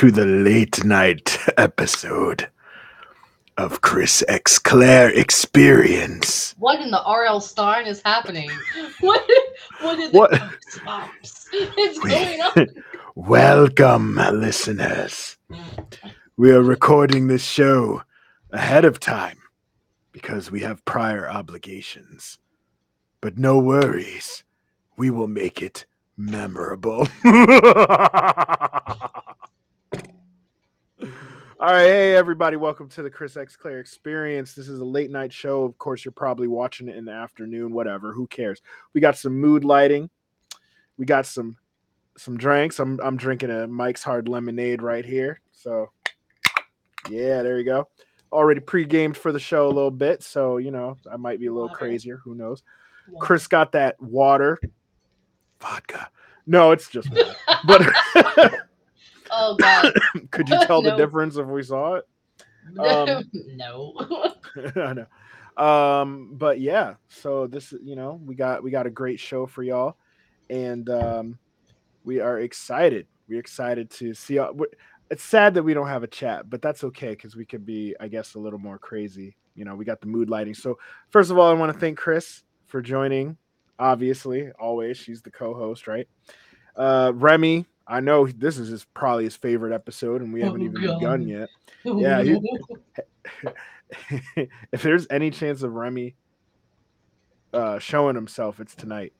To the late night episode of Chris X Claire Experience. What in the R.L. Stine is happening? What? What is What? It's going on. Welcome, listeners. We are recording this show ahead of time because we have prior obligations. But no worries, we will make it memorable. All right, hey everybody, welcome to the Chris X Claire Experience. This is a late night show. Of course, you're probably watching it in the afternoon, whatever. Who cares? We got some mood lighting. We got some some drinks. I'm I'm drinking a Mike's Hard Lemonade right here. So yeah, there you go. Already pre-gamed for the show a little bit, so you know I might be a little Water. crazier. Who knows? Chris got that water, vodka. No, it's just water. but Oh God. could you tell the difference if we saw it? Um, no. I know. Um, but yeah, so this you know, we got we got a great show for y'all, and um we are excited. We're excited to see y'all. It's sad that we don't have a chat, but that's okay because we could be, I guess, a little more crazy. You know, we got the mood lighting. So first of all, I want to thank Chris for joining. Obviously, always she's the co-host, right? Uh Remi, I know this is his probably his favorite episode, and we haven't Oh, even God. begun yet. Yeah, you- if there's any chance of Remi uh showing himself, it's tonight.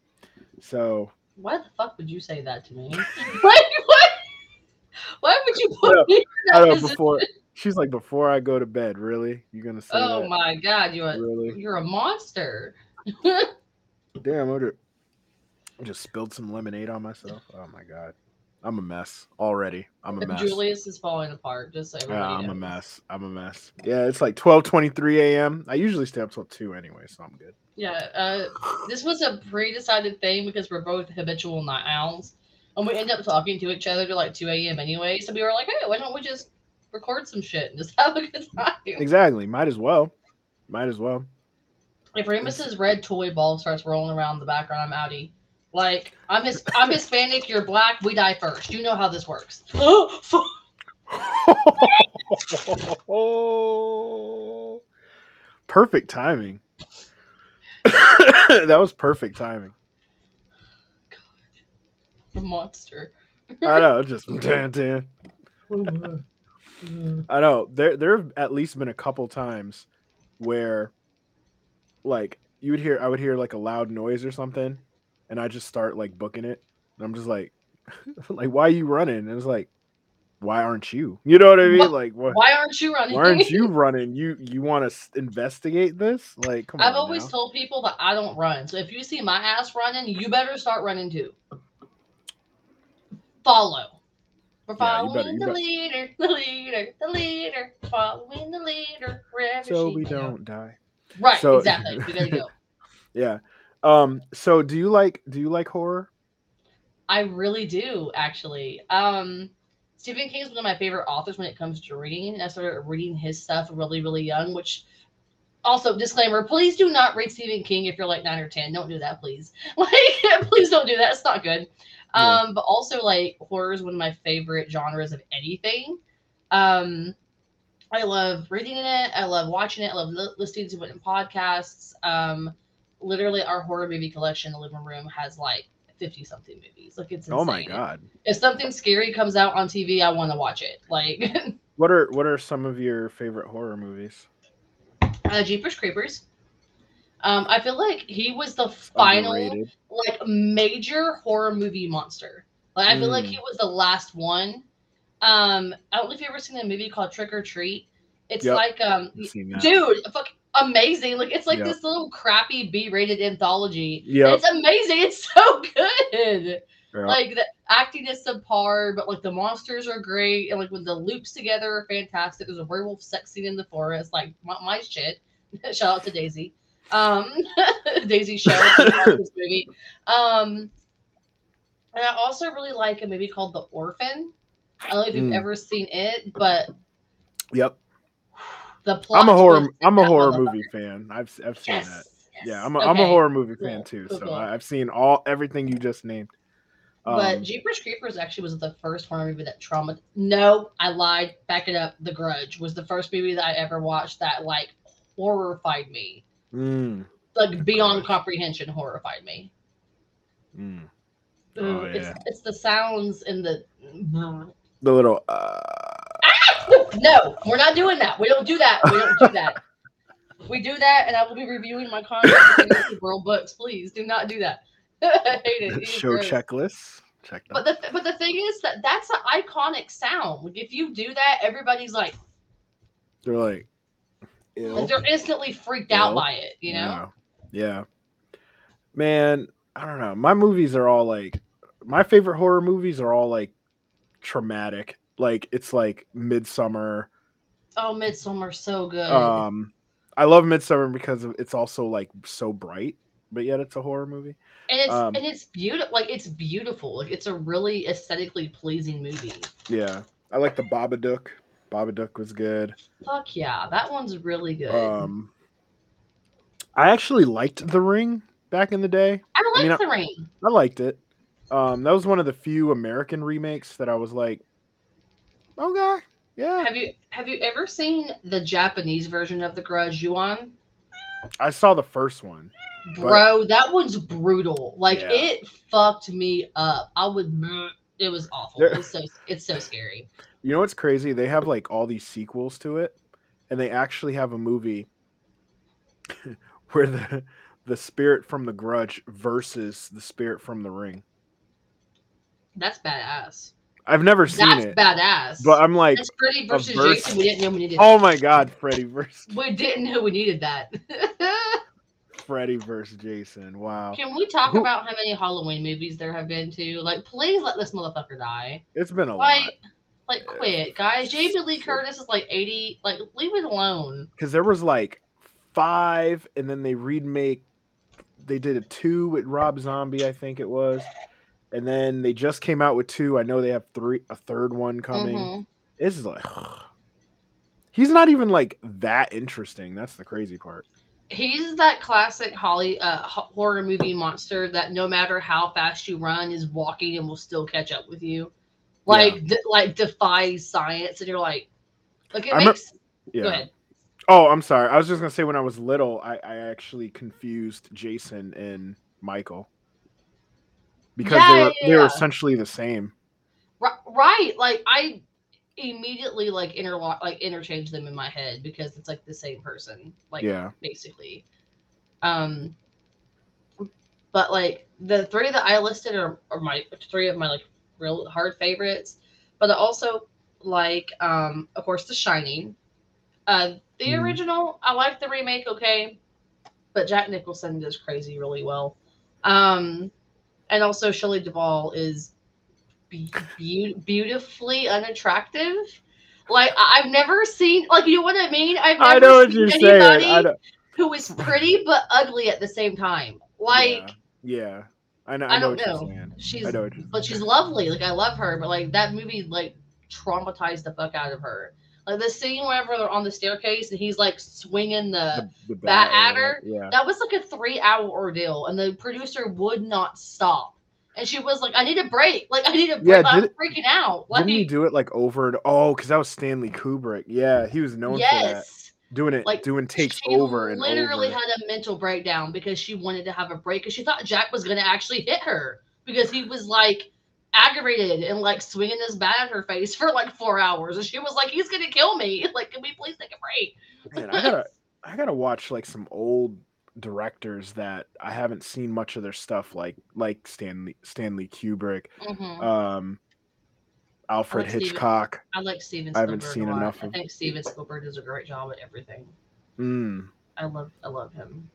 So Why the fuck would you say that to me? Why? Why? Why would you put me in I know before she's like, before I go to bed, really? You're gonna say Oh that? my God, you're a, Really? you're a monster. Damn, I just spilled some lemonade on myself. Oh my god. I'm a mess already. I'm a mess. Julius is falling apart. Just so Yeah, I'm a mess. I'm a mess. Yeah, it's like 12:23 a.m. I usually stay up till two anyway, so I'm good. Yeah, uh, this was a pre-decided thing because we're both habitual night owls, and we end up talking to each other till like 2 a.m. anyway. So we were like, hey, why don't we just record some shit and just have a good time? Exactly. Might as well. Might as well. If Remus's red toy ball starts rolling around in the background, I'm outie. Like I'm his, I'm Hispanic, you're black, we die first. You know how this works. Oh, perfect timing. that was perfect timing. The monster. I know, just tan, tan. I know. There there have at least been a couple times where like you would hear I would hear like a loud noise or something and I just start like booking it. And I'm just like like why are you running? And it's like why aren't you? You know what I mean? What- Like what Why aren't you running? why aren't you running? You you want to investigate this? Like come on. I've on. always now. told people that I don't run. So if you see my ass running, you better start running too. Follow. We're Yeah, you better- following you the bet- leader, the leader, the leader, following the leader wherever so we don't die. Right, So- exactly. We gotta go. Yeah. Um so do you like do you like horror? I really do, actually. Um, Stephen King is one of my favorite authors when it comes to reading. And I started reading his stuff really, really young, which also disclaimer, please do not read Stephen King if you're like nine or ten. Don't do that, please. Like, please don't do that. It's not good. Yeah. Um, but also like horror is one of my favorite genres of anything. Um, I love reading it. I love watching it. I love li- listening to it in podcasts. Um, literally, our horror movie collection in the living room has like fifty something movies. Like it's insane. Oh my god. If something scary comes out on TV, I want to watch it. Like What are what are some of your favorite horror movies? uh, Jeepers Creepers. Um, I feel like he was the final Underrated. like major horror movie monster. Like I feel like Mm. he was the last one. Um, I don't know if you ever seen a movie called Trick or Treat. It's Yep. like um, I've seen that. dude, fuck, amazing. Like it's like Yep. this little crappy B-rated anthology. Yep. It's amazing. It's so good. Yeah. Like the acting is subpar, but like the monsters are great, and like when the loops together are fantastic. There's a werewolf sex scene in the forest, like my, my shit. Shout out to Daisy, um, Daisy show this movie. Um, and I also really like a movie called The Orphan. I don't know if you've Mm. ever seen it, but Yep. The plot. I'm a horror I'm a horror movie fan. I've I've seen Yes. that. yes. Yeah, I'm a, I'm a horror movie fan too. cool, So cool. I've seen all everything you just named. but Um, Jeepers Creepers actually was the first horror movie that trauma. No, I lied. Back it up. The Grudge was the first movie that I ever watched that like horrified me, mm, like beyond comprehension, horrified me. mm. Ooh, Oh, it's it's the sounds and the. The little. Uh, No, we're not doing that. We don't do that. We don't do that. we do that, and I will be reviewing my contract World books. Please do not do that. I hate it. It is show checklists. Check that. But the but the thing is that that's an iconic sound. Like if you do that, everybody's like They're like. Ew. they're instantly freaked out by it. You know. Yeah. Yeah. Man, I don't know. My movies are all like my favorite horror movies are all like traumatic. Like it's like Midsommar. Oh, Midsommar, so good. Um I love Midsommar because it's also like so bright, but yet it's a horror movie. and it's um, and it's beautiful. Like it's beautiful. Like it's a really aesthetically pleasing movie. Yeah. I like the Babadook. Babadook was good. Fuck yeah, that one's really good. Um I actually liked The Ring back in the day. I like mean, I- the ring. I liked it. Um that was one of the few American remakes that I was like okay. Yeah. Have you have you ever seen the Japanese version of the Grudge Ju-On? I saw the first one. But- Bro, that one's brutal. Like Yeah. it fucked me up. I would. It was awful. It's so it's so scary. You know what's crazy? They have like all these sequels to it, and they actually have a movie where the the spirit from the Grudge versus the spirit from the Ring. That's badass. I've never seen That's it, That's badass. but I'm like, That's Freddy versus verse- Jason. We didn't know we needed. oh my god, Freddy versus We didn't know we needed that. Freddy versus Jason. Wow, Can we talk Who- about how many Halloween movies there have been too? Like, please let this motherfucker die. it's been a lot Like, like quit, guys. Jamie Lee Curtis is like eighty. Like, leave it alone. because there was like five, and then they remake. They did a two with Rob Zombie, I think it was, and then they just came out with two. I know they have three, a third one coming. Mhm. This is like he's not even like that interesting. That's the crazy part. He's that classic Holly uh, horror movie monster that no matter how fast you run, is walking and will still catch up with you. Like, de- like defies science, and you're like, like it I'm a- Yeah. Go ahead. Oh, I'm sorry. I was just gonna say when I was little, I, I actually confused Jason and Michael because Yeah, they were yeah, they were essentially the same. Right, like I immediately like interlock, like interchange them in my head because it's like the same person. Like, yeah. basically. Um, but like the three that I listed are, are my three of my like real hard favorites. But I also like, um, of course, The Shining. Uh, the Mhm. original, I like the remake, okay, but Jack Nicholson does crazy really well. Um, and also Shelley Duvall is be- beau- beautifully unattractive. Like I've never seen, like you know what I mean. I've never I know what seen you're anybody saying. Who is pretty but ugly at the same time. Like yeah. yeah. I know. I, I know don't know. saying. she's, I know but she's lovely. Like I love her, but like that movie like traumatized the fuck out of her. Like the scene whenever they're on the staircase and he's like swinging the, The, the Bat bat or Adder? Yeah. that was like a three hour ordeal, and the producer would not stop. And she was like, "I need a break. Like I need a break. Yeah, I'm freaking out." Like Didn't he do it like over and oh, because that was Stanley Kubrick. Yeah, he was known for that. Doing it, Like, doing takes over and literally over. had a mental breakdown because she wanted to have a break because she thought Jack was going to actually hit her because he was like aggravated and like swinging this bat at her face for like four hours and she was like he's going to kill me like can we please take a break Man, I gotta, I gotta watch like some old directors that I haven't seen much of their stuff, like like Stanley Stanley Kubrick, Mhm. um, Alfred Steven- Hitchcock. I like Steven I haven't seen enough I of- think Steven Spielberg does a great job at everything Mm. I love I love him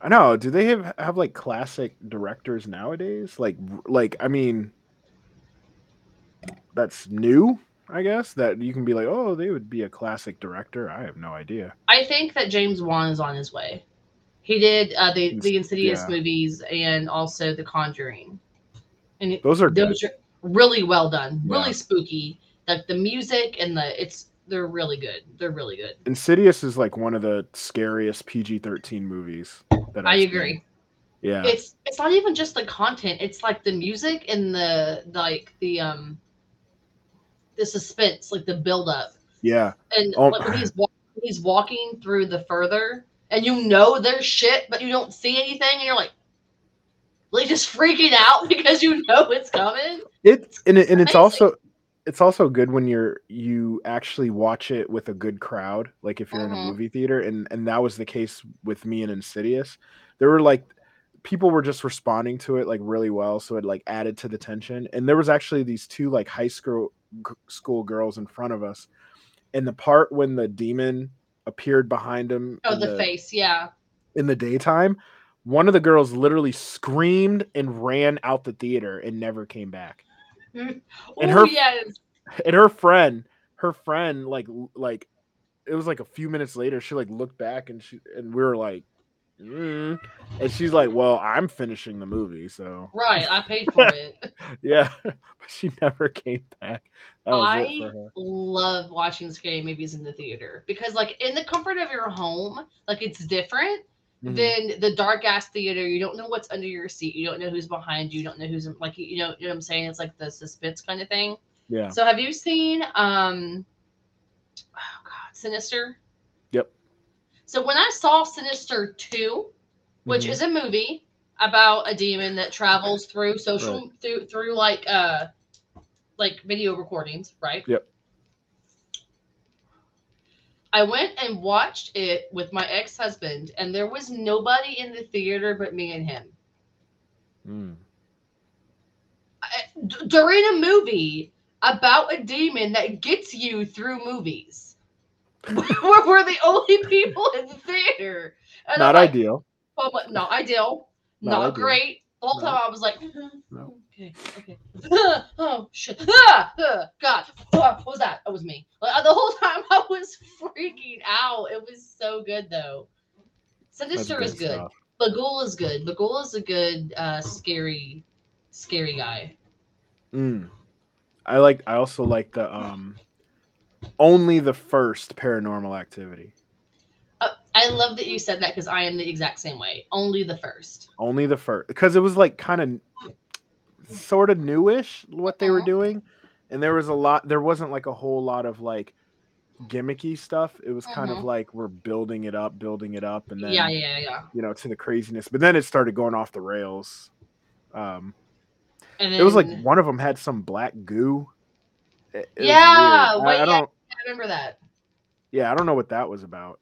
I know. Do they have have like classic directors nowadays? Like like I mean, that's new. I guess that you can be like, oh, they would be a classic director. I have no idea. I think that James Wan is on his way he did uh, the the Insidious Yeah. movies and also The Conjuring and it- Those are good. those are really well done really Yeah. spooky like the music and the it's they're really good they're really good Insidious is like one of the scariest PG thirteen movies that i I've agree seen. Yeah. it's it's not even just the content it's like the music and the like the um the suspense like the build up yeah. and Oh. like when he's wa- when he's walking through the further and you know there's shit but you don't see anything and you're like like just freaking out because you know it's coming It and it, and it's also it's also good when you're you actually watch it with a good crowd, like if you're in a Mhm. movie theater, and and that was the case with me and Insidious. There were like people were just responding to it like really well, so it like added to the tension. And there was actually these two like high school g- school girls in front of us, and the part when the demon appeared behind him oh in the, face yeah in the daytime, one of the girls literally screamed and ran out the theater and never came back. Mm, and oh her- yes and her friend her friend like like it was like a few minutes later she like looked back and she and we were like mm. and she's like well i'm finishing the movie so right i paid for it yeah but she never came back that was it I love watching scary movies in the theater because, like, in the comfort of your home, like it's different Mhm. than the dark ass theater. You don't know what's under your seat. You don't know who's behind you. You don't know who's like you know you know what I'm saying. It's like the suspense kind of thing. yeah So, have you seen um, oh god, Sinister? So when I saw Sinister two, which Mhm. is a movie about a demon that travels through social through through like uh like video recordings, right? Yep. I went and watched it with my ex-husband and there was nobody in the theater but me and him. Mm. I- d- during a movie about a demon that gets you through movies. we're, we're the only people in the theater. And not like, ideal Oh, but not ideal. Not Not, ideal. great. The whole No. time I was like, No. okay, okay. oh shit! Ah, ah, God, what was that? That was me. Like, the whole time I was freaking out. It was so good though. That's Sinister is good. stuff. Bughuul is good. Bughuul is a good, uh, scary, scary guy. Mm. i like i also like the um only the first paranormal activity Uh, I love that you said that because I am the exact same way. Only the first. only the first because it was like kind of sort of newish what they were Uh-huh. doing and there was a lot there wasn't like a whole lot of like gimmicky stuff it was kind of Mhm. like we're building it up building it up and then yeah, yeah, yeah. you know to the craziness but then it started going off the rails um And it was like one of them had some black goo It- it Yeah, I, I don't I remember that. yeah i don't know what that was about.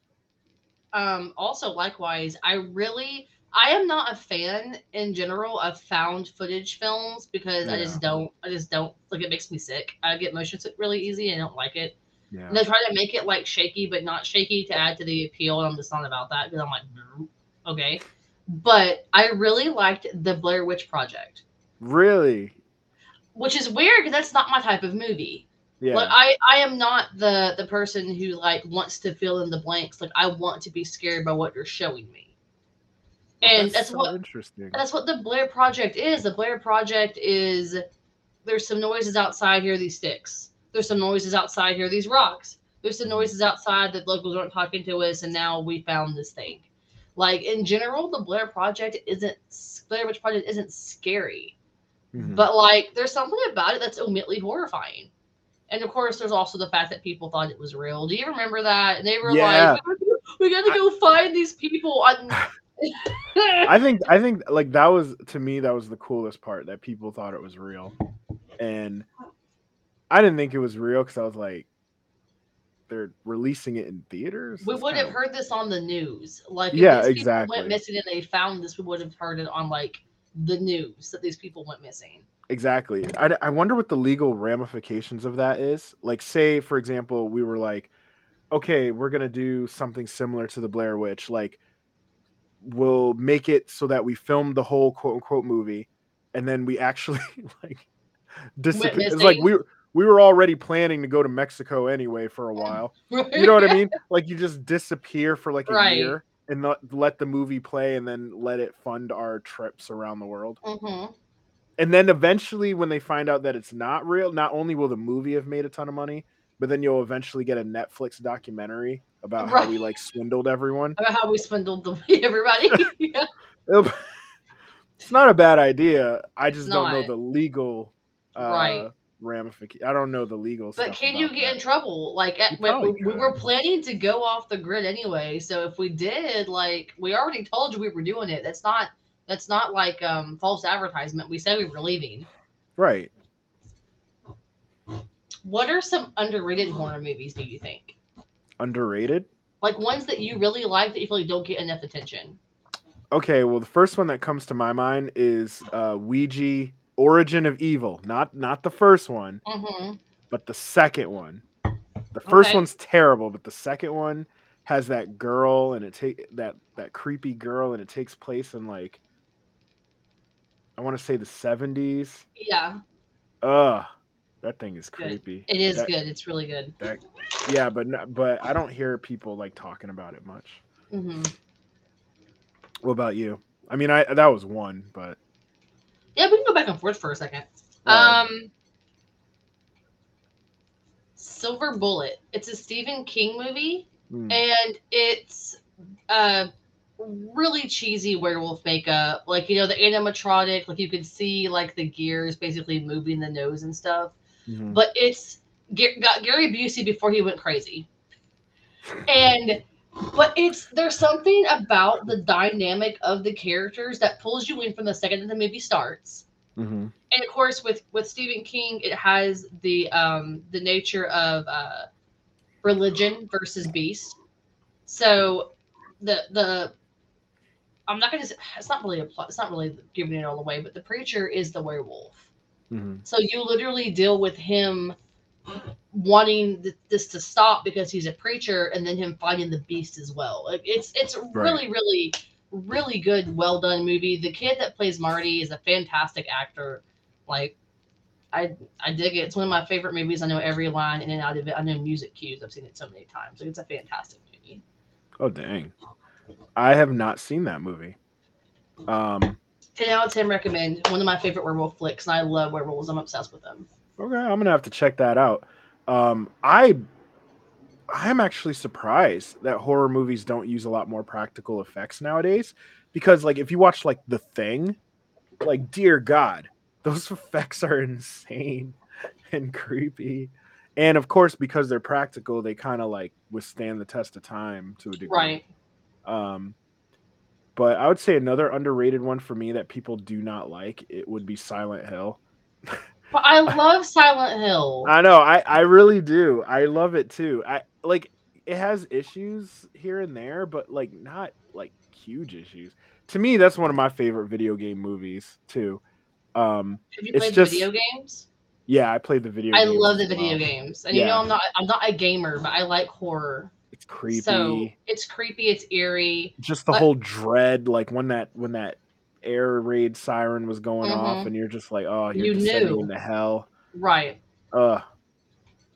Um also likewise i really i am not a fan in general of found footage films because i just don't i just don't like it makes me sick. I get motion sick really easy and i don't like it. Yeah. And they try to make it like shaky but not shaky to add to the appeal and i'm just not about that because i'm like "No." okay. But i really liked the blair witch project. Really which is weird because that's not my type of movie yeah like I, I am not the the person who like wants to fill in the blanks. Like I want to be scared by what you're showing me. And that's, so what interesting that's what the Blair Project is. The Blair Project is there's some noises outside here, these sticks. There's some noises outside here, these rocks. There's some mm-hmm. noises outside that locals aren't talking to us, and now we found this thing. Like in general, the Blair Project isn't Blair Witch Project isn't scary. Mhm. But like, there's something about it that's immediately horrifying. And of course, there's also the fact that people thought it was real. Do you remember that? And they were Yeah. like, "We got to go find these people." On... I think I think like that was to me that was the coolest part that people thought it was real, and I didn't think it was real because I was like, they're releasing it in theaters. we would have kinda- heard this on the news. Like, if Yeah, exactly. went missing and they found this, we would have heard it on like the news that these people went missing. exactly. I I wonder what the legal ramifications of that is. Like, say for example, we were like, okay, we're gonna do something similar to the Blair Witch, like. We'll make it so that we filmed the whole quote unquote movie, and then we actually like disappear. It's like we were we were already planning to go to Mexico anyway for a while. You know what I mean? Like you just disappear for like a Right. year and not let the movie play and then let it fund our trips around the world. hmm And then eventually when they find out that it's not real, not only will the movie have made a ton of money, but then you'll eventually get a Netflix documentary about how we like swindled everyone. About how we swindled the everybody. yeah. It's not a bad idea. I just don't know the legal uh, Right. Ramification. I don't know the legal. But can you get in trouble? Like, at, You when- probably we, we were planning to go off the grid anyway. So if we did, like, we already told you we were doing it. That's not. That's not like um false advertisement. We said we were leaving. Right. What are some underrated horror movies? Do you think? Underrated. Like ones that you really like that you feel like don't get enough attention. Okay, well, the first one that comes to my mind is uh, Ouija: Origin of Evil. Not not the first one, Mm-hmm. but the second one. The first Okay. one's terrible, but the second one has that girl and it take that that creepy girl and it takes place in like I want to say the 70s. Yeah, Ugh. That thing is Good. creepy. it is That- good. It's really good. That, yeah, but no, but I don't hear people like talking about it much. hmm What about you? I mean, I that was one, but Yeah, we can go back and forth for a second. Um, Silver Bullet. It's a Stephen King movie. mm, and it's uh really cheesy werewolf makeup like you know the animatronic like you can see like the gears basically moving the nose and stuff mhm. but it's got gary busey before he went crazy and but it's there's something about the dynamic of the characters that pulls you in from the second that the movie starts Mhm. and of course with with stephen king it has the um the nature of uh religion versus beast so the the i'm not gonna say it's not really a plot it's not really giving it all away but the preacher is the werewolf Mhm. so you literally deal with him wanting th- this to stop because he's a preacher and then him fighting the beast as well. Like it's it's a really really really good well done movie. The kid that plays marty is a fantastic actor. Like i i dig it. It's one of my favorite movies. I know every line in and out of it. I know music cues. I've seen it so many times. Like it's a fantastic movie. Oh dang. I have not seen that movie. Um 10 out of 10 recommend. One of my favorite werewolf flicks and i love werewolves. I'm obsessed with them okay, I'm to have to check that out. Um I I'm actually surprised that horror movies don't use a lot more practical effects nowadays because like if you watch like The Thing, like dear god, those effects are insane and creepy. And of course because they're practical, they kind of like withstand the test of time to a degree. right Um, but I would say another underrated one for me that people do not like it would be Silent Hill. but i love silent hill I know, I I really do. I love it too. I like it has issues here and there, but like not like huge issues. To me, that's one of my favorite video game movies too. Um, have you it's played just- video games yeah, I played the video. I love the video well. games, and you know I'm not I'm not a gamer, but I like horror. It's creepy. So it's creepy, it's eerie. just the I- whole dread, like when that when that air raid siren was going off, Mhm. and you're just like, oh, you're You descending knew. into hell. Right. Ugh.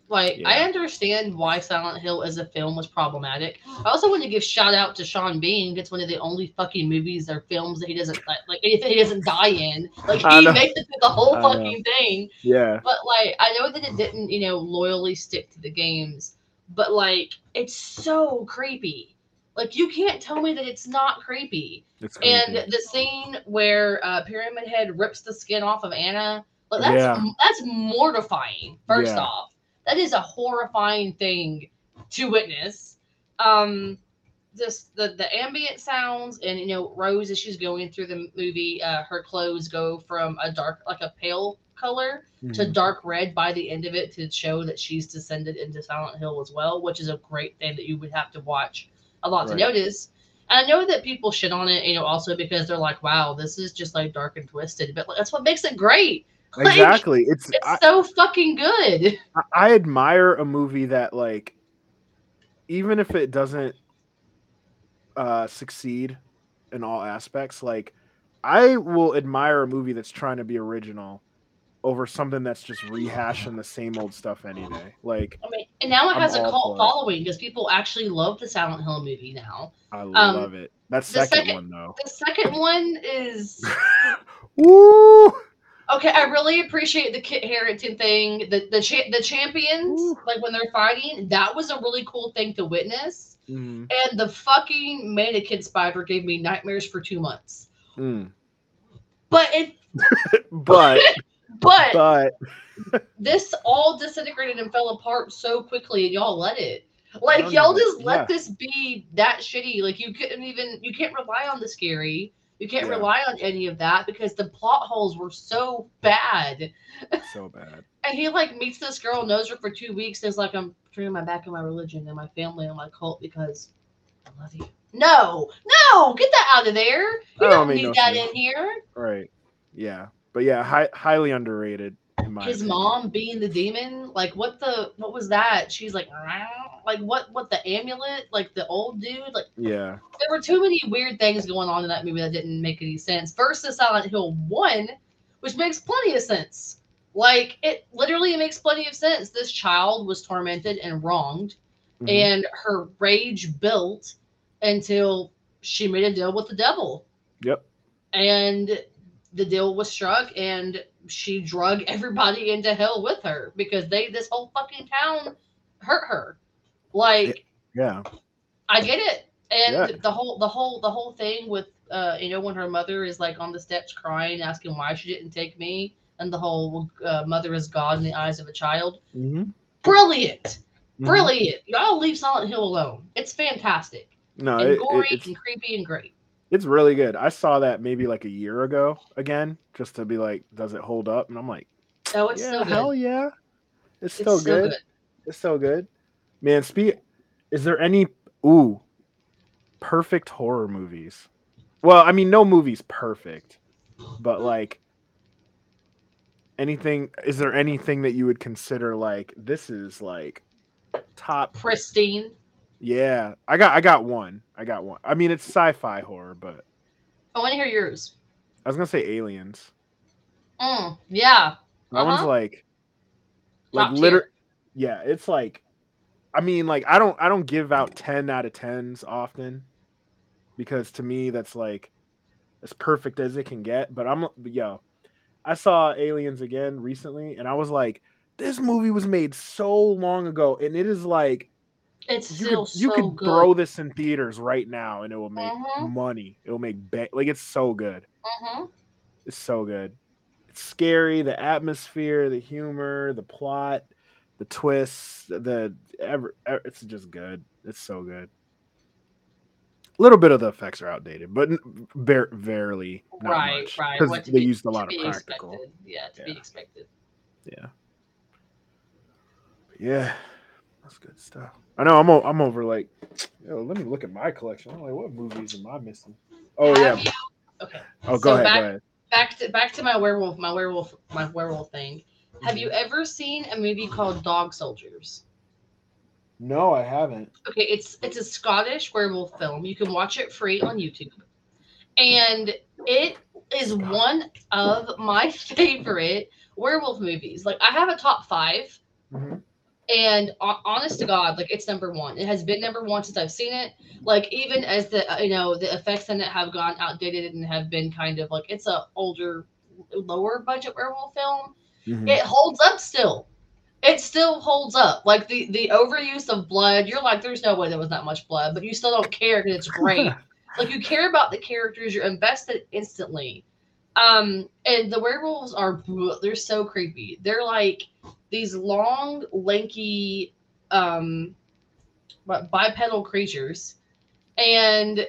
Like I understand why Silent Hill as a film was problematic. I also want to give shout out to Sean Bean. It's one of the only fucking movies or films that he doesn't like, like anything he doesn't die in. Like he makes it through the whole I know. fucking thing. Yeah. But like I know that it didn't, you know, loyally stick to the games. But like it's so creepy. Like you can't tell me that it's not creepy. It's And the scene where uh, Pyramid Head rips the skin off of Anna, like that's Yeah. that's mortifying. First Yeah. off, that is a horrifying thing to witness. Um, just the the ambient sounds and you know Rose as she's going through the movie, uh, her clothes go from a dark like a pale color to Mhm. dark red by the end of it to show that she's descended into Silent Hill as well, which is a great thing that you would have to watch a lot to notice. And I know that people shit on it, you know, also because they're like, "Wow, this is just like dark and twisted," but like, that's what makes it great. Like, exactly. It's It's I, so fucking good. I- I admire a movie that like, even if it doesn't uh, succeed in all aspects, like I will admire a movie that's trying to be original over something that's just rehashing the same old stuff any day. Like I mean, and now it I'm has a cult following because people actually love the Silent Hill movie now. I Um, love it. That the second, second- one though. The second one is Woo! Okay, I really appreciate the Kit Harington thing. The the cha- the champions, like when they're fighting, that was a really cool thing to witness. Mm, And the fucking mannequin spider gave me nightmares for two months. mm. But it, but but but this all disintegrated and fell apart so quickly, and y'all let it. Like y'all even- just let yeah. this be that shitty. Like you couldn't even you can't rely on the scary. You can't Yeah. rely on any of that because the plot holes were so bad. so bad. And he like meets this girl, knows her for two weeks, and is like, I'm turning my back on my religion and my family and my cult because I love you. No, no, get that out of there. You oh, That don't don't need no that sense. in here. Right. Yeah. But yeah, hi- highly underrated his opinion. mom being the demon like what the what was that she's like like what what the amulet like the old dude like Yeah. there were too many weird things going on in that movie that didn't make any sense versus silent hill 1 which makes plenty of sense like it literally makes plenty of sense this child was tormented and wronged Mhm. and her rage built until she made a deal with the devil Yep. and the deal was struck and she drug everybody into hell with her because they this whole fucking town hurt her. Like Yeah. i get it. And Yeah. the whole the whole the whole thing with uh you know when her mother is like on the steps crying asking why she didn't take me and the whole uh, mother is god in the eyes of a child. Mm-hmm. brilliant. Brilliant. Y'all leave silent hill alone. It's fantastic. No, and it, it- gory it's and creepy and great it's really good. I saw that maybe like a year ago again, just to be like, does it hold up? And I'm like, oh it's yeah, still good hell yeah, it's it's still, still good. good It's still good. Man, speak. Is there any ooh perfect horror movies? Well, I mean, no movie's perfect, but mm-hmm. like anything. Is there anything that you would consider like this is like top? pristine Yeah, I got I got one. I got one. I mean, it's sci-fi horror, but i want to hear yours I was gonna say Aliens. Mm, yeah. That one's Uh-huh. like, like Top liter- tier. Yeah, it's like, I mean, like I don't I don't give out ten out of tens often, because to me that's like as perfect as it can get. But I'm but yo, I saw Aliens again recently, and I was like, this movie was made so long ago, and it is like It's you still could you could good. throw this in theaters right now, and it will make Mhm. money. It will make ba- like it's so good. Mhm. It's so good. It's scary, the atmosphere, the humor, the plot, the twists, the ever it's just good. It's so good. A little bit of the effects are outdated, but verily not Right, much right. because they be- used a lot of practical. expected. Yeah, to be expected. Yeah, But yeah, that's good stuff. I know I'm o- I'm over like, yo, let me look at my collection. I'm like, what movies am I missing? Oh yeah. okay. Oh, go so ahead. back- Go ahead. Back to back to my werewolf, my werewolf, my werewolf thing. Have Mm-hmm. you ever seen a movie called Dog Soldiers? No, I haven't. Okay, it's it's a Scottish werewolf film. You can watch it free on YouTube. And it is one of my favorite werewolf movies. Like I have a top 5 Mhm. And ho- honest to god like it's number one. It has been number one since i've seen it. Like even as the uh, you know the effects in it have gone outdated and have been kind of like it's a older lower budget werewolf film Mhm. it holds up still. It still holds up. Like the the overuse of blood you're like there's no way there was that much blood but you still don't care because it's great. Like you care about the characters you're invested instantly. Um and the werewolves are they're so creepy. They're like these long lanky um bipedal creatures and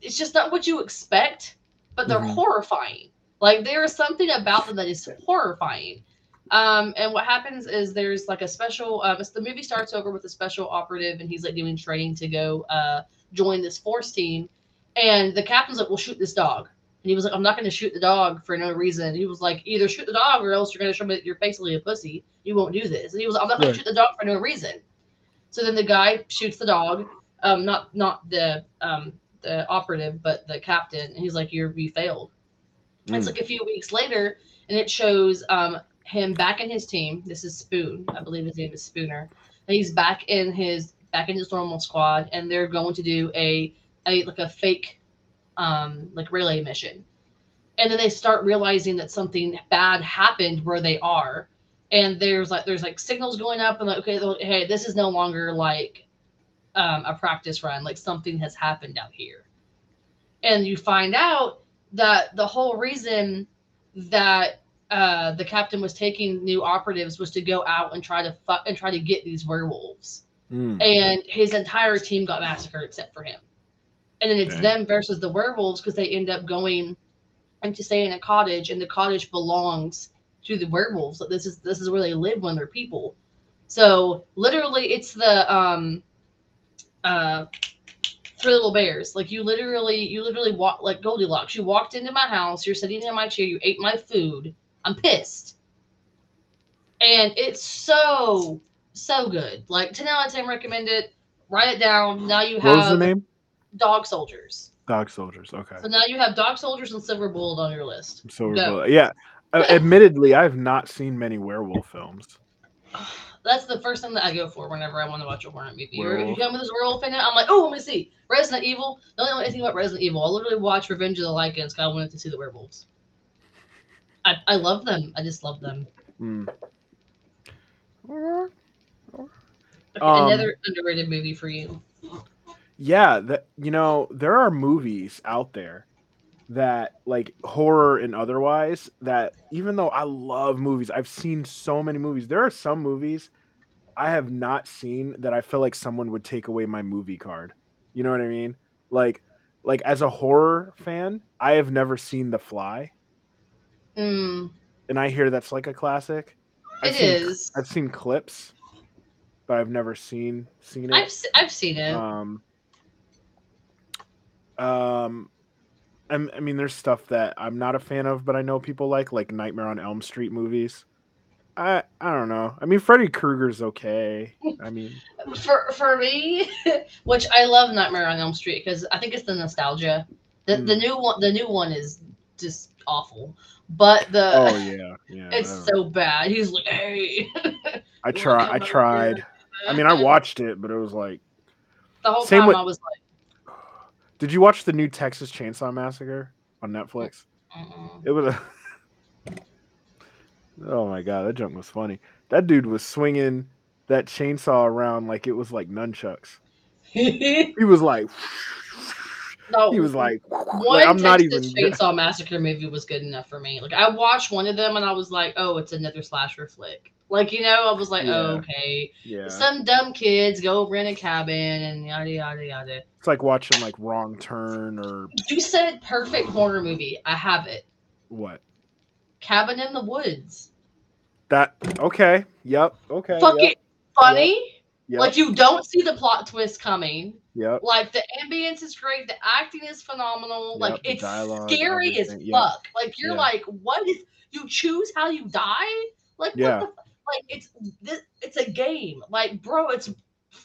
it's just not what you expect but they're Mhm. horrifying like there is something about them that is horrifying um and what happens is there's like a special um it's, the movie starts over with a special operative and he's like doing training to go uh join this force team and the captain's like, "We'll shoot this dog." And he was like, "I'm not going to shoot the dog for no reason." He was like, "Either shoot the dog or else you're going to show me that you're basically a pussy. You won't do this." And he was, like, "I'm not going Right. to shoot the dog for no reason." So then the guy shoots the dog, um, not not the um the operative, but the captain, and he's like, "You're you failed." And It's Mm. like a few weeks later, and it shows um him back in his team. This is Spoon, I believe his name is Spooner. And he's back in his back in his normal squad, and they're going to do a a like a fake um like relay mission. And then they start realizing that something bad happened where they are. And there's like there's like signals going up and like okay hey this is no longer like um, a practice run like something has happened out here and you find out that the whole reason that uh, the captain was taking new operatives was to go out and try to fu- and try to get these werewolves, Mm. and his entire team got massacred except for him. And then it's Okay. them versus the werewolves because they end up going and to stay in a cottage, and the cottage belongs to the werewolves. Like, This is this is where they live when they're people. So literally, it's the um, uh, Three Little Bears. Like you literally, you literally walk like Goldilocks. You walked into my house. You're sitting in my chair. You ate my food. I'm pissed, and it's so so good. Like ten out of ten, recommend it. Write it down. Now you What was the have name? Dog Soldiers. Dog Soldiers. Okay. So now you have Dog Soldiers and Silver Bullet on your list. So Go. yeah. Uh, admittedly, I have not seen many werewolf films. That's the first thing that I go for whenever I want to watch a horror movie. Or if you Werewolf. tell me there's a werewolf in it, I'm like, oh, let me see. Resident Evil. I don't know anything about Resident Evil. I literally watch Revenge of the Lycans because I wanted to see the werewolves. I, I love them. I just love them. Mm. Okay, Um, another underrated movie for you. Yeah, that you know, there are movies out there that like horror and otherwise that even though I love movies, I've seen so many movies. There are some movies I have not seen that I feel like someone would take away my movie card. You know what I mean? Like like as a horror fan, I have never seen The Fly, Mm, and I hear that's like a classic. it seen, is. I've seen clips, but I've never seen seen it. I've I've seen it. Um, um, I'm- I mean, there's stuff that I'm not a fan of, but I know people like, like Nightmare on Elm Street movies. I I don't know. I mean, Freddy Krueger's okay. I mean, for for me, which I love Nightmare on Elm Street because I think it's the nostalgia. The the Mm. new one the new one is just awful. But the oh yeah, yeah. it's I don't know. so bad. He's like, hey. I try. I tried. I mean, I watched it, but it was like, the whole Same time with- I was like, did you watch the new Texas Chainsaw Massacre on Netflix? Mm-mm. It was a. oh my god, that junk was funny. That dude was swinging that chainsaw around like it was like nunchucks. He was like, no, he was like, one like, I'm not Texas even. Chainsaw Massacre movie was good enough for me. Like I watched one of them and I was like, oh, it's another slasher flick. Like you know, I was like, oh, Yeah. oh, okay. Yeah, Some dumb kids go rent a cabin and yada yada yada. it's like watching like Wrong Turn or You said perfect horror movie. I have it. what. Cabin in the Woods. That okay? Yep. Okay. Fucking Yep. funny. Yep. Like you don't see the plot twist coming. yep. Like the ambience is great. The acting is phenomenal. like it's dialogue, scary as everything, yep. fuck. Like you're like, what is you choose how you die? Like Yeah. what the, like it's this it's a game. Like bro, it's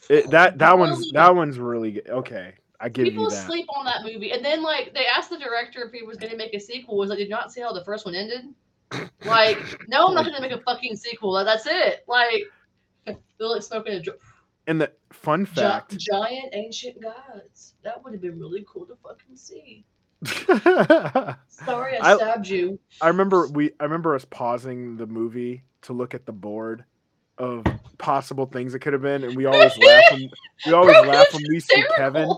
It, that that one's that one's really good. Okay, I give People you that. sleep on that movie, and then like they asked the director if he was going to make a sequel. Was like, did you not see how the first one ended? Like, no, I'm not going to make a fucking sequel. That's it. Like, they're like smoking a jo- And the fun gi- fact. giant ancient gods. That would have been really cool to fucking see. Sorry, I, I- stabbed you. I remember we. I remember us pausing the movie to look at the board of possible things it could have been, and we always laugh. When, we always Bro, laugh when we see Kevin.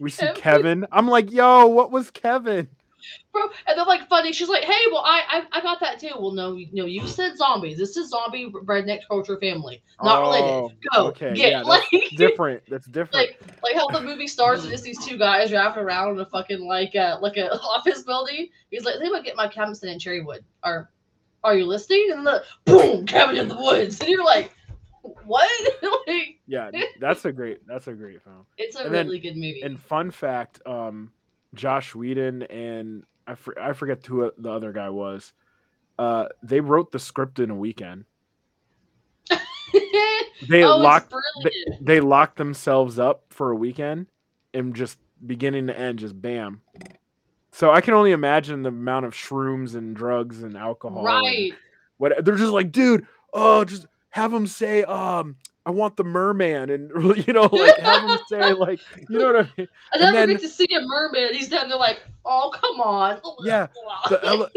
We see Every- Kevin. I'm like, yo, what was Kevin? Bro, and they're like funny. She's like, "Hey, well, I, I, I got that too." Well, no, you- no, you said zombies. This is zombie redneck culture family, not Oh, related. Go okay, get yeah, that's like Different. That's different. like like how the movie starts and it's these two guys driving around in a fucking like uh like a office building. He's like, "They might get my cabin in Cherrywood." Are are you listening? And the boom, cabin in the woods, and you're like, "What?" like, yeah, that's a great. That's a great film. it's a And then- really good movie. And fun fact, um, Joss Whedon and I, for, I forget who the other guy was. Uh, they wrote the script in a weekend. They oh, locked brilliant. they locked themselves up for a weekend and just beginning to end, just bam. So I can only imagine the amount of shrooms and drugs and alcohol. and right. What they're just like, dude, oh, just have them say, um, I want the merman, and you know, like have them say, like, you know what I mean? I and never then- get to see a mermaid. He's down there like, "Oh, come on." Yeah, The ele-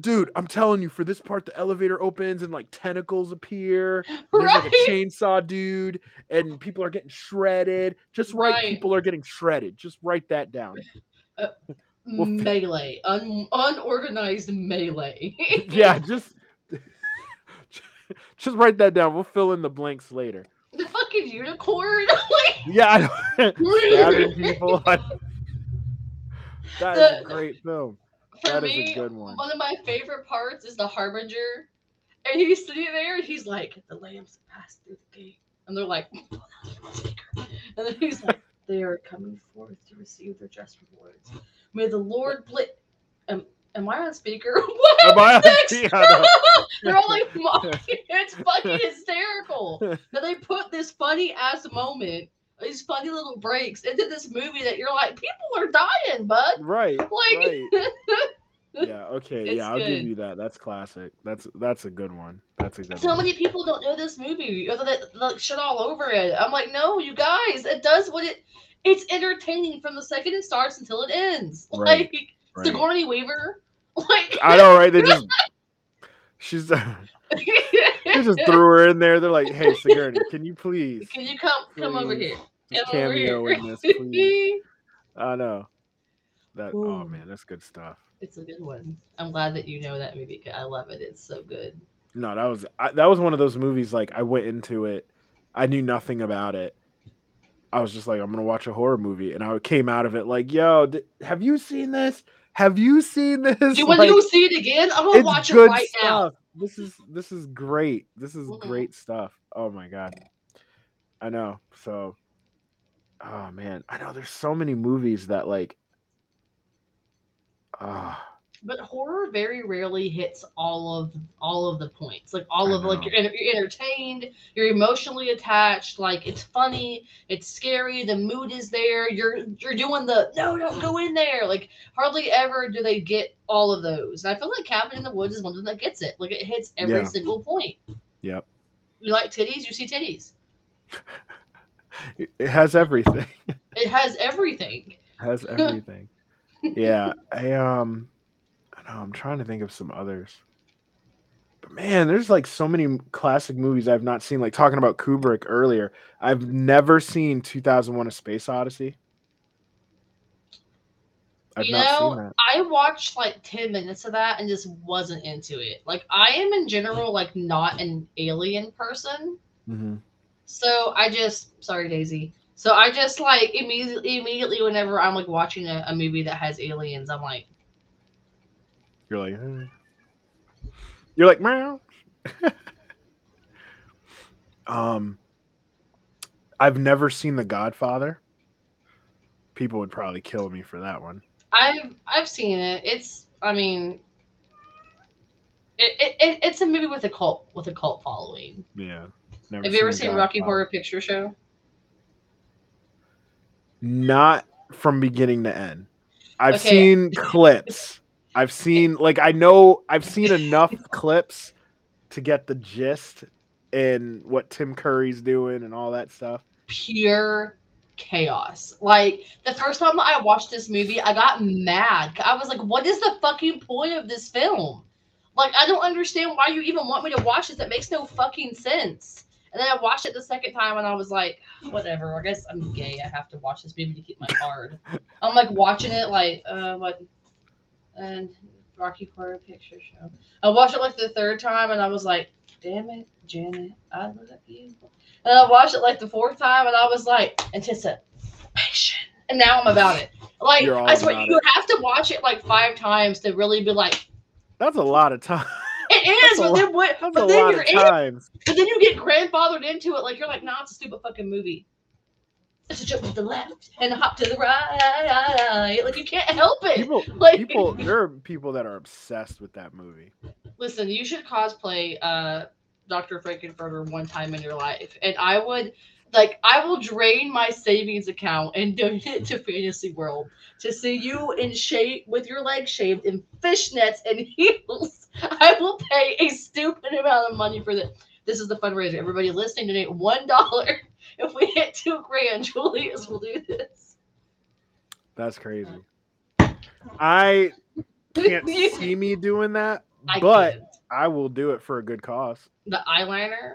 dude, I'm telling you, for this part, the elevator opens and like tentacles appear. and There's like a chainsaw dude, and people are getting shredded. Just write Right. people are getting shredded. Just write that down. Uh, We'll melee, un- unorganized melee. yeah, just just write that down. We'll fill in the blanks later. the fucking unicorn. like, Yeah, I know. stabbing people. I- that is a great film. That is a good one. One of my favorite parts is the harbinger, and he's sitting there and he's like, "The lambs passed through the gate," and they're like, and then he's like, "They are coming forth to receive their just rewards. May the Lord bless." Am, am I on speaker? What? Am I on speaker? They're all like mocking. It's fucking hysterical. that they put this funny ass moment, these funny little breaks into this movie that you're like, people are dying, bud. Right. Like, Right. Yeah. Okay. It's yeah, I'll good. give you that. That's classic. That's that's a good one. That's a good so one. many people don't know this movie, or they like shit all over it. I'm like, no, you guys, it does what it. It's entertaining from the second it starts until it ends. Right, Like Right. Sigourney Weaver. Like I know, right? They just she's they just threw her in there. They're like, "Hey, Sigourney, can you please Can you come come over here? Come over cameo here. in this, please?" I know. That oh man, that's good stuff. It's a good one. I'm glad that you know that movie. I love it. It's so good. No, that was I, that was one of those movies. Like I went into it, I knew nothing about it. I was just like, I'm gonna watch a horror movie, and I came out of it like, Yo, th- have you seen this? Have you seen this? Do you want Like, to see it again? I'm gonna watch it right now. This is this is great. This is Mhm. great stuff. Oh my god, I know. So, oh man, I know. There's so many movies that like, ah, But horror very rarely hits all of all of the points. Like all I of like you're, you're entertained, you're emotionally attached. Like it's funny, it's scary, the mood is there. You're you're doing the no, don't go in there. Like hardly ever do they get all of those. And I feel like Cabin in the Woods is one of them that gets it. Like it hits every Yeah. single point. Yep. You like titties, you see titties. it it has everything. It has everything. has everything. yeah, I um, I know. I'm trying to think of some others. But man, there's like so many classic movies I've not seen. Like talking about Kubrick earlier, I've never seen 2001: A Space Odyssey. I've you know. I watched like 10 minutes of that and just wasn't into it. Like, I am in general, like, not an alien person. Mhm. So I just, sorry, Daisy. So I just, like, immediately, immediately, whenever I'm, like, watching a, a movie that has aliens, I'm like, You're like, "Eh." you're like, meow. um, I've never seen The Godfather. People would probably kill me for that one. I've, I've seen it. It's, I mean, it, it, it, it's a movie with a cult, with a cult following. Yeah. Never Have you ever The seen Rocky Horror Picture Show? Not from beginning to end. I've Okay. seen clips. I've seen like I know I've seen enough clips to get the gist and what Tim Curry's doing and all that stuff. pure chaos. Like the first time I watched this movie, I got mad. I was like, "What is the fucking point of this film? Like, I don't understand why you even want me to watch this. It makes no fucking sense." And then I watched it the second time, and I was like, "Whatever. I guess I'm gay. I have to watch this movie to keep my card." I'm like watching it, like, uh, what? And Rocky Horror Picture Show. I watched it like the third time, and I was like, "Damn it, Janet, I love you." And I watched it like the fourth time, and I was like, anticipation. And now I'm about it. Like I swear, you have to watch it like five times to really be like, That's a lot of time. it is. That's But then what? But then you're in. But then you get grandfathered into it. Like you're like, nah, it's a stupid fucking movie. It's a jump to the left and hop to the right. Like you can't help it. People Like people there are people that are obsessed with that movie. listen, you should cosplay uh Dr. Frank-N-Furter one time in your life. And I would like I will drain my savings account and donate it to Fantasy World to see you in shape with your legs shaved in fishnets and heels. I will pay a stupid amount of money for this. This is the fundraiser. Everybody listening, donate one dollar. If we hit two grand, Julius will do this. That's crazy. Uh, I can't see me doing that, I but can't. I will do it for a good cause. the eyeliner,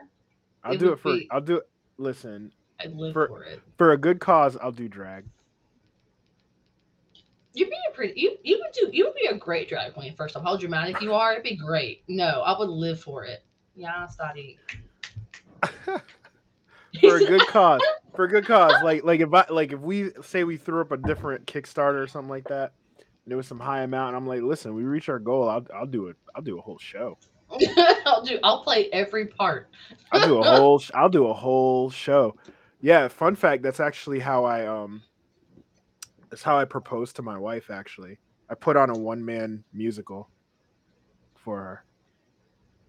I'll It do it for be- I'll do it listen, I live For- for it. for a good cause, I'll do drag. You'd be a pretty. You you would do. You would be a great drag queen. First off, how dramatic you are. It'd be great. No, I would live for it. Yeah, study. For a good cause. For a good cause. Like like if I like if we say we threw up a different Kickstarter or something like that, and it was some high amount, and I'm like, listen, we reach our goal, I'll I'll do it. I'll do a whole show. I'll do. I'll play every part. I'll do a whole. I'll do a whole show. Yeah. Fun fact. That's actually how I um. That's how I proposed to my wife. Actually, I put on a one man musical for her.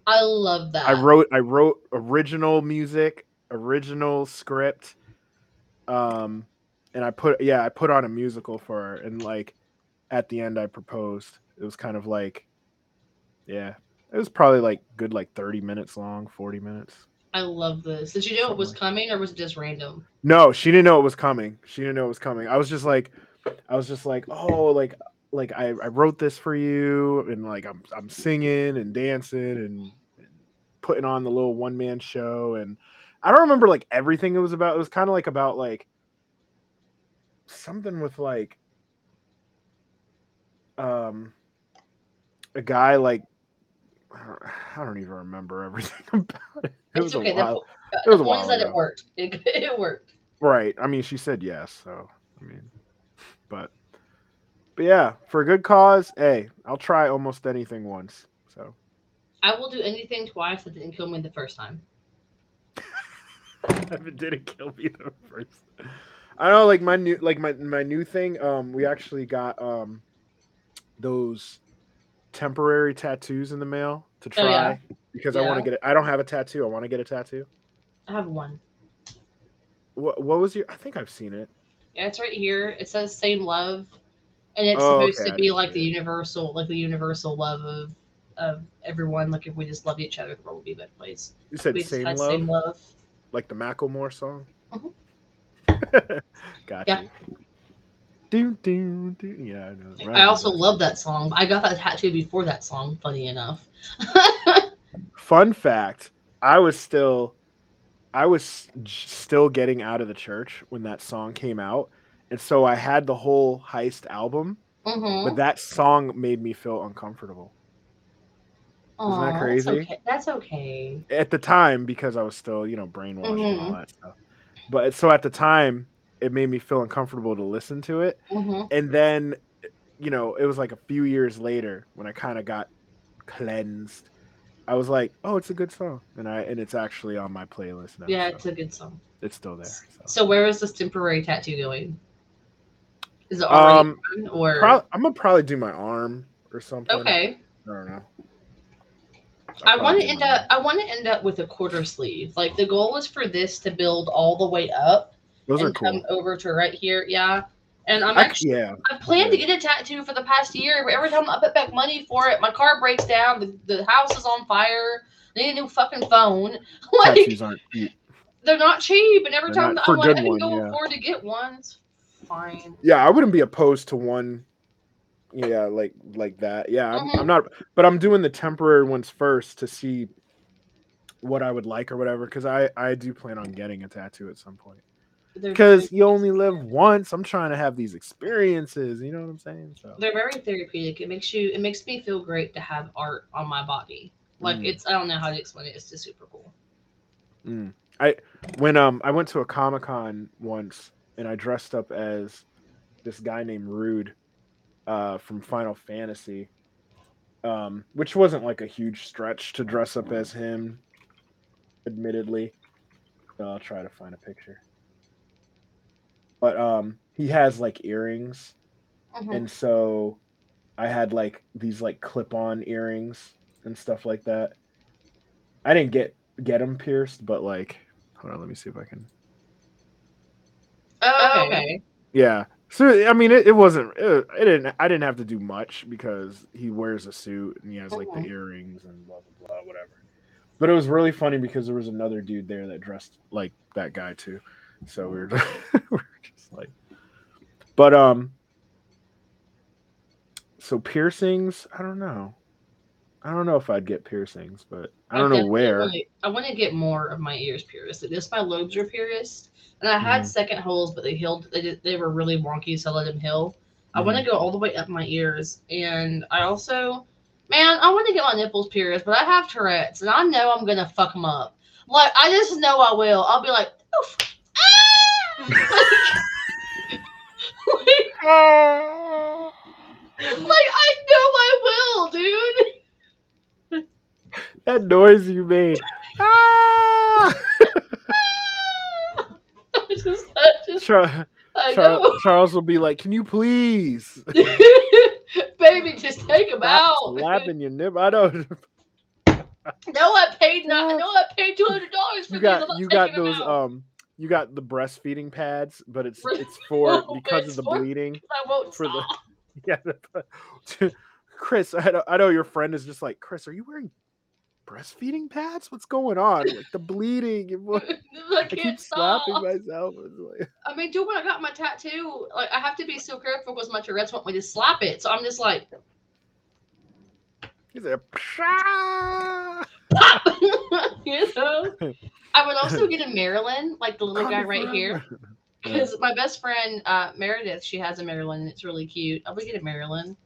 I love that. I wrote. I wrote original music, original script. Um, and I put yeah, I put on a musical for her, and like, at the end, I proposed. It was kind of like, yeah, it was probably like good, like thirty minutes long, forty minutes. I love this. Did you know it was coming, or was it just random? No, she didn't know it was coming. She didn't know it was coming. I was just like, I was just like, oh, like, like I, I wrote this for you, and like I'm I'm singing and dancing and, and putting on the little one man show, and I don't remember like everything it was about. It was kind of like about like something with like um a guy like I don't, I don't even remember everything about it. It was okay. a while. po- it was the a point is while that it worked. It, it worked. Right. I mean, she said yes, so I mean, but but yeah, for a good cause, hey, I'll try almost anything once. So I will do anything twice that didn't kill me the first time. it didn't kill me the first. I know, like my new, like my my new thing. Um, we actually got um those temporary tattoos in the mail to try Oh, yeah. because I want to get it. I don't have a tattoo. I want to get a tattoo. I have one. What what was your? I think I've seen it. Yeah, it's right here. It says "same love," and it's Oh, supposed okay, to be like the universal, like the universal love of of everyone. Like if we just love each other, the world would be a better place. You said We same love, same love. Like the Macklemore song. Mhm. Got Yeah. you. Do, do, do. Yeah, I know. I also love that song. I got that tattoo before that song. Funny enough. Fun fact: I was still, I was still getting out of the church when that song came out, and so I had the whole Heist album, mm-hmm. but that song made me feel uncomfortable Isn't that crazy? That's okay. That's okay. at the time because I was still, you know, brainwashed and all Mhm. that stuff. But so at the time, it made me feel uncomfortable to listen to it. hmm and then you know it was like a few years later when i kind of got cleansed i was like oh it's a good song and i and it's actually on my playlist now Yeah, so it's a good song. it's still there so. So where is this temporary tattoo going? Is it already Um, or Prob- i'm gonna probably do my arm or something okay? i don't know I want to end up. I want to end up with a quarter sleeve. Like the goal is for this to build all the way up those are and cool come over to right here. Yeah, and I'm I- actually. yeah I planned to get a tattoo for the past year, but every time I put back money for it, my car breaks down. The, the house is on fire. I need a new fucking phone. Like tattoos aren't cheap they're not cheap, and every They're time not- I'm like, I can one, go yeah. afford to get one. It's fine. yeah i wouldn't be opposed to one yeah like like that yeah I'm, Mhm. I'm not but i'm doing the temporary ones first to see what i would like or whatever because i i do plan on getting a tattoo at some point because you only live once i'm trying to have these experiences you know what i'm saying so they're very therapeutic. It makes you. It makes me feel great to have art on my body. Like Mm. it's. I don't know how to explain it. It's just super cool. Mm. I when um I went to a comic con once and I dressed up as this guy named Rude uh from Final Fantasy. Um which wasn't like a huge stretch to dress up as him admittedly. So I'll try to find a picture. But um he has like earrings Mhm. and so I had like these like clip-on earrings and stuff like that. I didn't get get them pierced, but like, hold on, let me see if I can. Oh, okay. Yeah, so I mean, it, it wasn't. It, it didn't. I didn't have to do much because he wears a suit and he has like the Mhm. earrings and blah blah blah whatever. But it was really funny because there was another dude there that dressed like that guy too. So we were, we were just like, but um, so piercings. I don't know. I don't know if I'd get piercings, but I don't know where. wanna- I want to get more of my ears pierced. This my lobes are pierced, and I had Mhm. second holes, but they healed. They did, they were really wonky, so I let them heal. I want to go all the way up my ears, and I also, man, I want to get my nipples pierced, but I have Tourette's, and I know I'm gonna fuck them up. Like I just know I will. I'll be like, Oof. ah! like, like I know I will, dude. That noise you made. Ah! I just, just, Char- Char-. Charles will be like, "Can you please Baby, just take stop out. slapping your nip?" I don't. No, I paid not. No, I paid two hundred dollars for You got not you got those um you got the breastfeeding pads, but it's it's for because it's of the for- bleeding. I won't for the- Yeah. the- Chris, I know, I know your friend is just like, Chris, are you wearing breastfeeding pads? What's going on? Like the bleeding. and what- I can't keep stop. slapping myself. Like- I mean, dude, when I got my tattoo, like I have to be so careful because my Tourette's want me to slap it. So I'm just like, He's like, "Pshaw!" you know. I would also get a Maryland, like the little guy right here, because my best friend uh, Meredith, she has a Maryland, and it's really cute. I would get a Maryland.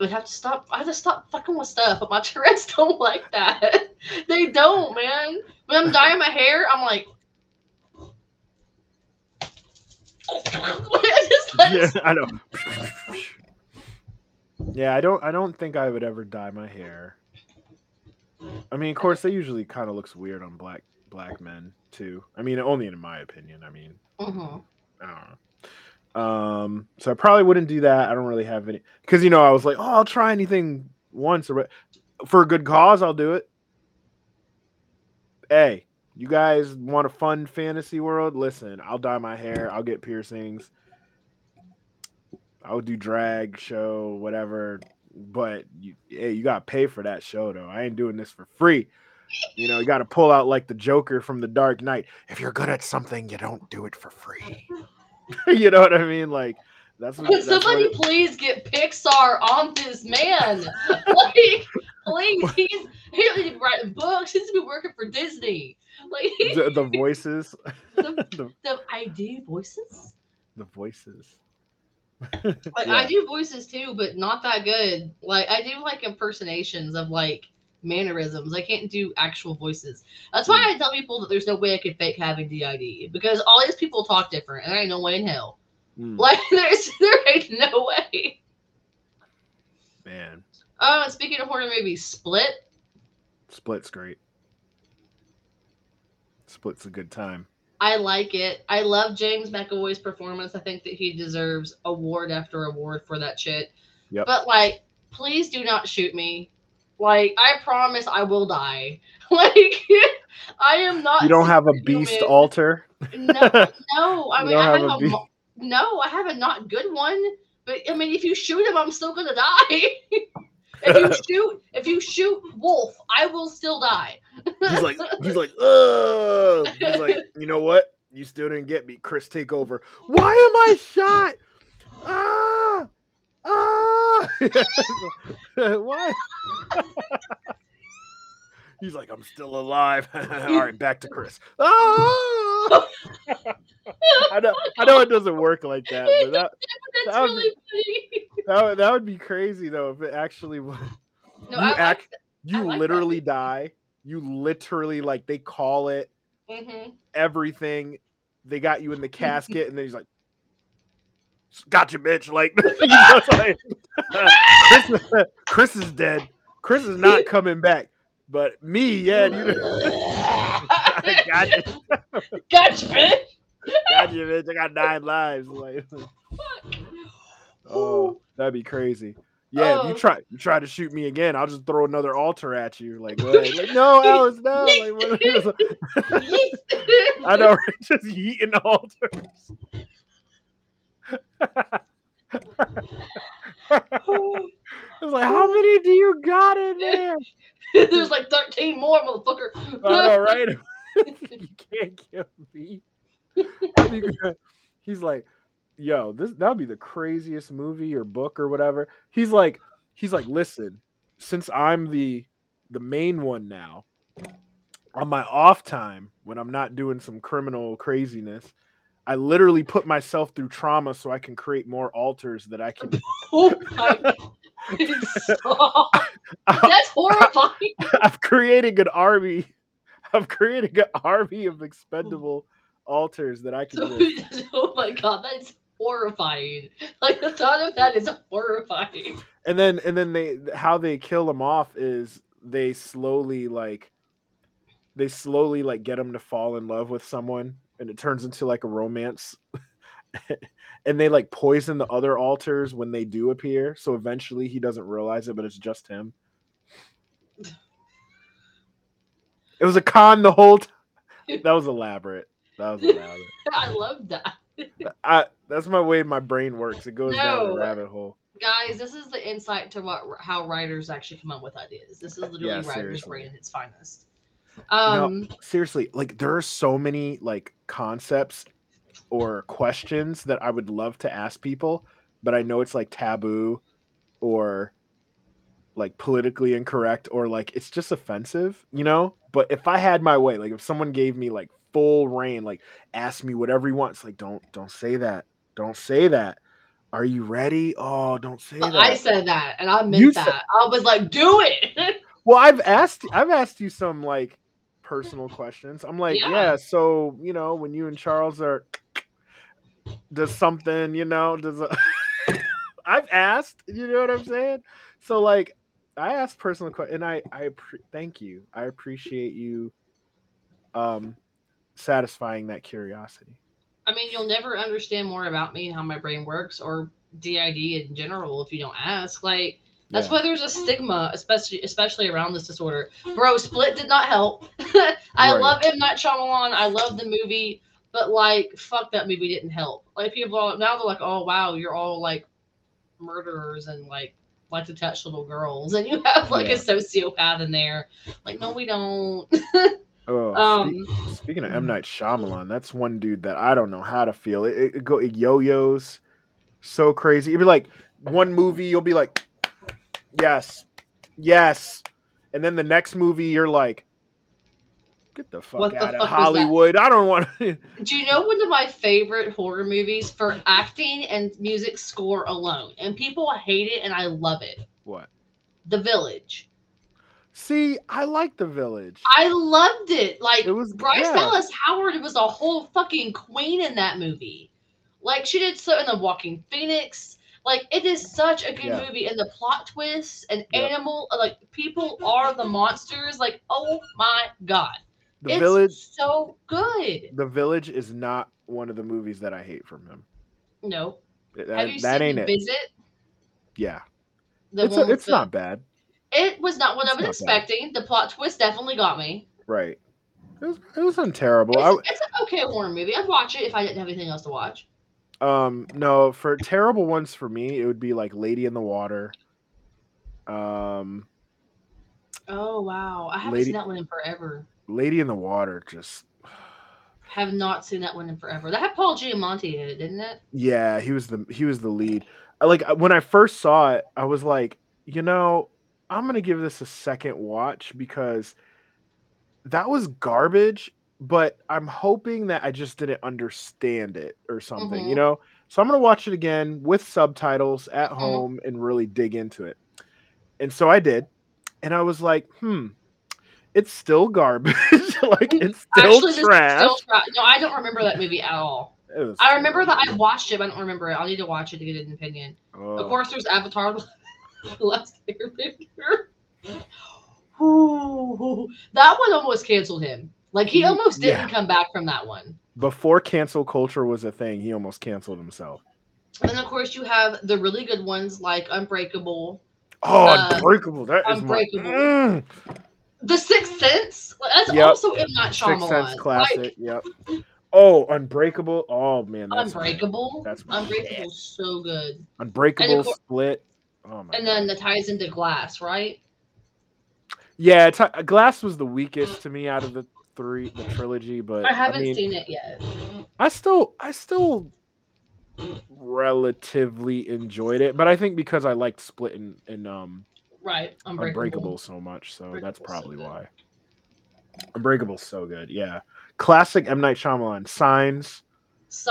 Would have to stop. I have to stop fucking with stuff, but my Tourette's don't like that. they don't, man. When I'm dyeing my hair, I'm like. I just let yeah, I know. yeah, I don't. I don't think I would ever dye my hair. I mean, of course, they usually kind of looks weird on black black men too. I mean, only in my opinion. I mean, Mhm. I don't know. Um, so I probably wouldn't do that. I don't really have any because you know I was like, oh, I'll try anything once or for a good cause. I'll do it. Hey, you guys want a fun fantasy world? Listen, I'll dye my hair. I'll get piercings. I'll do drag show, whatever. But you, hey, you gotta pay for that show though. I ain't doing this for free. You know, you got to pull out like the Joker from the Dark Knight. If you're good at something, you don't do it for free. you know what I mean? Like that's what, Could that's what somebody it- please get Pixar on this man? like, please, he's he he's writing books. He's been working for Disney. Like, the, the voices, the, the, the I do voices. the voices. Like, Yeah. I do voices too, but not that good. Like, I do like impersonations of like mannerisms. I can't do actual voices. That's why I tell people that there's no way I could fake having DID because all these people talk different, and there ain't no way in hell. Mm, Like, there's there ain't no way. man, Oh, and speaking of horror movies, Split. Split's great. Split's a good time. I like it. I love James McAvoy's performance. I think that he deserves award after award for that shit. Yep. But like, please do not shoot me. Like, I promise I will die. Like, I am not. You don't have a beast superhuman. alter. No, no. I mean, I have have a a. no, I have a not good one. But I mean, if you shoot him, I'm still gonna die. if you shoot, if you shoot Wolf, I will still die. He's like, he's like, oh, he's like, you know what? You still didn't get me. Chris, take over. Why am I shot? Ah, ah. Why? he's like, I'm still alive. All right, back to Chris. Ah! I know, I know it doesn't work like that, but that That's that would really funny. that would, that would be crazy though if it actually was. No, you I like act, I you like that. literally die. You literally like they call it hmm everything. They got you in the casket, and then he's like, "Got you, bitch!" Like, you know, like, Chris, Chris is dead. Chris is not coming back. But me, yeah, you I got you, Gotcha, bitch. got you, bitch. I got nine lives. Like, oh, that'd be crazy. Yeah, if you Oh. try you try to shoot me again, I'll just throw another alter at you. Like, what? like no, Alice, no. Like, what- I know, just yeeting the alters. It's like, how many do you got in there? There's like 13 more, motherfucker. All right. you can't kill me. That'd be good. He's like, yo, this that'd be the craziest movie or book or whatever. He's like, he's like, listen, since I'm the the main one now, on my off time when I'm not doing some criminal craziness, I literally put myself through trauma so I can create more alters that I can. Oh my god. That's horrifying. I'm creating an army. I'm creating an army of expendable alters that I can. Oh my god, that's horrifying. Like the thought of that is horrifying. And then and then they how they kill them off is they slowly like they slowly like get them to fall in love with someone and it turns into like a romance and they like poison the other alters when they do appear so eventually he doesn't realize it but it's just him. It was a con the whole time that was elaborate. That was elaborate. I love that. I, that's my way my brain works. It goes no. down the rabbit hole. Guys this is the insight to what how writers actually come up with ideas. This is literally yeah, writer's brain at its finest um no, seriously like there are so many like concepts or questions that i would love to ask people but i know it's like taboo or like politically incorrect or like it's just offensive you know? But if i had my way like if someone gave me like full reign like ask me whatever you want it's like don't don't say that. Don't say that. Are you ready? Oh don't say that i said that and i meant you that. said- i was like do it. Well i've asked i've asked you some like personal questions. I'm like, yeah. yeah, so you know, when you and Charles are does something, you know, does a I've asked, you know what I'm saying? So like I asked personal questions and I I pre- thank you. I appreciate you um satisfying that curiosity. I mean, you'll never understand more about me and how my brain works or DID in general if you don't ask. Like that's yeah. why there's a stigma, especially especially around this disorder. Bro, Split did not help. I right. love M Night Shyamalan. I love the movie, but like, fuck that movie didn't help. Like people are now they're like, oh wow, you're all like murderers and like like touch little girls, and you have like yeah. a sociopath in there. Like, no, we don't. Oh, um, speak, speaking of M Night Shyamalan, that's one dude that I don't know how to feel. It, it, it go it yo-yos so crazy. It'd be like one movie, you'll be like, Yes. Yes. And then the next movie, you're like, get the fuck what out the of Hollywood. I don't want to. Do you know one of my favorite horror movies for acting and music score alone? And people hate it, and I love it. What? The Village. See, I like The Village. I loved it. Like it was Bryce yeah. Dallas Howard was a whole fucking queen in that movie. Like she did so in The Joaquin Phoenix. Like it is such a good yeah. movie, and the plot twists and yeah. animal uh, like people are the monsters. Like oh my god, the it's village so good. The village is not one of the movies that I hate from him. No, that, Have you that seen ain't Visit? It. Yeah, the it's, a, it's not bad. It was not what it's I was expecting. Bad. The plot twist definitely got me. Right. It, was, it wasn't terrible. It's, I, it's an okay horror movie. I'd watch it if I didn't have anything else to watch. Um, no, for terrible ones for me, it would be like Lady in the Water. Um. Oh wow, I haven't Lady, seen that one in forever. Lady in the Water, just have not seen that one in forever. That had Paul Giamatti in it, didn't it? Yeah, he was the he was the lead. Like when I first saw it, I was like, you know, I'm gonna give this a second watch because that was garbage but I'm hoping that I just didn't understand it or something, mm-hmm. you know? So I'm going to watch it again with subtitles at mm-hmm. home and really dig into it. And so I did. And I was like, hmm, it's still garbage. like it's still Actually, trash. Still tra- no, I don't remember that movie at all. I remember that I watched it, but I don't remember it. I'll need to watch it to get an opinion. Oh. Of course, there's Avatar: The Last Airbender. Ooh, that one almost canceled him. Like he almost didn't yeah. come back from that one. Before cancel culture was a thing, he almost canceled himself. And then of course you have the really good ones like Unbreakable. Oh, uh, Unbreakable! That Unbreakable. is my... mm. The Sixth Sense. That's yep. also in that Shyamalan. Sixth Sense classic. Like, yep. Oh, Unbreakable. Oh man, that's Unbreakable. My, that's Unbreakable. So good. Unbreakable course, Split. Oh my. And God. then the ties into Glass, right? Yeah, t- Glass was the weakest to me out of the three, the trilogy, but I haven't I mean, seen it yet. I still, I still relatively enjoyed it, but I think because I liked Split and, and um, right, Unbreakable. Unbreakable so much, so that's probably so why. Unbreakable's so good, yeah. Classic M Night Shyamalan. Signs, Si-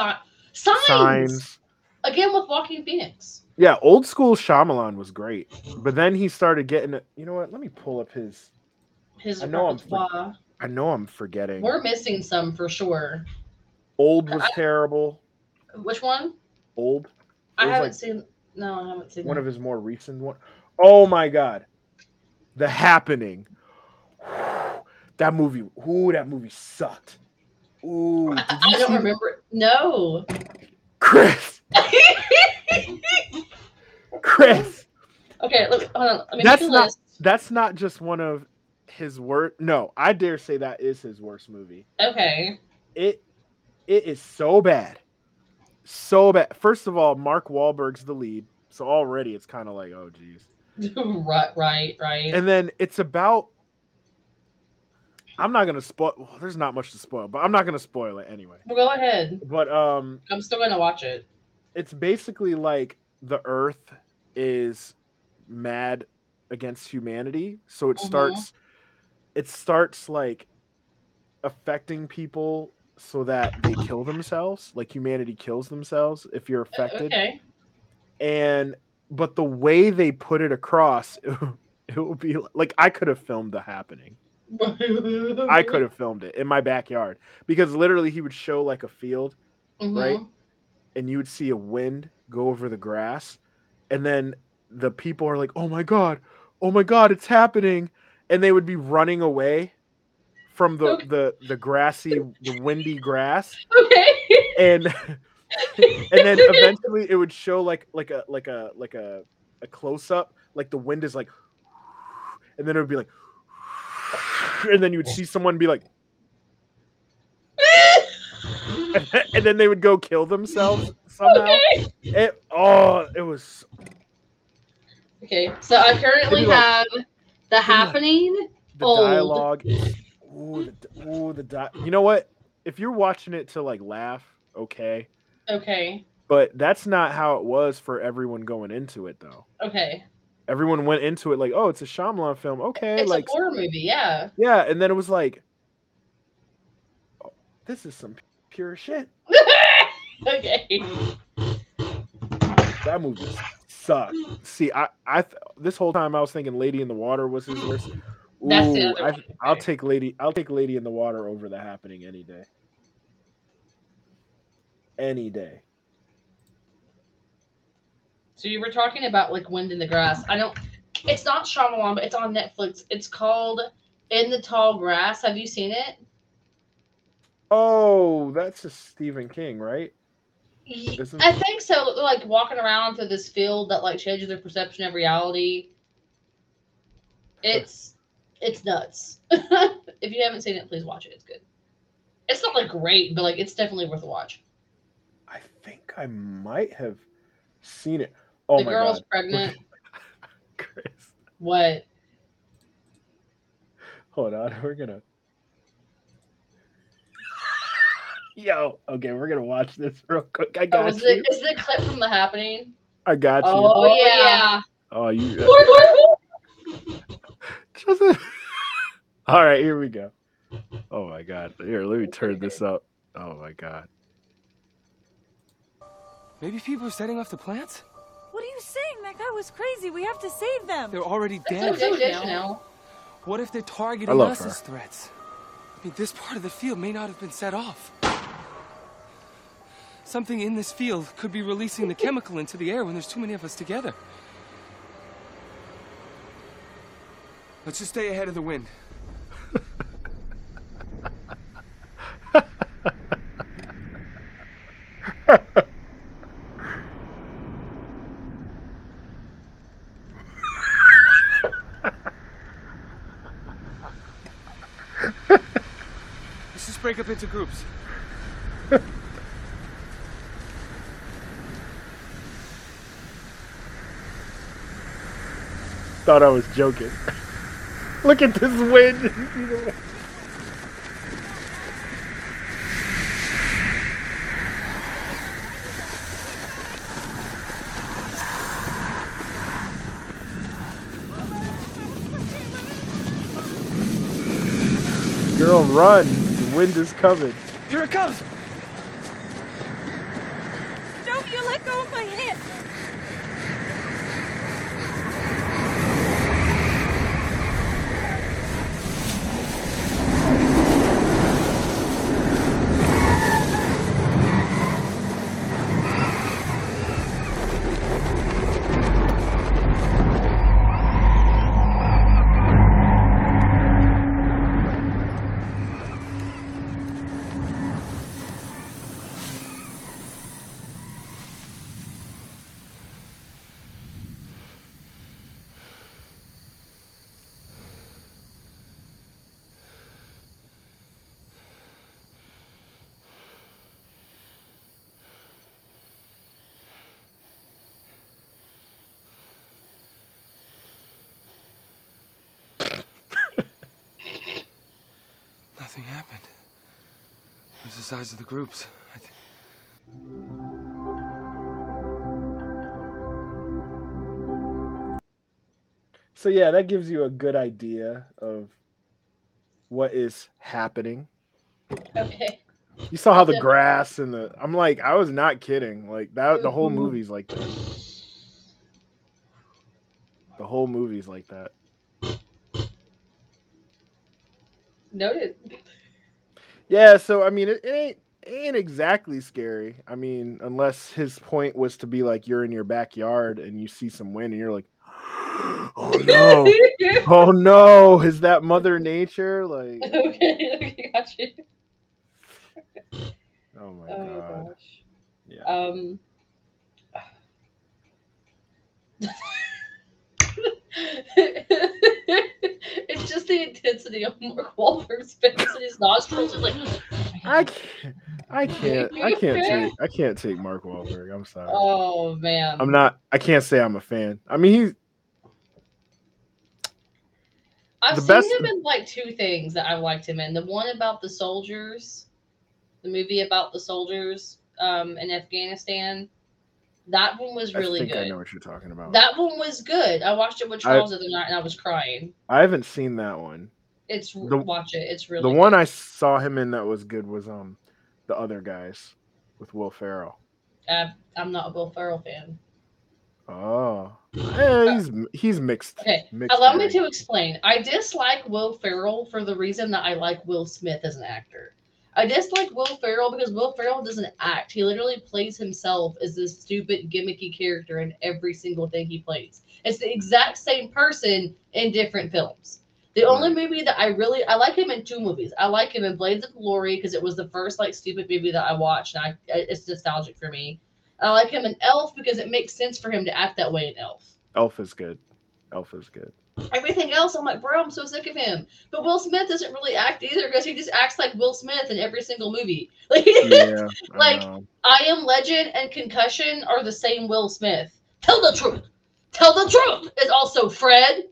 signs. Signs. again with Joaquin Phoenix. Yeah, old school Shyamalan was great, but then he started getting. You know what? Let me pull up his. His I know I'm repertoire. I know I'm forgetting. We're missing some for sure. Old was I- terrible. Which one? Old. I haven't like seen. No, I haven't seen one that. of his more recent one. Oh my god, The Happening. That movie. Ooh, that movie sucked. Ooh, did I, you I don't remember. it. No. Chris? Chris. okay, look, hold on. Let me That's not-. That's not just one of his worst. No, I dare say that is his worst movie. Okay. It it is so bad, so bad. First of all, Mark Wahlberg's the lead, so already it's kind of like, oh geez. right, right, right. And then it's about. I'm not gonna spoil. Well, there's not much to spoil, but I'm not gonna spoil it anyway. well, go ahead. But um, I'm still gonna watch it. it's basically like the Earth is mad against humanity, so it Mhm. starts. It starts like affecting people so that they kill themselves. Like humanity kills themselves if you're affected. Okay. and but the way they put it across it would be like i could have filmed the happening i could have filmed it in my backyard because literally he would show like a field Mhm. right? and you would see a wind go over the grass and then the people are like oh my god oh my god it's happening and they would be running away from the Okay. the the grassy the windy grass Okay. and and then eventually it would show like like a like a like a a close up like the wind is like and then it would be like and then you would see someone be like and then they would go kill themselves somehow okay. it oh it was Okay. So I currently like- have the happening. the Old. dialogue ooh, the, ooh, the di- you know what if you're watching it to like laugh okay Okay. but that's not how it was for everyone going into it though Okay. everyone went into it like, oh, it's a Shyamalan film. Okay, It's like a horror movie. Yeah. yeah, and then it was like, oh, this is some pure shit. okay. That movie sucked. See, I, I, th- this whole time I was thinking Lady in the Water was his worst. That's the other I, one, I'll take Lady. I'll take Lady in the Water over the Happening any day. Any day. So you were talking about like Wind in the Grass. I don't. It's not Shyamalan, but it's on Netflix. It's called In the Tall Grass. Have you seen it? Oh, that's a Stephen King, right? Isn't- I think so. Like walking around through this field that like changes their perception of reality. It's it's nuts. if you haven't seen it, please watch it. It's good. It's not like great, but like it's definitely worth a watch. I think I might have seen it. Oh the my girl's god, pregnant. Chris. What? Hold on, we're gonna. Yo, okay, we're gonna watch this real quick. I Oh, got is you. it is it a clip from the happening? I got you. Oh, yeah. Oh, you. All right, here we go. Oh my god. Here, let me turn this up. Oh my god. Maybe people are setting off the plants? What are you saying? That guy was crazy. We have to save them. They're already That's dead. so good, Chanel. What if they're targeting us her. as threats? I mean, this part of the field may not have been set off. Something in this field could be releasing the chemical into the air when there's too many of us together. Let's just stay ahead of the wind. Let's just break up into groups. Thought I was joking. Look at this wind. Girl, run. The wind is coming. Here it comes! Don't you let go of my hand. Nothing happened. It was the size of the groups. I th- So yeah, that gives you a good idea of what is happening. Okay. You saw how the grass and the I'm like, I was not kidding. Like that the whole Mhm. movie's like that. The whole movie's like that. Noted. Yeah, so I mean it, it ain't it ain't exactly scary. I mean, unless his point was to be like you're in your backyard and you see some wind and you're like, Oh no. oh no, is that mother nature? Like okay, okay, got you. oh my Oh god. gosh. Yeah. Um. just the intensity of Mark Wahlberg's face and his nostrils. Like, I can't I can't I can't take I can't take Mark Wahlberg. I'm sorry. oh man. I'm not I can't say I'm a fan. I mean he's I've seen best- him in like two things that I liked him in. The one about the soldiers, the movie about the soldiers um, in Afghanistan. That one was really good. I think I know what you're talking about. That one was good. I watched it with Charles the other night and I was crying. I haven't seen that one. It's The- watch it. It's really the good. one I saw him in that was good was um the other guys with Will Ferrell. Uh, I'm not a Will Ferrell fan. Oh, yeah, he's he's mixed. Okay, mixed Allow me to explain. I dislike Will Ferrell for the reason that I like Will Smith as an actor. I dislike Will Ferrell because Will Ferrell doesn't act. He literally plays himself as this stupid, gimmicky character in every single thing he plays. It's the exact same person in different films. The only movie that I really I like him in two movies. I like him in Blades of Glory because it was the first like stupid movie that I watched, and I it's nostalgic for me. I like him in Elf because it makes sense for him to act that way in Elf. Elf is good. Elf is good. Everything else, I'm like, bro, I'm so sick of him. But Will Smith doesn't really act either because he just acts like Will Smith in every single movie. Like, Yeah, I Like- know. I Am Legend and Concussion are the same Will Smith. Tell the truth. Tell the truth. It's also Fred.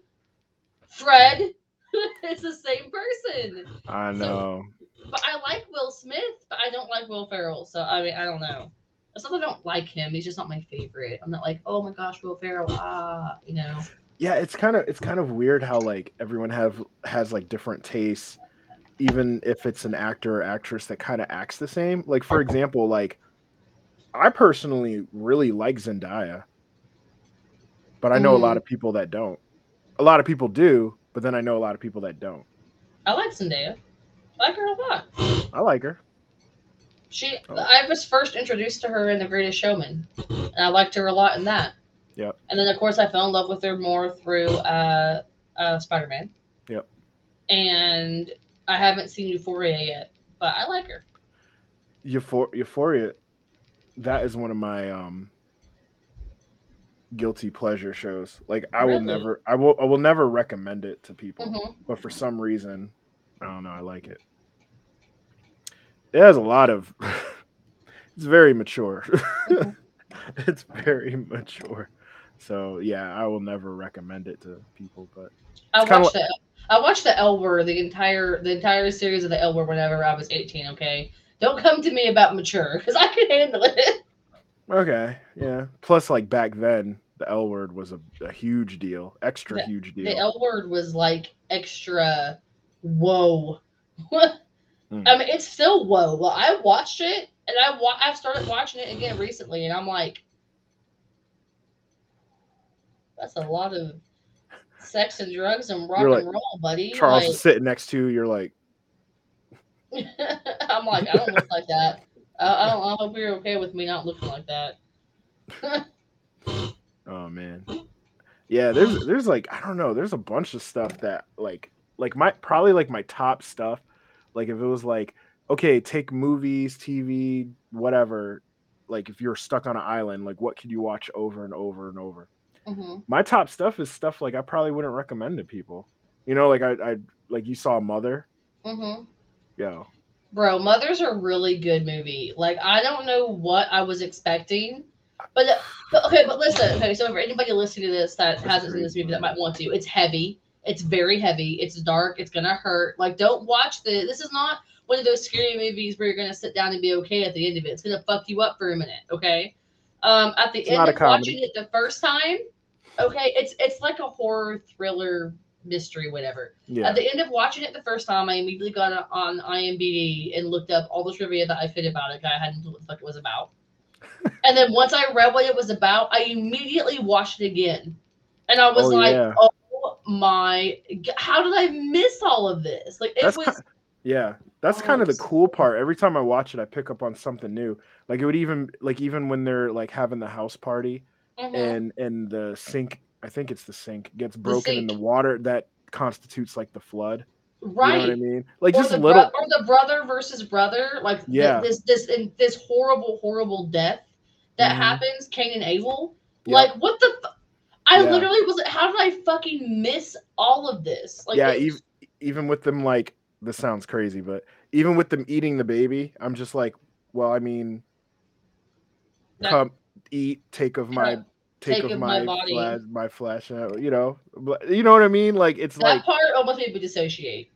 Fred. it's the same person. I know. But I like Will Smith, but I don't like Will Ferrell. So I mean, I don't know. It's not that I don't like him. He's just not my favorite. I'm not like, oh my gosh, Will Ferrell. Ah, you know. Yeah it's kind of it's kind of weird how like everyone have has like different tastes even if it's an actor or actress that kind of acts the same like for example like i personally really like zendaya but i know a lot Mhm. of people that don't a lot of people do but then i know a lot of people that don't I like Zendaya. I like her a lot. i like her She, Oh. I was first introduced to her in The Greatest Showman, and I liked her a lot in that. Yep. And then, of course, I fell in love with her more through uh, uh, Spider Man. Yep. And I haven't seen Euphoria yet, but I like her. Euphor- euphoria that is one of my um guilty pleasure shows like i will never i will i will never recommend it to people hmm but for some reason, I don't know, I like it. It has a lot of it's very mature. Mhm. it's very mature. So yeah, I will never recommend it to people, but I watched the I watched the L Word, the entire the entire series of the L Word whenever I was 18. Okay, don't come to me about mature because I can handle it. okay, yeah. Plus like back then, the L word was a, a huge deal, extra The- huge deal. The. L Word was like extra. Whoa. Hmm. I mean, it's still whoa. Well, I watched it and I wa- I started watching it again recently, and I'm like, that's a lot of sex and drugs and rock like, and roll, buddy. Charles Like, is sitting next to you. You're like, I'm like, I don't look like that. I, I don't. I hope you're okay with me not looking like that. oh man. Yeah, there's there's like I don't know, there's a bunch of stuff that like like my probably like my top stuff. Like if it was like okay, take movies, TV, whatever. Like if you're stuck on an island, like what could you watch over and over and over? Hmm My top stuff is stuff like I probably wouldn't recommend to people. You know, like I, I like you saw Mother. hmm Yo, Bro, Mother's a really good movie. Like, I don't know what I was expecting, but, but okay, but listen. Okay, so for anybody listening to this that hasn't seen this movie that might want to, it's heavy. It's very heavy. It's dark. It's gonna hurt. Like, don't watch the. This is not one of those scary movies where you're gonna sit down and be okay at the end of it. It's gonna fuck you up for a minute. Okay. Um, at the It's end of comedy. watching it the first time, okay, it's it's like a horror thriller mystery, whatever. yeah, At the end of watching it the first time, I immediately got on IMDb and looked up all the trivia that I could about it. I hadn't known what the fuck it was about. and then once I read what it was about, I immediately watched it again, and I was Oh, like, yeah. "Oh my! How did I miss all of this? Like it That's was." ki- yeah, that's Oh, kind of the cool part. Every time I watch it, I pick up on something new. Like it would even like even when they're like having the house party Mhm. and and the sink, I think it's the sink gets broken in the water that constitutes like the flood. right. You know what I mean? Like or just little. bro- or the brother versus brother, like Yeah. this this in this horrible horrible death that Mhm. happens, Cain and Abel. Yep. Like what the? Fu- I Yeah. literally was. How did I fucking miss all of this? Like yeah, even even with them like this sounds crazy, but even with them eating the baby, I'm just like, well, I mean, come eat, take of my take, take of of my my my flesh, you know, but- you know what I mean? Like it's that like part almost made me dissociate.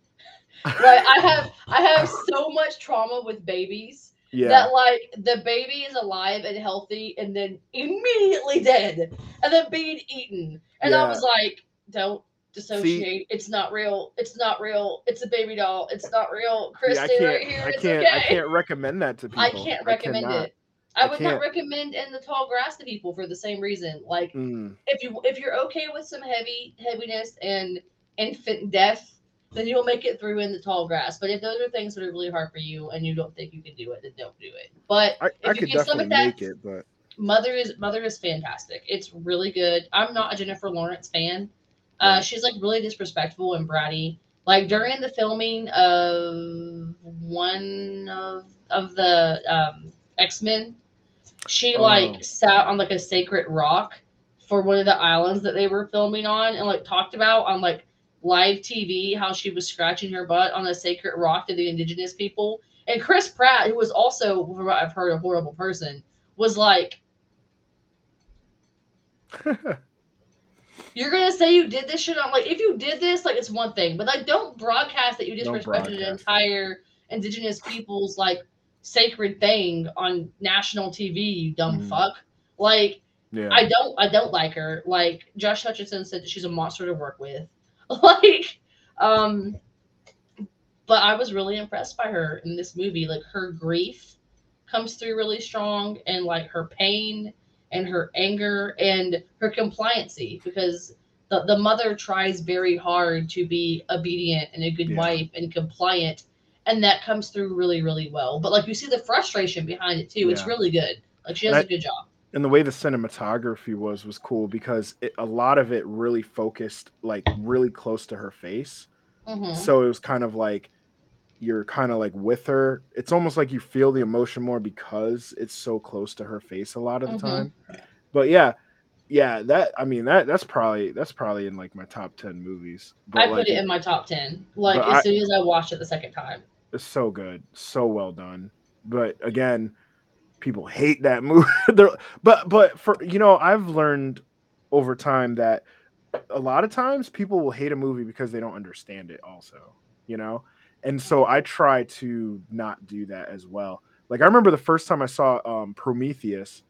Right, I have I have so much trauma with babies yeah, that like the baby is alive and healthy and then immediately dead and then being eaten, and I was like, don't dissociate. it's not real. It's not real. It's a baby doll. It's not real. See, Chris, I stay right here. I it's can't, okay. I can't recommend that to people. I can't recommend cannot. it. I I would not recommend in the tall grass to people for the same reason. Like Mm, if you if you're okay with some heavy heaviness and infant death, then you'll make it through in the tall grass. But if those are things that are really hard for you and you don't think you can do it, then don't do it. But I, I if you could can stomach that, it, but Mother is Mother is fantastic. It's really good. I'm not a Jennifer Lawrence fan. Uh, she's like really disrespectful and bratty. Like during the filming of one of of the um, X Men, she Oh. like sat on like a sacred rock for one of the islands that they were filming on, and like talked about on like live TV how she was scratching her butt on a sacred rock to the indigenous people. And Chris Pratt, who was also, from what I've heard, a horrible person, was like, You're gonna say you did this shit on like if you did this, like it's one thing, but like don't broadcast that you disrespected an entire indigenous people's like sacred thing on national TV, you dumb Mhm. fuck. Like yeah, I don't I don't like her. Like Josh Hutcherson said that she's a monster to work with. Like um but I was really impressed by her in this movie. Like her grief comes through really strong and like her pain and her anger and her compliancy because the, the mother tries very hard to be obedient and a good Yeah. wife and compliant and that comes through really really well but like you see the frustration behind it too it's really good like she does And a good job and the way the cinematography was was cool because it, a lot of it really focused like really close to her face. Mhm. So it was kind of like you're kind of like with her. It's almost like you feel the emotion more because it's so close to her face a lot of the Mhm. time. But yeah, yeah, that I mean that that's probably that's probably in like my top ten movies. But I like, put it in my top 10 like as I- soon as I watched it the second time it's so good, so well done. But again, people hate that movie. But but for you know, I've learned over time that a lot of times people will hate a movie because they don't understand it. Also, you know, and so I try to not do that as well. Like I remember the first time I saw um, Prometheus,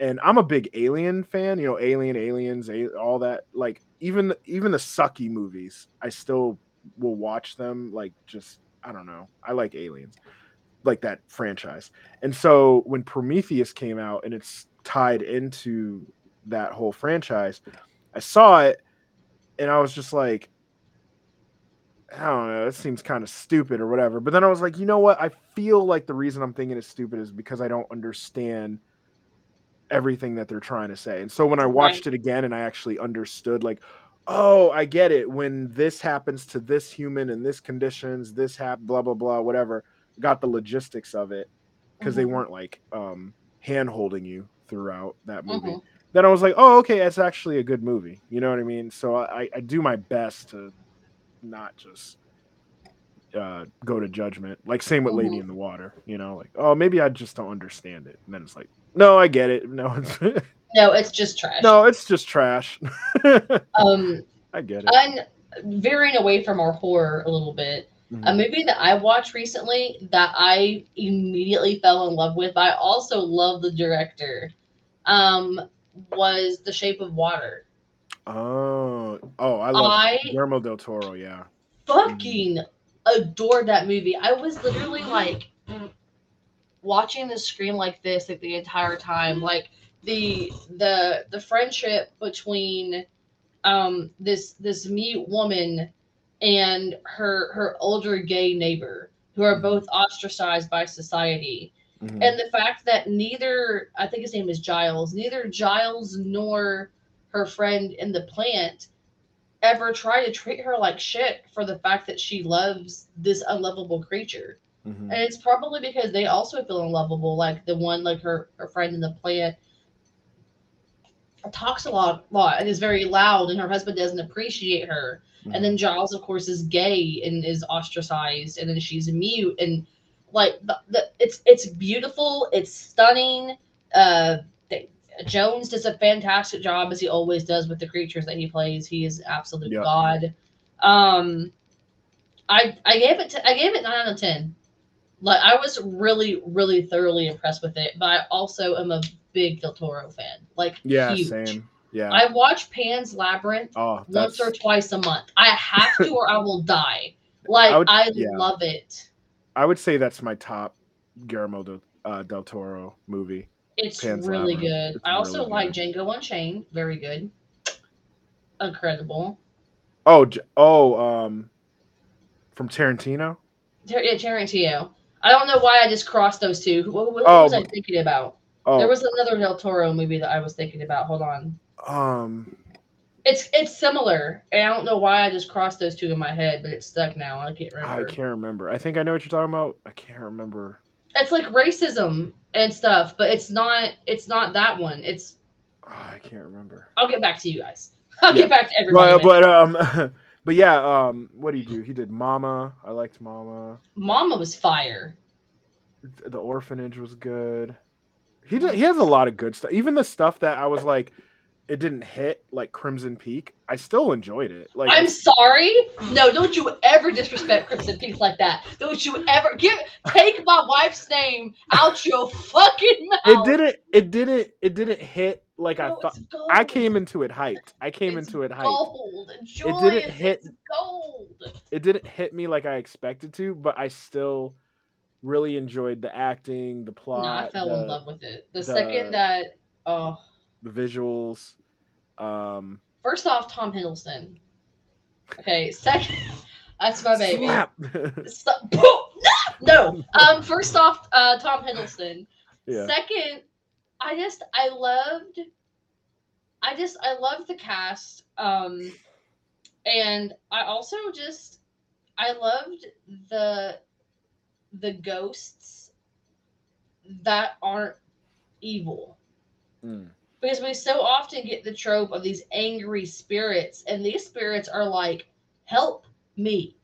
and I'm a big Alien fan. You know, Alien, Aliens, a- all that. Like even even the sucky movies, I still will watch them. Like just I don't know. I like Aliens, like that franchise. And so when Prometheus came out and it's tied into that whole franchise, I saw it and I was just like, I don't know, it seems kind of stupid or whatever. But then I was like, you know what? I feel like the reason I'm thinking it's stupid is because I don't understand everything that they're trying to say. And so when I watched it again and I actually understood, like, oh, I get it. When this happens to this human in this conditions, this hap, blah blah blah, whatever. Got the logistics of it because they Mhm. weren't like um hand holding you throughout that movie. Mhm. Then I was like, oh, okay, it's actually a good movie. You know what I mean? So I, I do my best to not just uh, go to judgment. Like same with Lady Mhm. in the Water. You know, like oh, maybe I just don't understand it. And then it's like, no, I get it. No, it's No, it's just trash. no, it's just trash. Um, I get it. and veering away from our horror a little bit, a Mhm. movie that I watched recently that I immediately fell in love with, but I also love the director, um, was The Shape of Water. Oh, oh, I love I Guillermo del Toro. Yeah. fucking adored that movie. I was literally like watching the screen like this like the entire time. Like the the the friendship between um this this mute woman and her her older gay neighbor who are both ostracized by society Mhm. and the fact that neither i think his name is giles neither giles nor her friend in the plant ever try to treat her like shit for the fact that she loves this unlovable creature Mhm. and it's probably because they also feel unlovable like the one like her her friend in the plant talks a lot lot and is very loud and her husband doesn't appreciate her Mm-hmm. and then Giles, of course, is gay and is ostracized, and then she's mute, and like the, the it's it's beautiful, it's stunning. Uh, Jones does a fantastic job as he always does with the creatures that he plays. He is absolute Yep. god. Um, I I gave it to, I gave it nine out of ten. Like I was really really thoroughly impressed with it, but I also am a big Del Toro fan. Like yeah, huge. same. Yeah. I watch Pan's Labyrinth oh, once or twice a month. I have to, or I will die. Like I, would- yeah. love it. I would say that's my top Guillermo del, uh, del Toro movie. It's really good. It's I also really like good. Django Unchained. Very good. Incredible. Oh, oh, um, from Tarantino. Tar- yeah, Tarantino. I don't know why I just crossed those two. What, what Oh, was I thinking about? Oh, There was another Del Toro movie that I was thinking about. Hold on. um, It's it's similar, and I don't know why I just crossed those two in my head, but it's stuck now. I can't I can't remember. I think I know what you're talking about. I can't remember. It's like racism and stuff, but it's not. It's not that one. It's Oh, I can't remember. I'll get back to you guys. I'll Yeah. get back to everybody. But, but um, but yeah, um, what did he do? He did Mama. I liked Mama. Mama was fire. The Orphanage was good. He did, he has a lot of good stuff. Even the stuff that I was like, it didn't hit like Crimson Peak. I still enjoyed it. Like I'm sorry. No, don't you ever disrespect Crimson Peak like that. Don't you ever give take my wife's name out your fucking mouth. it didn't. It didn't. It didn't hit like I thought. I came into it hyped. I came It's into it hyped. Gold. Julius, didn't hit- gold. It didn't hit me like I expected to, but I still really enjoyed the acting, the plot, no, I fell the, in love with it. The, the- second that oh the visuals. Um, first off, Tom Hiddleston. Okay, second that's my baby. slap. Stop. No, no. Um, first off, uh, Tom Hiddleston. yeah. Second, I just I loved I just I loved the cast. Um and I also just I loved the the ghosts that aren't evil. Mm. Because we so often get the trope of these angry spirits, and these spirits are like, help me.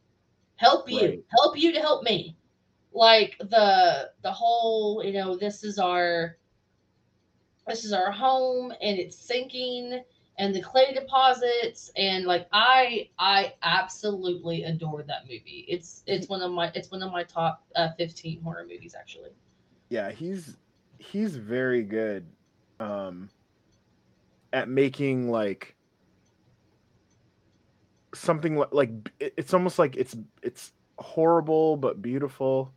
Help you. Right. Help you to help me. Like the the whole, you know, this is our this is our home and it's sinking and the clay deposits and like I I absolutely adore that movie. It's it's one of my it's one of my top uh, 15 horror movies actually. yeah he's he's very good um at making like something li- like it's almost like it's it's horrible but beautiful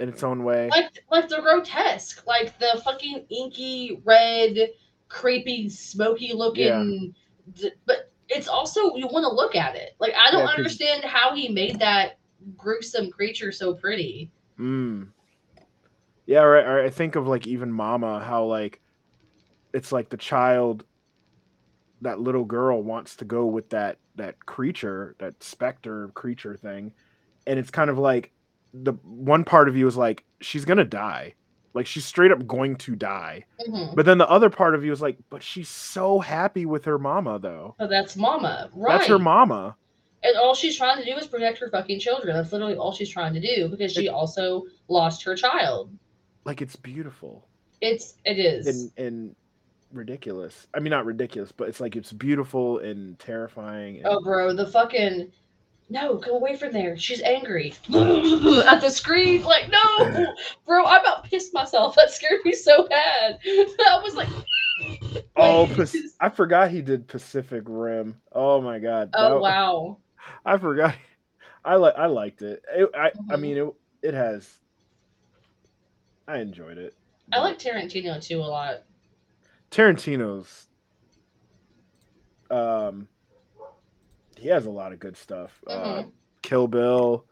in its own way. like like the grotesque, like the fucking inky red, creepy, smoky looking. d- But it's also you want to look at it. Like I don't Yeah, understand how he made that gruesome creature so pretty. Mm. Yeah, right, right. I think of like even Mama, how like it's like the child, that little girl wants to go with that that creature, that specter creature thing, and it's kind of like the one part of you is like she's gonna die, like she's straight up going to die, Mhm. but then the other part of you is like, but she's so happy with her mama though. But that's Mama, right? That's her mama. And all she's trying to do is protect her fucking children. That's literally all she's trying to do because she also lost her child. Like it's beautiful. It's it is. and and ridiculous. I mean, not ridiculous, but it's like it's beautiful and terrifying. And, Oh, bro, the fucking no, go away from there. She's angry at the screen. Like, no, bro, I about pissed myself. That scared me so bad. I was like, oh, I forgot he did Pacific Rim. Oh my god. oh that- wow. I forgot. I like. I liked it. it I. I Mhm. mean, it. It has. I enjoyed it. I like Tarantino too a lot. Tarantino's. Um. He has a lot of good stuff. Uh, Mhm. Kill Bill.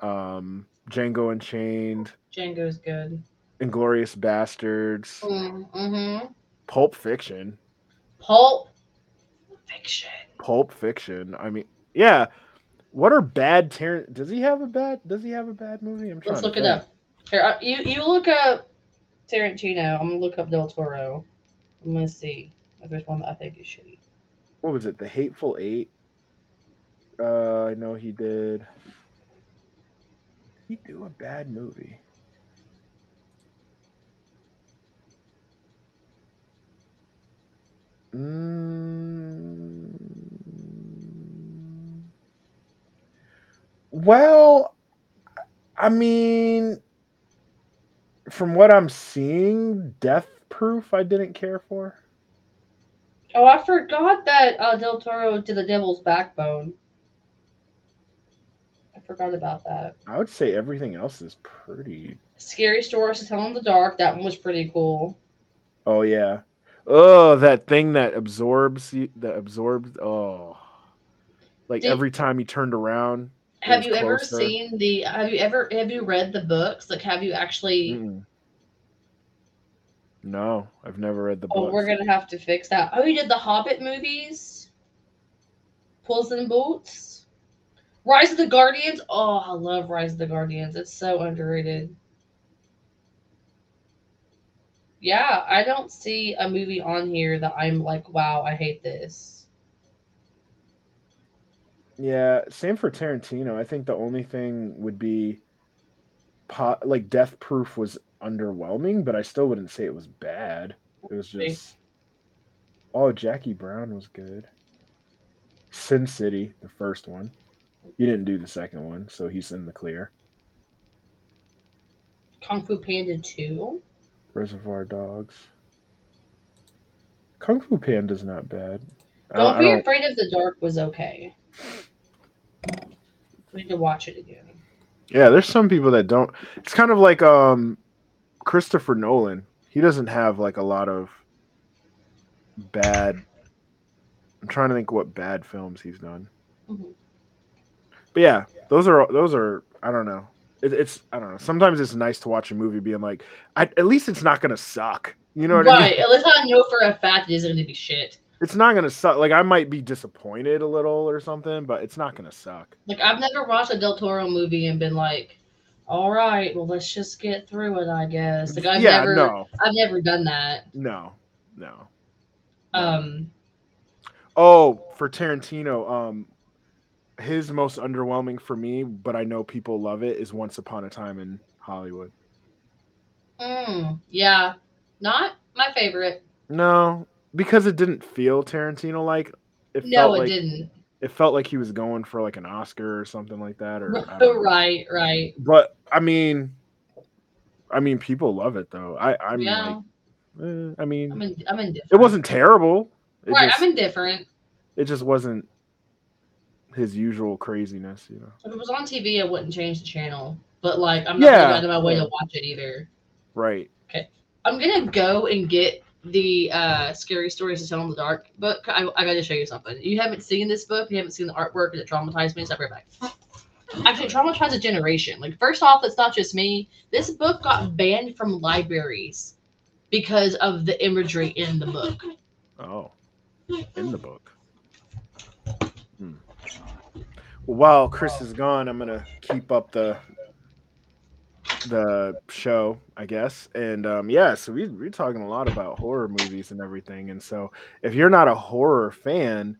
Um. Django Unchained. Django's good. Inglourious Basterds. Mm-hmm. Pulp Fiction. Pulp Fiction. Pulp Fiction. I mean, yeah. What are bad Tarant? Does he have a bad? Does he have a bad movie? I'm trying. Let's to look it up. Here, uh, you you look up Tarantino. I'm gonna look up Del Toro. I'm gonna see if there's one that I think is shitty. What was it? The Hateful Eight. Uh, I know he did. He do a bad movie? Mm, well, I mean, from what I'm seeing, Death Proof I didn't care for. Oh, I forgot that uh, Del Toro did The Devil's Backbone. I forgot about that. I would say everything else is pretty. Scary Stories to Tell in the Dark. That one was pretty cool. Oh yeah. Oh, that thing that absorbs you. That absorbs. Oh, like Did- every time he turned around. Have you ever seen the? Have you ever have you read the books? Like, have you actually? Mm-mm. No, I've never read the Oh, book. we're gonna have to fix that. Oh, you did the Hobbit movies. Puss in Boots. Rise of the Guardians. Oh, I love Rise of the Guardians. It's so underrated. Yeah, I don't see a movie on here that I'm like, wow, I hate this. Yeah, same for Tarantino. I think the only thing would be, po- like Death Proof was underwhelming, but I still wouldn't say it was bad. It was just. Oh, Jackie Brown was good. Sin City, the first one. You didn't do the second one, so he's in the clear. Kung Fu Panda 2. Reservoir Dogs. Kung Fu Panda's not bad. Don't I Be Afraid of the Dark was okay. We need to watch it again. Yeah, there's some people that don't. It's kind of like um Christopher Nolan. He doesn't have like a lot of bad. I'm trying to think what bad films he's done. Mhm. But yeah, those are those are. I don't know. It, it's I don't know. Sometimes it's nice to watch a movie being like, I, at least it's not gonna suck. You know what I mean? right. At least I know for a fact it isn't going to be shit. It's not gonna suck. Like I might be disappointed a little or something, but it's not gonna suck. Like I've never watched a Del Toro movie and been like, "All right, well let's just get through it." I guess. Like I've yeah, never, no, I've never done that. no, no. Um, Oh, for Tarantino, um, his most underwhelming for me, but I know people love it, is Once Upon a Time in Hollywood. mm, yeah, not my favorite. No, because it didn't feel Tarantino like. No, it like didn't. It felt like he was going for like an Oscar or something like that. Or I know. right, right. But I mean, I mean, people love it though. I I'm yeah, like, eh, I mean, I'm in, I'm indifferent. it wasn't terrible. It right. just, I'm indifferent. it just wasn't his usual craziness, you know. If it was on TV, I wouldn't change the channel. but like I'm not Yeah. gonna out of my way to watch it either. Right. Okay, I'm gonna go and get the uh scary stories to tell in the dark book. I, I gotta show you something. You haven't seen this book, you haven't seen the artwork, it traumatized me, be right back. Actually, traumatized a generation. Like, first off, it's not just me. This book got banned from libraries because of the imagery in the book. Oh, in the book. Hmm. Well, while Chris is gone, I'm gonna keep up the the show, I guess. And um, yeah, so we we're talking a lot about horror movies and everything. And so, if you're not a horror fan,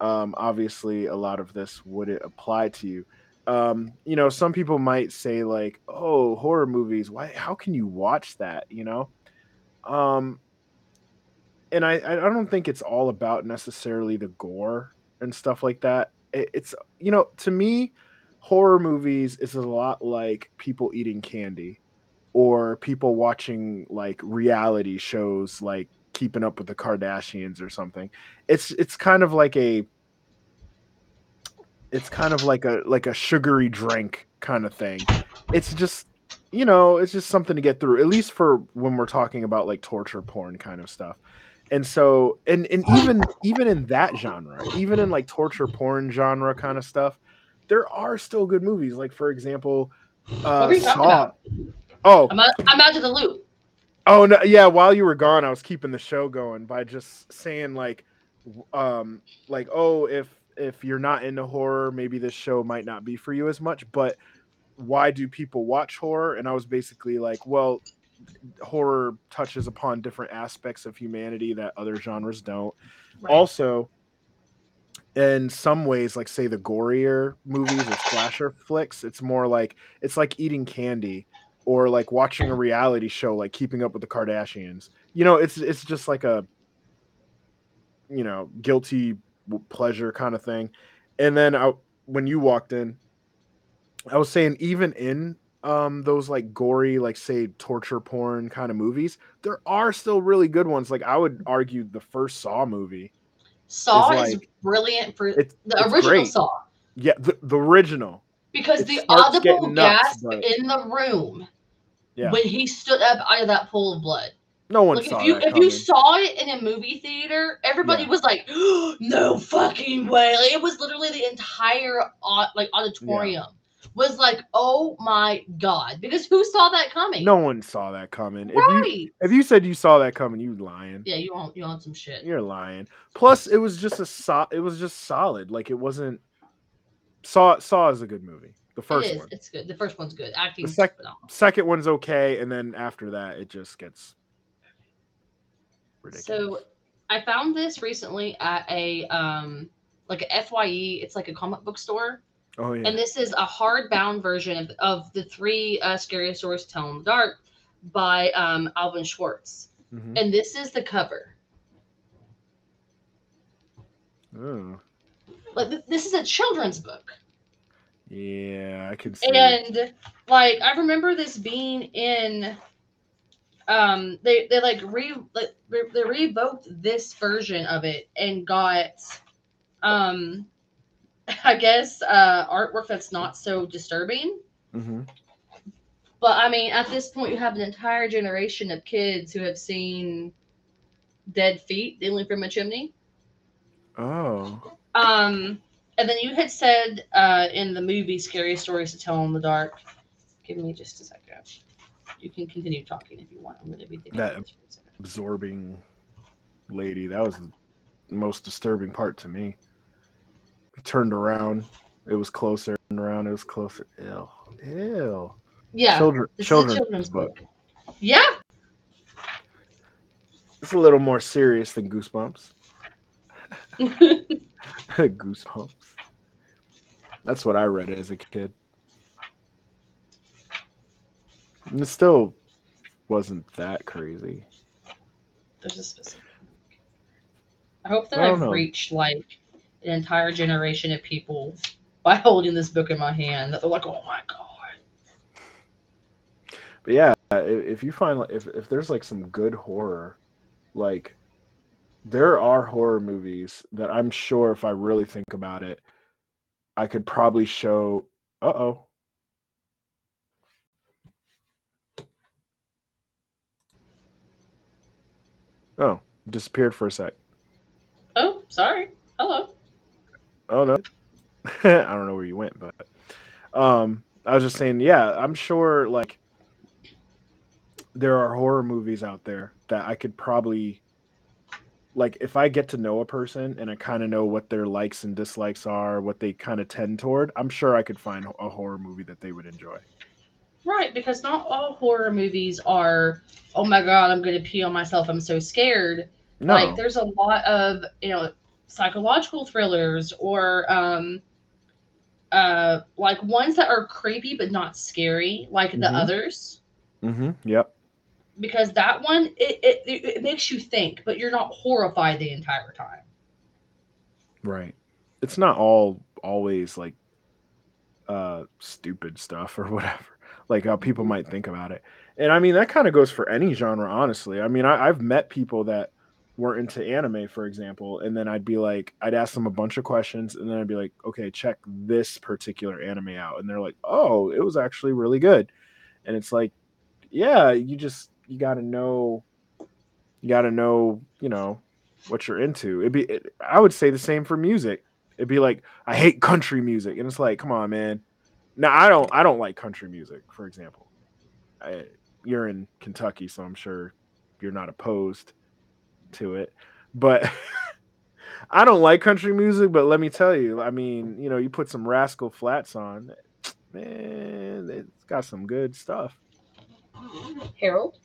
um, obviously a lot of this wouldn't apply to you. Um, you know, some people might say like, "Oh, horror movies. Why? How can you watch that?" You know. Um, and I, I don't think it's all about necessarily the gore and stuff like that. It, it's you know to me, horror movies is a lot like people eating candy, or people watching like reality shows like Keeping Up with the Kardashians or something. It's it's kind of like a it's kind of like a like a sugary drink kind of thing. It's just you know, it's just something to get through, at least for when we're talking about like torture porn kind of stuff. And so, and and even even in that genre, even in like torture porn genre kind of stuff, there are still good movies. Like for example, uh, are you talking Saw. about? Oh, I'm out, I'm out of the loop. Oh no, yeah. While you were gone, I was keeping the show going by just saying like, um, like oh, if if you're not into horror, maybe this show might not be for you as much. But why do people watch horror? And I was basically like, well, horror touches upon different aspects of humanity that other genres don't. Right. Also, in some ways, like say the gorier movies or slasher flicks, it's more like it's like eating candy or like watching a reality show like keeping up with the kardashians. You know it's it's just like a you know guilty pleasure kind of thing. And then I, when you walked in i was saying even in um those like gory like say torture porn kind of movies there are still really good ones. Like i would argue the first saw movie Saw is is brilliant for it's, the it's original great. Saw yeah the, the original because It the audible nuts, gasp but- in the room Yeah. when he stood up out of that pool of blood. no one Like saw if you if coming. you saw it in a movie theater, everybody Yeah. was like, "No fucking way!" Like, it was literally the entire like auditorium was like, "Oh my god!" Because who saw that coming? no one saw that coming if you right? if you said you saw that coming you lying yeah, you want you want some shit. You're lying. Plus, it was just a so- it was just solid. Like it wasn't. Saw Saw is a good movie. The first it one. It's good. The first one's good. Acting sec- phenomenal. Second one's okay, and then after that, it just gets ridiculous. So I found this recently at a um like a FYE. It's like a comic book store. Oh yeah. And this is a hardbound version of, of the three uh, stories to tell in the dark by um, Alvin Schwartz. Mhm. And this is the cover. Oh. Like th- this is a children's book, Yeah, I can see. and like I remember this being in. Um, they they like re like, re- they revoked this version of it and got, um, I guess uh artwork that's not so disturbing. hmm But I mean, at this point, you have an entire generation of kids who have seen dead feet dangling from a chimney. Oh. Um, and then you had said uh, in the movie "Scary Stories to Tell in the Dark." Give me just a second. You can continue talking if you want. I'm going to be. That- about this for a second. Absorbing lady. That was the most disturbing part to me. Turned around. It was closer. Turned around. It was closer. Ew. Ew. Yeah, Children. Children's, book. book. Yeah, It's a little more serious than Goosebumps. Goosebumps. That's what I read as a kid. And it still wasn't that crazy. there's a specific. I hope that I I've know. reached like an entire generation of people by holding this book in my hand. They're like, oh my god. But yeah, if you find if if there's like some good horror, like there are horror movies that I'm sure if I really think about it, I could probably show. Uh oh. Oh, disappeared for a sec. Oh, sorry. Hello. Oh no. I don't know where you went, but um I was just saying, yeah, I'm sure like there are horror movies out there that I could probably like if I get to know a person and I kind of know what their likes and dislikes are, what they kind of tend toward, I'm sure I could find a horror movie that they would enjoy. Right, because not all horror movies are, oh my god, I'm going to pee on myself. I'm so scared. No. Like, there's a lot of, you know, psychological thrillers or, um, uh, like ones that are creepy but not scary, like the Mhm. others. mm-hmm. Yep. Because that one, it, it, it, it makes you think, but you're not horrified the entire time. Right. It's not all always like uh stupid stuff or whatever. Like how people might think about it. And I mean that kind of goes for any genre, honestly. I mean, I, I've met people that were into anime, for example, and then I'd be like, I'd ask them a bunch of questions, and then I'd be like, okay, check this particular anime out. And they're like, Oh, it was actually really good. And it's like, yeah, you just you gotta know you gotta know, you know, what you're into. It'd be it, I would say the same for music. It'd be like I hate country music, and it's like, come on, man. Now I don't I don't like country music, for example. I, you're in Kentucky, so I'm sure you're not opposed to it. But I don't like country music, but let me tell you, I mean, you know, you put some Rascal Flatts on, man, it's got some good stuff. Harold?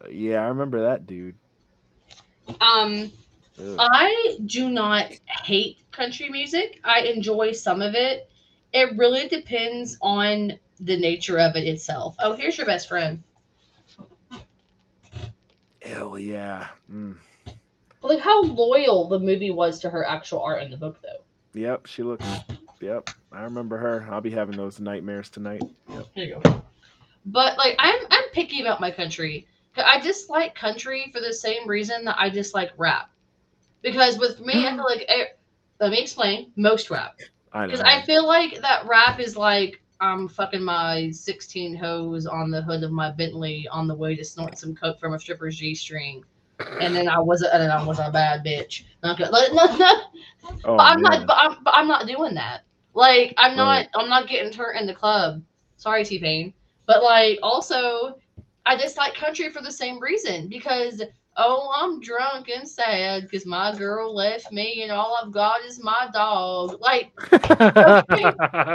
Uh, yeah, I remember that dude. Um, Ugh. I do not hate country music. I enjoy some of it. It really depends on the nature of it itself. Oh, here's your best friend. Hell yeah. Mm. Like how loyal the movie was to her actual art in the book, though. Yep, she looks. Yep, I remember her. I'll be having those nightmares tonight. Yep. Here you go. But like, I'm I'm picky about my country. I dislike country for the same reason that I dislike rap. Because with me, I feel like eh, let me explain. Most rap. I know. Because I feel like that rap is like I'm fucking my 16 hose on the hood of my Bentley on the way to snort some coke from a stripper's G string. And then I was a, and then I was a bad bitch. Good. Like, no, no, oh, but I'm man. not. But I'm, but I'm not doing that. Like I'm not. Right. I'm not getting turned in the club. Sorry, T Pain. But like also, I dislike country for the same reason because oh, I'm drunk and sad because my girl left me and all I've got is my dog. Like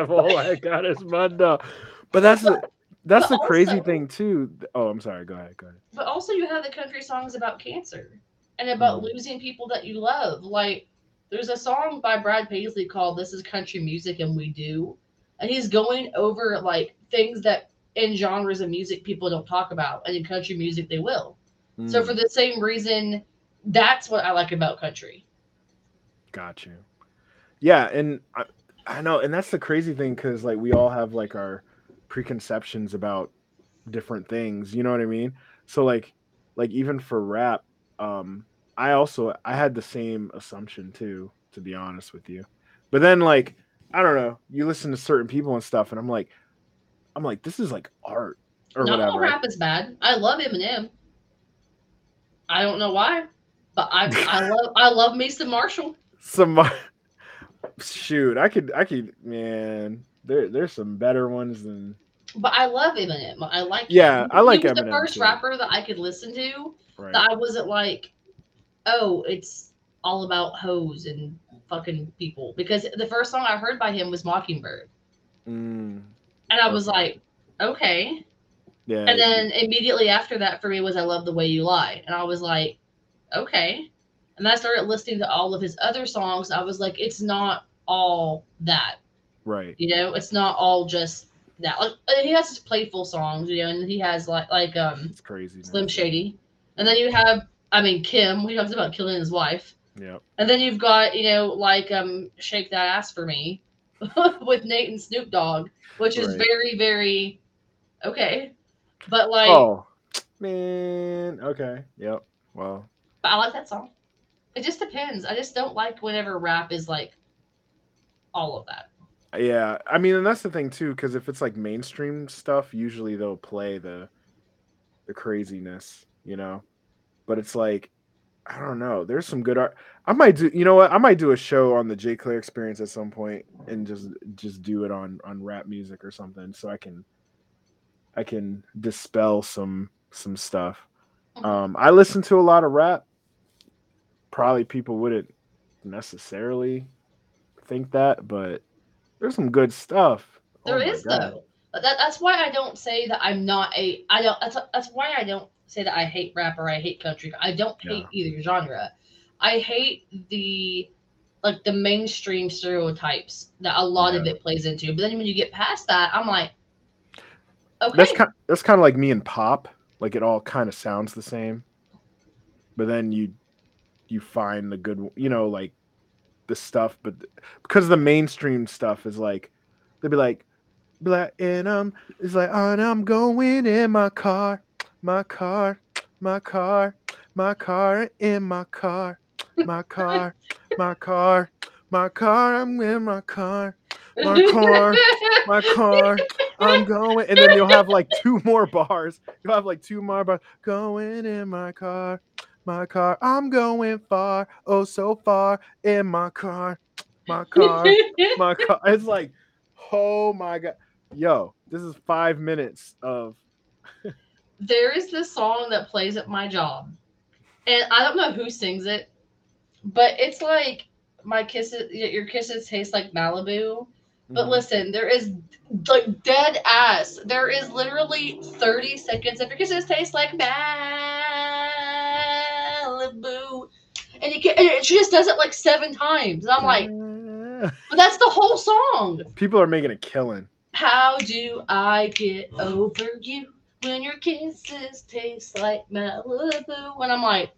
all I got is mud dog. But that's the that's but the crazy thing too. Oh, I'm sorry. Go ahead. Go ahead. but also you have the country songs about cancer and about Mm. losing people that you love. Like there's a song by Brad Paisley called "This Is Country Music and We Do," and he's going over like things that in genres of music people don't talk about, and in country music they will. So Mm, for the same reason, that's what I like about country. got you. Yeah, and I, I know, and that's the crazy thing because like we all have like our preconceptions about different things. You know what I mean? So like, like even for rap, um, I also I had the same assumption too, to be honest with you. But then like I don't know, you listen to certain people and stuff, and I'm like, I'm like, this is like art or Not all whatever. rap is bad. I love Eminem. I don't know why, but I I love I love me some Marshall. Some shoot, I could I could man, there there's some better ones than But I love Eminem. I like Yeah, him. I like he was the first too. rapper that I could listen to right. that I wasn't like, oh, it's all about hoes and fucking people. Because the first song I heard by him was Mockingbird. Mm, And I was Okay. like, okay. Yeah. And then immediately after that for me was I Love the Way You Lie. And I was like, okay. And I started listening to all of his other songs. I was like, it's not all that. right. You know, it's not all just that. Like he has his playful songs, you know, and he has like like um It's crazy. man. Slim Shady. And then you have I mean Kim, he talks about killing his wife. Yeah. And then you've got, you know, like um Shake That Ass for Me with Nate and Snoop Dogg, which is very, very okay. But like Oh man. Okay. Yep. Well. but I like that song. It just depends. I just don't like whenever rap is like all of that. Yeah. I mean, and that's the thing too, because if it's like mainstream stuff, usually they'll play the the craziness. You know. but it's like I don't know. There's some good art. I might do. You know what? I might do a show on the J Clair experience at some point and just just do it on on rap music or something, so I can I can dispel some some stuff. Mhm. Um, I listen to a lot of rap. Probably people wouldn't necessarily think that, but there's some good stuff. Oh There my is though. But That, that's why I don't say that I'm not a. I don't. That's that's why I don't say that I hate rap or I hate country. I don't hate either genre. I hate the like the mainstream stereotypes that a lot of it plays into. But then when you get past that, I'm like, okay, That's kind. That's kind of like me and pop. Like it all kind of sounds the same, but then you you find the good. You know, like the stuff, but because the mainstream stuff is like they'd be like black and um it's like and I'm going in my car, my car, my car, my car in my car, my car, my car, my car. I'm in my car, my car, my car. I'm going, and then you'll have like two more bars. You'll have like two more bars. Going in my car, my car. I'm going far, oh so far in my car, my car, my car. It's like, oh my god, yo, this is five minutes of there is this song that plays at my job, and I don't know who sings it, but it's like my kisses, your kisses taste like Malibu. But Mhm. listen, there is like dead ass. There is literally 30 seconds of your kisses taste like Malibu. And you can, and she just does it like seven times. And I'm like, but that's the whole song. people are making a killing. How do I get over you when your kisses taste like Malibu? And I'm like,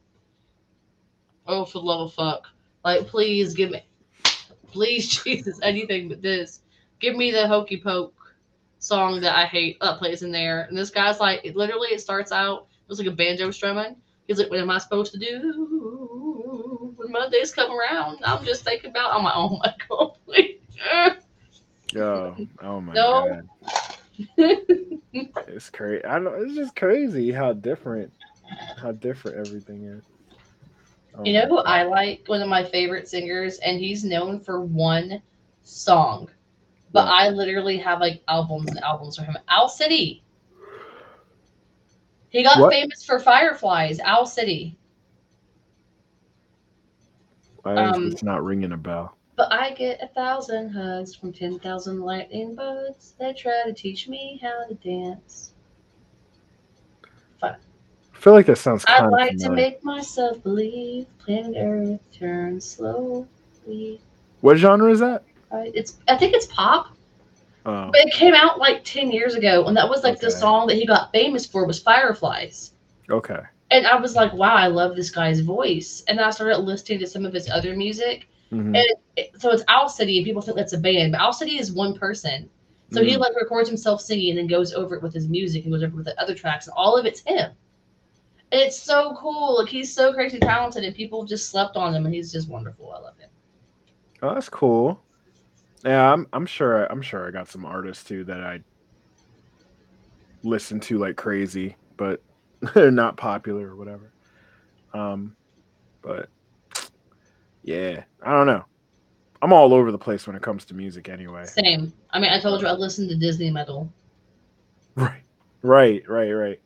oh, for the love of fuck. Like, please give me, please, Jesus, anything but this. Give me the Hokey Poke song that I hate that plays in there. And this guy's like, it literally, it starts out, it was like a banjo strumming. He's like, what am I supposed to do when Mondays come around? I'm just thinking about, I'm like, oh my God. Yo, oh my No. god, it's crazy. I don't. It's just crazy how different, how different everything is. You know who I like? One of my favorite singers, and he's known for one song. But? I literally have like albums and albums from him. Owl City. He got What? famous for Fireflies. Owl City. Is um, it's not ringing a bell? But I get a thousand hugs from ten thousand lightning bugs that try to teach me how to dance. I feel like that sounds I kind of like to make myself believe planet Earth turns slowly. What genre is that? I- It's I think it's pop. Oh, But it came out like 10 years ago, and that was like the song that he got famous for was Fireflies. okay. And I was like, wow, I love this guy's voice. And I started listening to some of his other music. Mhm. And it, so it's Owl City, and people think that's a band, but Owl City is one person. So he Mhm. like records himself singing and then goes over it with his music and goes over it with the other tracks, and all of it's him. It's so cool. Like he's so crazy talented, and people just slept on him, and he's just wonderful. I love him. Oh, that's cool. Yeah, I'm I'm sure I'm sure I got some artists too that I listen to like crazy, but they're not popular or whatever. Um, but yeah, I don't know. I'm all over the place when it comes to music anyway. Same. I mean, I told you I listen to Disney metal. Right, right, right, right.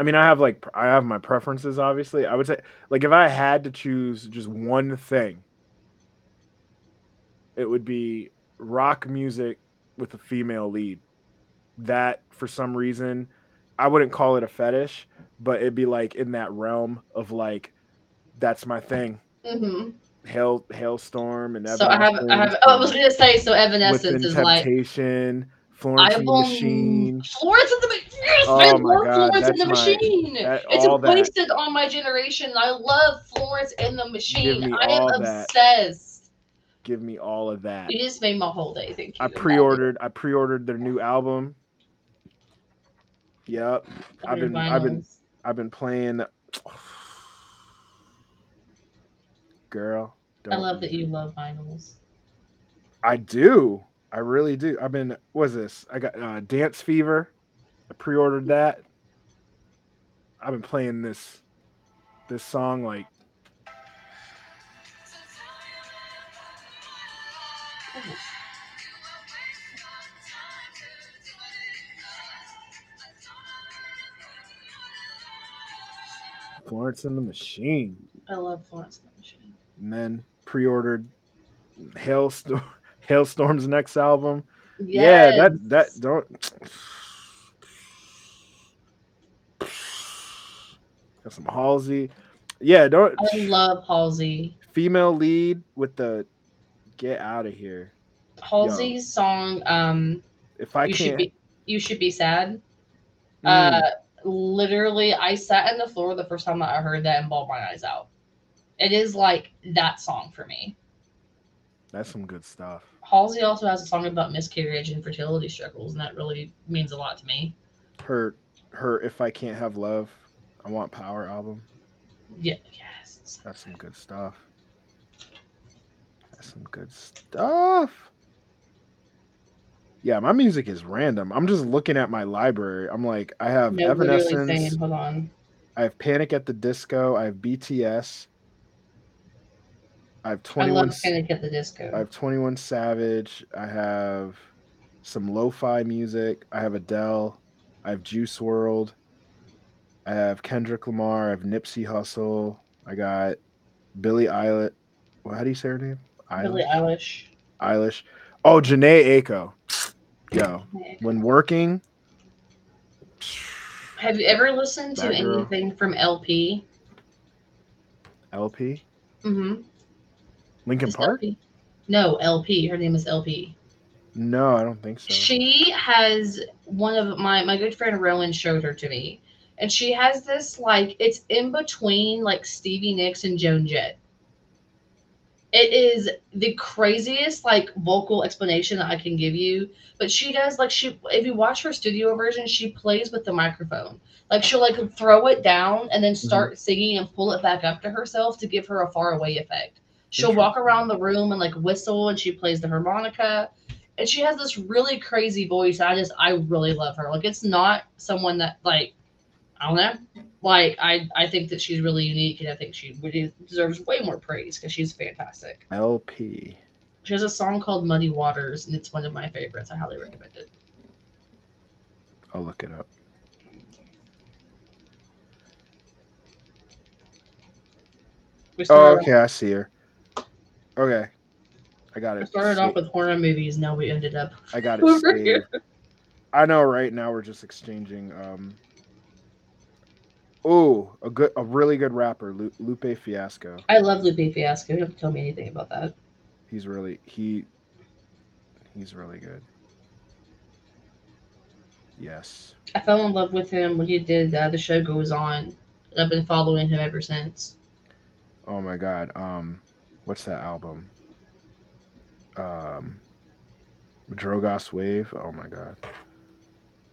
I mean, I have like I have my preferences. Obviously, I would say like if I had to choose just one thing, it would be rock music with a female lead. That for some reason, I wouldn't call it a fetish, but it'd be like in that realm of like that's my thing. hmm Hail, Halestorm, and So I have, I have. Oh, I was gonna say so. Evanescence is like Florence and the Machine. Florence and the Machine. Yes, Oh I my love God, Florence and the my- Machine. that- it's all that. wasted on my generation. I love Florence and the Machine. me I am that. obsessed. Give me all of that. You just made my whole day. Thank you. I pre-ordered. I pre-ordered their new album. Yep, I've been- I've been- I've been playing. Girl, I love that you love vinyls. I do. I really do. I've been. What's this? I got uh, Dance Fever. I pre-ordered that. I've been playing this this song like Florence and the Machine. I love Florence and the Machine. And then pre-ordered Halestorm Halestorm's next album. Yeah, that that don't got some Halsey. Yeah, don't I love Halsey. female lead with the get out of here. Halsey's song, um, If I you should can't be you should be sad. Mm, Uh, literally, I sat in the floor the first time that I heard that and bawled my eyes out. It is like that song for me. that's some good stuff. Halsey also has a song about miscarriage and fertility struggles, and that really means a lot to me. Her her if I can't have love, I want power album. Yeah, yes. That's some good stuff. That's some good stuff. Yeah, my music is random. I'm just looking at my library. I'm like, I have No, Evanescence, same. Hold on. I have Panic at the Disco, I have BTS, I have twenty one. I 21 love Panic at the Disco. I have 21 Savage, I have some lo-fi music, I have Adele, I have Juice WRLD, I have Kendrick Lamar, I have Nipsey Hussle, I got Billie Eilish. Well, how do you say her name? Billie Eilish. Eilish. Eilish. Oh, Jhené Aiko. Yo, when working, Have you ever listened to girl. anything from LP? LP, Mm-hmm. Linkin Park. No, LP. Her name is LP. No, I don't think so. She has one of my my good friend Rowan showed her to me, and she has this like it's in between like Stevie Nicks and Joan Jett. It is the craziest like vocal explanation that I can give you, but she does like she if you watch her studio version, she plays with the microphone. Like she'll like throw it down and then mm-hmm. start singing and pull it back up to herself to give her a far away effect. She'll walk around the room and like whistle and she plays the harmonica and she has this really crazy voice. I just I really love her. Like it's not someone that like I don't know. Like I I think that she's really unique and I think she deserves way more praise because she's fantastic. LP. She has a song called Muddy Waters and it's one of my favorites. I highly recommend it. I'll look it up. Oh, okay, I see her. Okay, I got we it. started sa- off with horror movies. Now we ended up. I got it saved. here. I know. Right now, we're just exchanging. Um. Oh, a good, a really good rapper, Lu- Lupe Fiasco. I love Lupe Fiasco. You don't have to tell me anything about that. He's really he. He's really good. Yes. I fell in love with him when he did uh, the show goes on. I've been following him ever since. Oh my God. Um, what's that album? Um, Drogas Wave. Oh my God.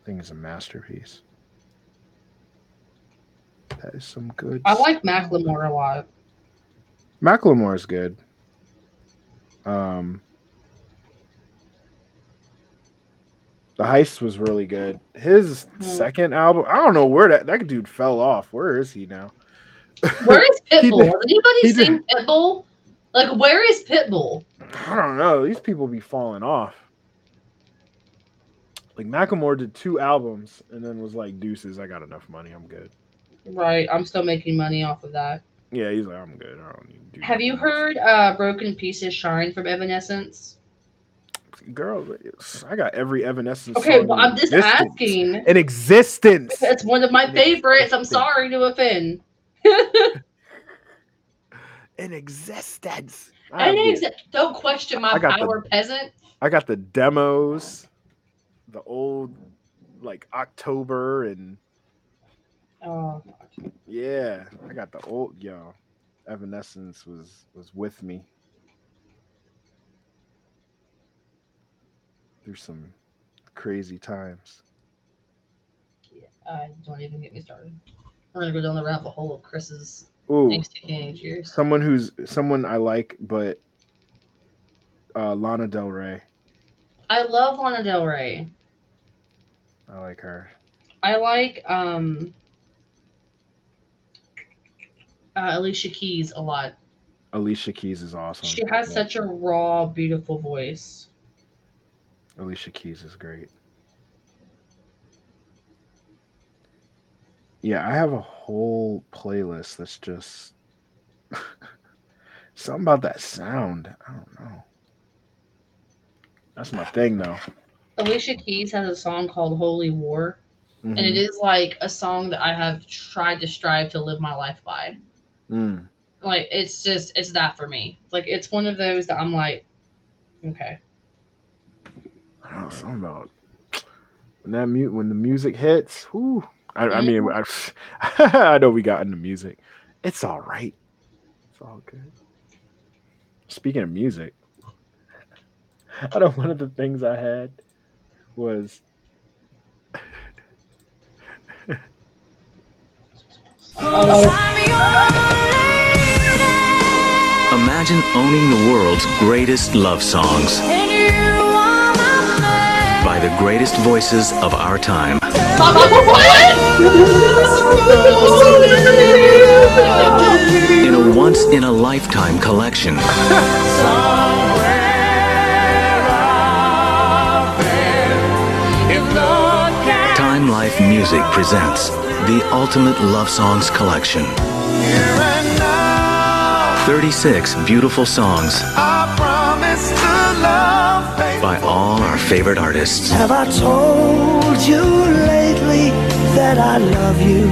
Thing is a masterpiece. That is some good. I like Macklemore a lot. Macklemore is good. Um, the heist was really good. His Hmm. second album, I don't know where that that dude fell off. Where is he now? Where is He Pitbull? did- Has anybody he did- seen Pitbull? Like, where is Pitbull? I don't know. These people be falling off. Like Macklemore did two albums and then was like, "Deuces, I got enough money. I'm good." Right, I'm still making money off of that. Yeah, he's like, "I'm good. I don't need to do." Have you else." heard uh, "Broken Pieces Shine" from Evanescence? girl? I got every Evanescence. Okay, song well, I'm just asking. In existence. It's one of my favorites. I'm sorry to offend. In existence. I, And have ex- don't question my I got the- power, peasant. I got the demos, the old like October and Oh, yeah, I got the old yo. Evanescence was was with me through some crazy times. Yeah, uh, don't even get me started. We're gonna go down the rabbit hole of Chris's Ooh, teenage years. someone who's someone I like, but uh, Lana Del Rey. I love Lana Del Rey. I like her. I like um uh, Alicia Keys a lot. Alicia Keys is awesome. She has Yeah, such a raw, beautiful voice. Alicia Keys is great. Yeah, I have a whole playlist that's just something about that sound. I don't know. That's my thing though. Alicia Keys has a song called Holy War, and it Mhm. is like a song that I have tried to strive to live my life by. Mm. Like it's just it's that for me. Like it's one of those that I'm like, okay. I don't know, something about when that mute when the music hits. Whoo, I, I mean, mm-hmm. I, I know we got into music. It's all right. It's all good. Speaking of music, I know one of the things I had was Imagine owning the world's greatest love songs by the greatest voices of our time. In a once in a lifetime collection. Time Life Music presents the Ultimate Love Songs Collection. 36 beautiful songs by all our favorite artists. Have I told you lately that I love you?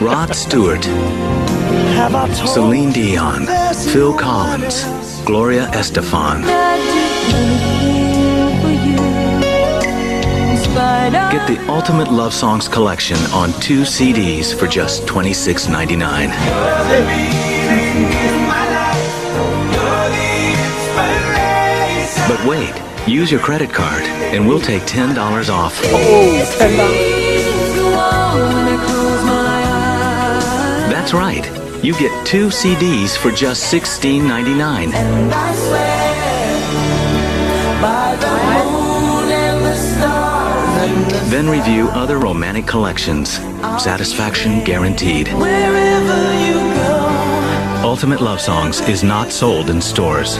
Rod Stewart, Have I told Celine Dion, Phil Collins, Gloria Estefan. Get the Ultimate Love Songs collection on two CDs for just $26.99. But wait, use your credit card and we'll take $10 off. That's right. You get two CDs for just $16.99. Then review other romantic collections. Satisfaction guaranteed. wherever you go, Ultimate Love Songs is not sold in stores.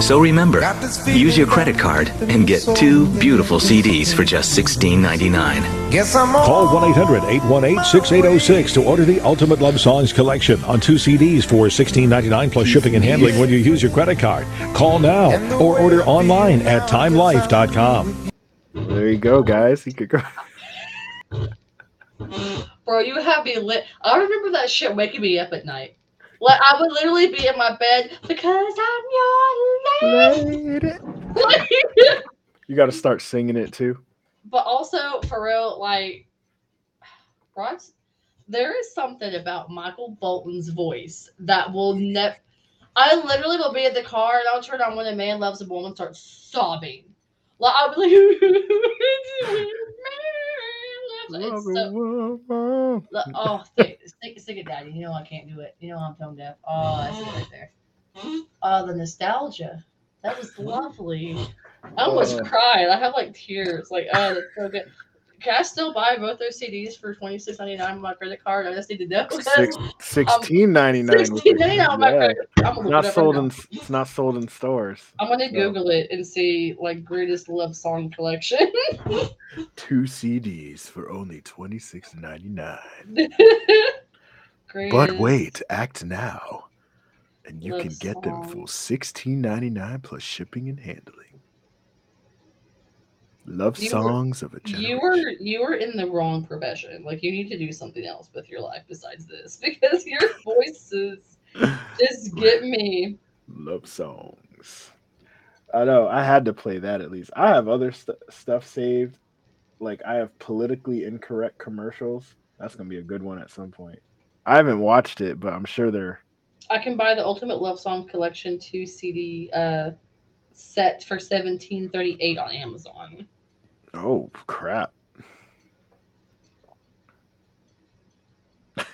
So remember, use your credit card and get two beautiful CDs for just $16.99. Guess I'm Call 1 800 818 6806 to order the Ultimate Love Songs collection on two CDs for $16.99 plus shipping and handling when you use your credit card. Call now or order online at timelife.com. there you go, guys. You could go. Bro, you have me lit. I remember that shit waking me up at night. Like I would literally be in my bed because I'm your lady. You got to start singing it too. but also for real, like Rod's there is something about Michael Bolton's voice that will never I literally will be in the car and I'll turn on when a man loves a woman start sobbing. Like I'll be like it's so, oh, sing, sing, sing it, Daddy. You know I can't do it. You know I'm tone deaf. Oh, that's it right there. Oh, the nostalgia. That was mm-hmm. lovely. I almost Oh. cried. I have like tears. Like, oh, that's so good. Can I still buy both those CDs for twenty six ninety nine on my credit card? I just need to know. Six, um, Sixteen ninety nine. Sixteen ninety nine on my credit. I'm gonna Not sold right in. It's not sold in stores. I'm gonna so. Google it and see like greatest love song collection. Two CDs for only twenty six ninety nine. But wait, act now, and you Love can get them for songs. sixteen ninety nine plus shipping and handling. Love You were- songs of a generation. You were you were in the wrong profession. Like you need to do something else with your life besides this because your voices just get me. love songs. I know. I had to play that at least. I have other st- stuff saved. Like I have politically incorrect commercials. That's gonna be a good one at some point. I haven't watched it, but I'm sure they're. I can buy the Ultimate Love Song Collection two CD uh set for seventeen thirty eight on Amazon. Oh crap!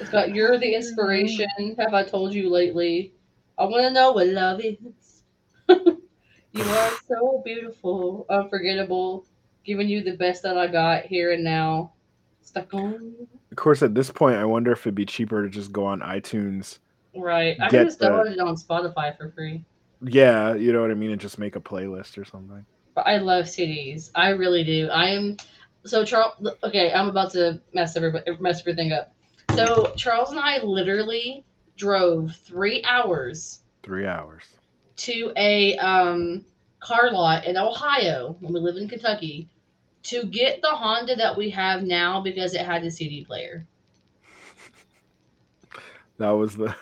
It's got "You're the Inspiration." Have I told you lately? I want to know what love is. you are so beautiful, unforgettable. giving you the best that I got here and now. Stuck on. Of course, at this point, I wonder if it'd be cheaper to just go on iTunes. Right. I can just download it on Spotify for free. Yeah, you know what I mean, and just make a playlist or something. But I love CDs. I really do. I am so Charles. Okay, I'm about to mess everybody mess everything up. So Charles and I literally drove three hours Three hours. to a um, car lot in Ohio when we live in Kentucky to get the Honda that we have now because it had a CD player. That was the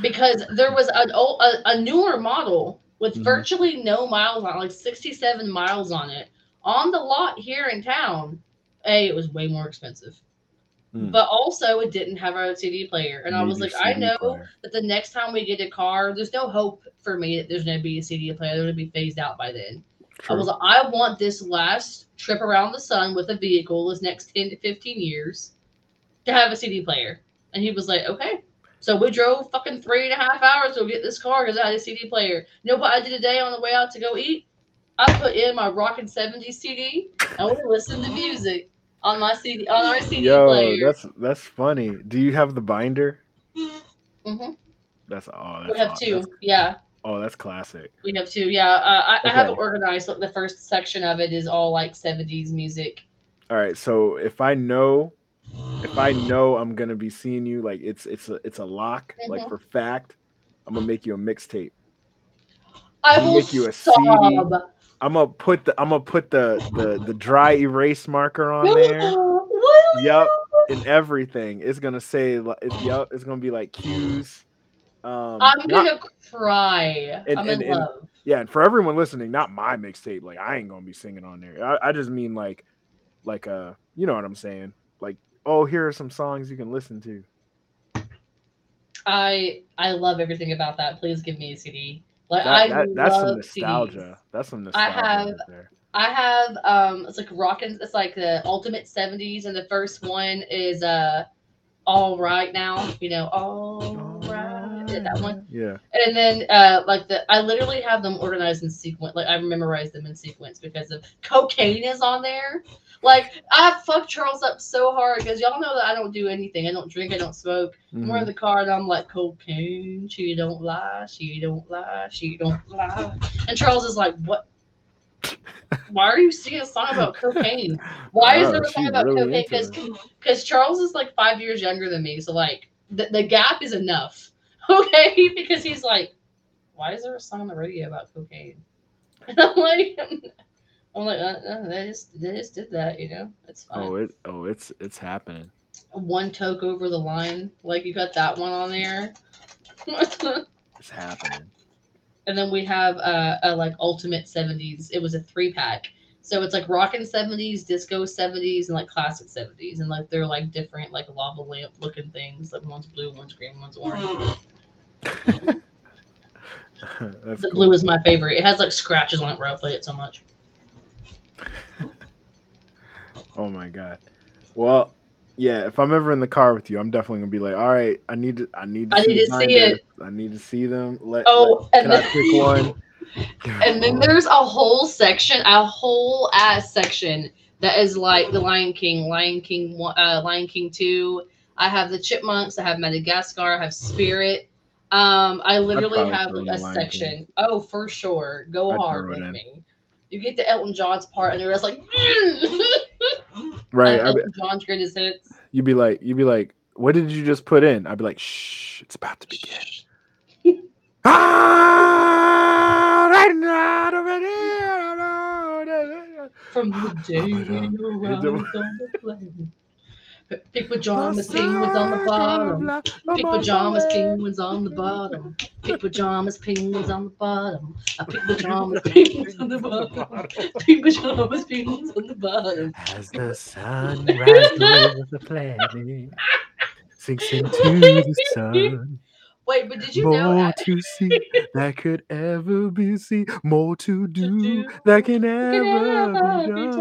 Because there was an old, a, a newer model with Mhm. virtually no miles on it, like 67 miles on it, on the lot here in town. A, it was way more expensive. Hmm. But also, it didn't have a CD player. And I was like, I know player. that the next time we get a car, there's no hope for me that there's going to be a CD player. They're going to be phased out by then. I was like, I want this last trip around the sun with a vehicle, this next 10 to 15 years, to have a CD player. And he was like, okay. So we drove fucking three and a half hours to get this car because I had a CD player. You know what I did today on the way out to go eat? I put in my Rockin' 70s CD and we listened to music on my CD on our CD Yo, player. that's that's funny. Do you have the binder? Mm-hmm. That's oh, We have aw- two. that's- Yeah, oh, that's classic. we have two. Yeah, uh, I, I have it organized. Like the first section of it is all like 70s music. All right, so if I know, if I know I'm gonna be seeing you, like it's it's a it's a lock, like Mhm. for fact, I'm gonna make you a mixtape. I I'll will make you a sob. CD. I'm gonna put the I'm gonna put the the the dry erase marker on there. Yup, and everything. It's gonna say yup. It's gonna be like cues. Um, I'm not- gonna cry. And- I'm and- in and- love. yeah, and for everyone listening, not my mixtape. Like I ain't gonna be singing on there. I, I just mean like, like uh, you know what I'm saying? Like, oh, here are some songs you can listen to. I I love everything about that. Please give me a CD. Like That, I that, that's some nostalgia. CDs. That's some nostalgia. I have- right. I have um it's like rockin' it's like the ultimate 70s and the first one is uh all right now, you know, all right. Yeah, that one. Yeah. And then uh like the I literally have them organized in sequence. Like I memorized them in sequence because of cocaine is on there. Like I fucked Charles up so hard because y'all know that I don't do anything. I don't drink, I don't smoke. Mm-hmm. We're in the car and I'm like, cocaine, she don't lie, she don't lie, she don't lie. And Charles is like, What why are you singing a song about cocaine? Why is there a song about really cocaine? Because because Charles is like five years younger than me, so like the, the gap is enough. Okay, because he's like, why is there a song on the radio about cocaine? And I'm like, I'm like, uh, uh, they just they just did that, you know. It's fine. Oh, it oh it's it's happening. One toke over the line, like you got that one on there. It's happening. and then we have uh, a like ultimate 70s it was a three pack so it's like rockin' 70s disco 70s and like classic 70s and like they're like different like lava lamp looking things like one's blue one's green one's orange That's the cool. blue is my favorite it has like scratches on it where i play it so much Oh my god. Well, yeah. If I'm ever in the car with you, I'm definitely gonna be like, all right, I need to, I need to, I see, need to see it. I need to see them. Let, Oh, let- and can I then- pick one? and then there's a whole section a whole ass section that is like the lion king lion king one- uh lion king 2 i have the chipmunks i have madagascar i have spirit um i literally have a section oh for sure go I'd hard with in. me you get to elton john's part and they're just like right. uh, I be, john's greatest hits you'd be like, you'd be like, what did you just put in? I'd be like, shh, it's about to begin. ah, right now, from the day arrived on the Pick pajamas, penguins on the bottom. Pick pajamas, penguins on the bottom. Pick pajamas, penguins on the bottom. I pick pajamas, penguins on the bottom. Pick pajamas, penguins on the bottom. As the sun rises over the planet, sinks into the sun. Wait, but did you know More that? to see that could ever be seen. More to do do that can Can ever ever be be done.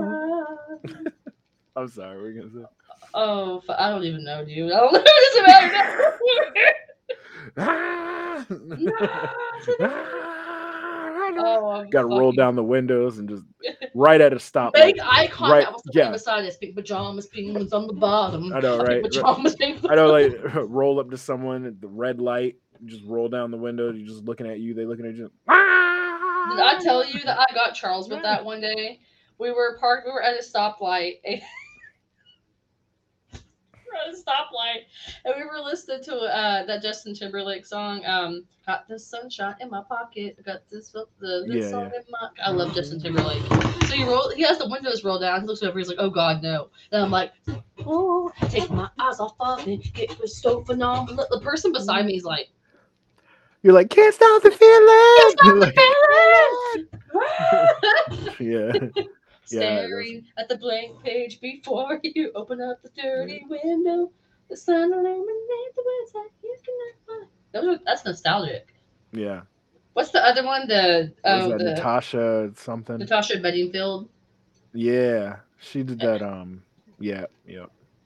done? I'm sorry, we're gonna say. Oh, I don't even know, dude. I don't know what about. Ah! Ah, Oh, Got to roll down the windows and just right at a stoplight. Big icon Right, that was the yeah. beside us. Pink pajamas, penguins on the bottom. I know, right? Pajamas, penguins I know, like roll up to someone at the red light, just roll down the window. You're just looking at you. They looking at you. Did I tell you that I got Charles with that one day? We were parked. We were at a stoplight. and- we were at a stoplight, and we were listening to uh, that Justin Timberlake song. Um, got the sunshine in my pocket. I got this the this Yeah, song in my. I love Justin Timberlake. So he roll. He has the windows rolled down. He looks over. He's like, "Oh God, no!" Then I'm like, "Oh, take my eyes off of it. Get so phenomenal." The person beside me is like, You're like can't stop the feeling. Can't stop the "Feeling." yeah. Yeah, Staring at the blank page before you open up the dirty window. The sun illuminates the website. You cannot find. Those are, that's nostalgic. Yeah. What's the other one? The oh, that the Natasha something? Natasha Bedingfield. Yeah, she did that. Um, yeah, yeah.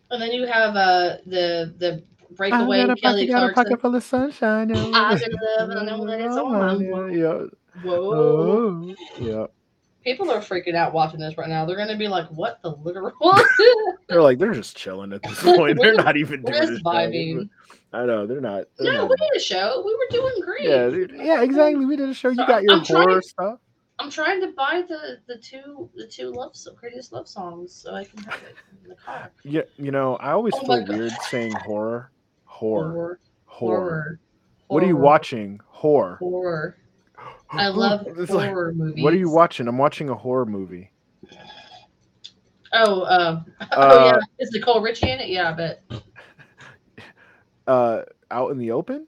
And then you have uh the the breakaway I a Kelly pocket, got a pocket full of sunshine. I'm in love and I know that it's my mind. Yeah. Whoa. Oh, yeah. People are freaking out watching this right now. They're gonna be like, "What the literal?" They're like they're just chilling at this point. They're not even doing this show. vibing. I know they're not. They're no, not we did a show. We were doing great. yeah, dude, yeah, exactly. We did a show. You So got your I'm trying- horror stuff. I'm trying to buy the the two the two love so greatest love songs so I can have it in the car. Yeah, you know, I always Oh feel weird saying horror. Horror. Horror, Horror. horror. What are you watching? Horror. Horror. I love It's like, horror movies. What are you watching? I'm watching a horror movie. Oh, uh, oh Uh, yeah. Is Nicole Richie in it? Yeah, I bet. Uh, out in the open.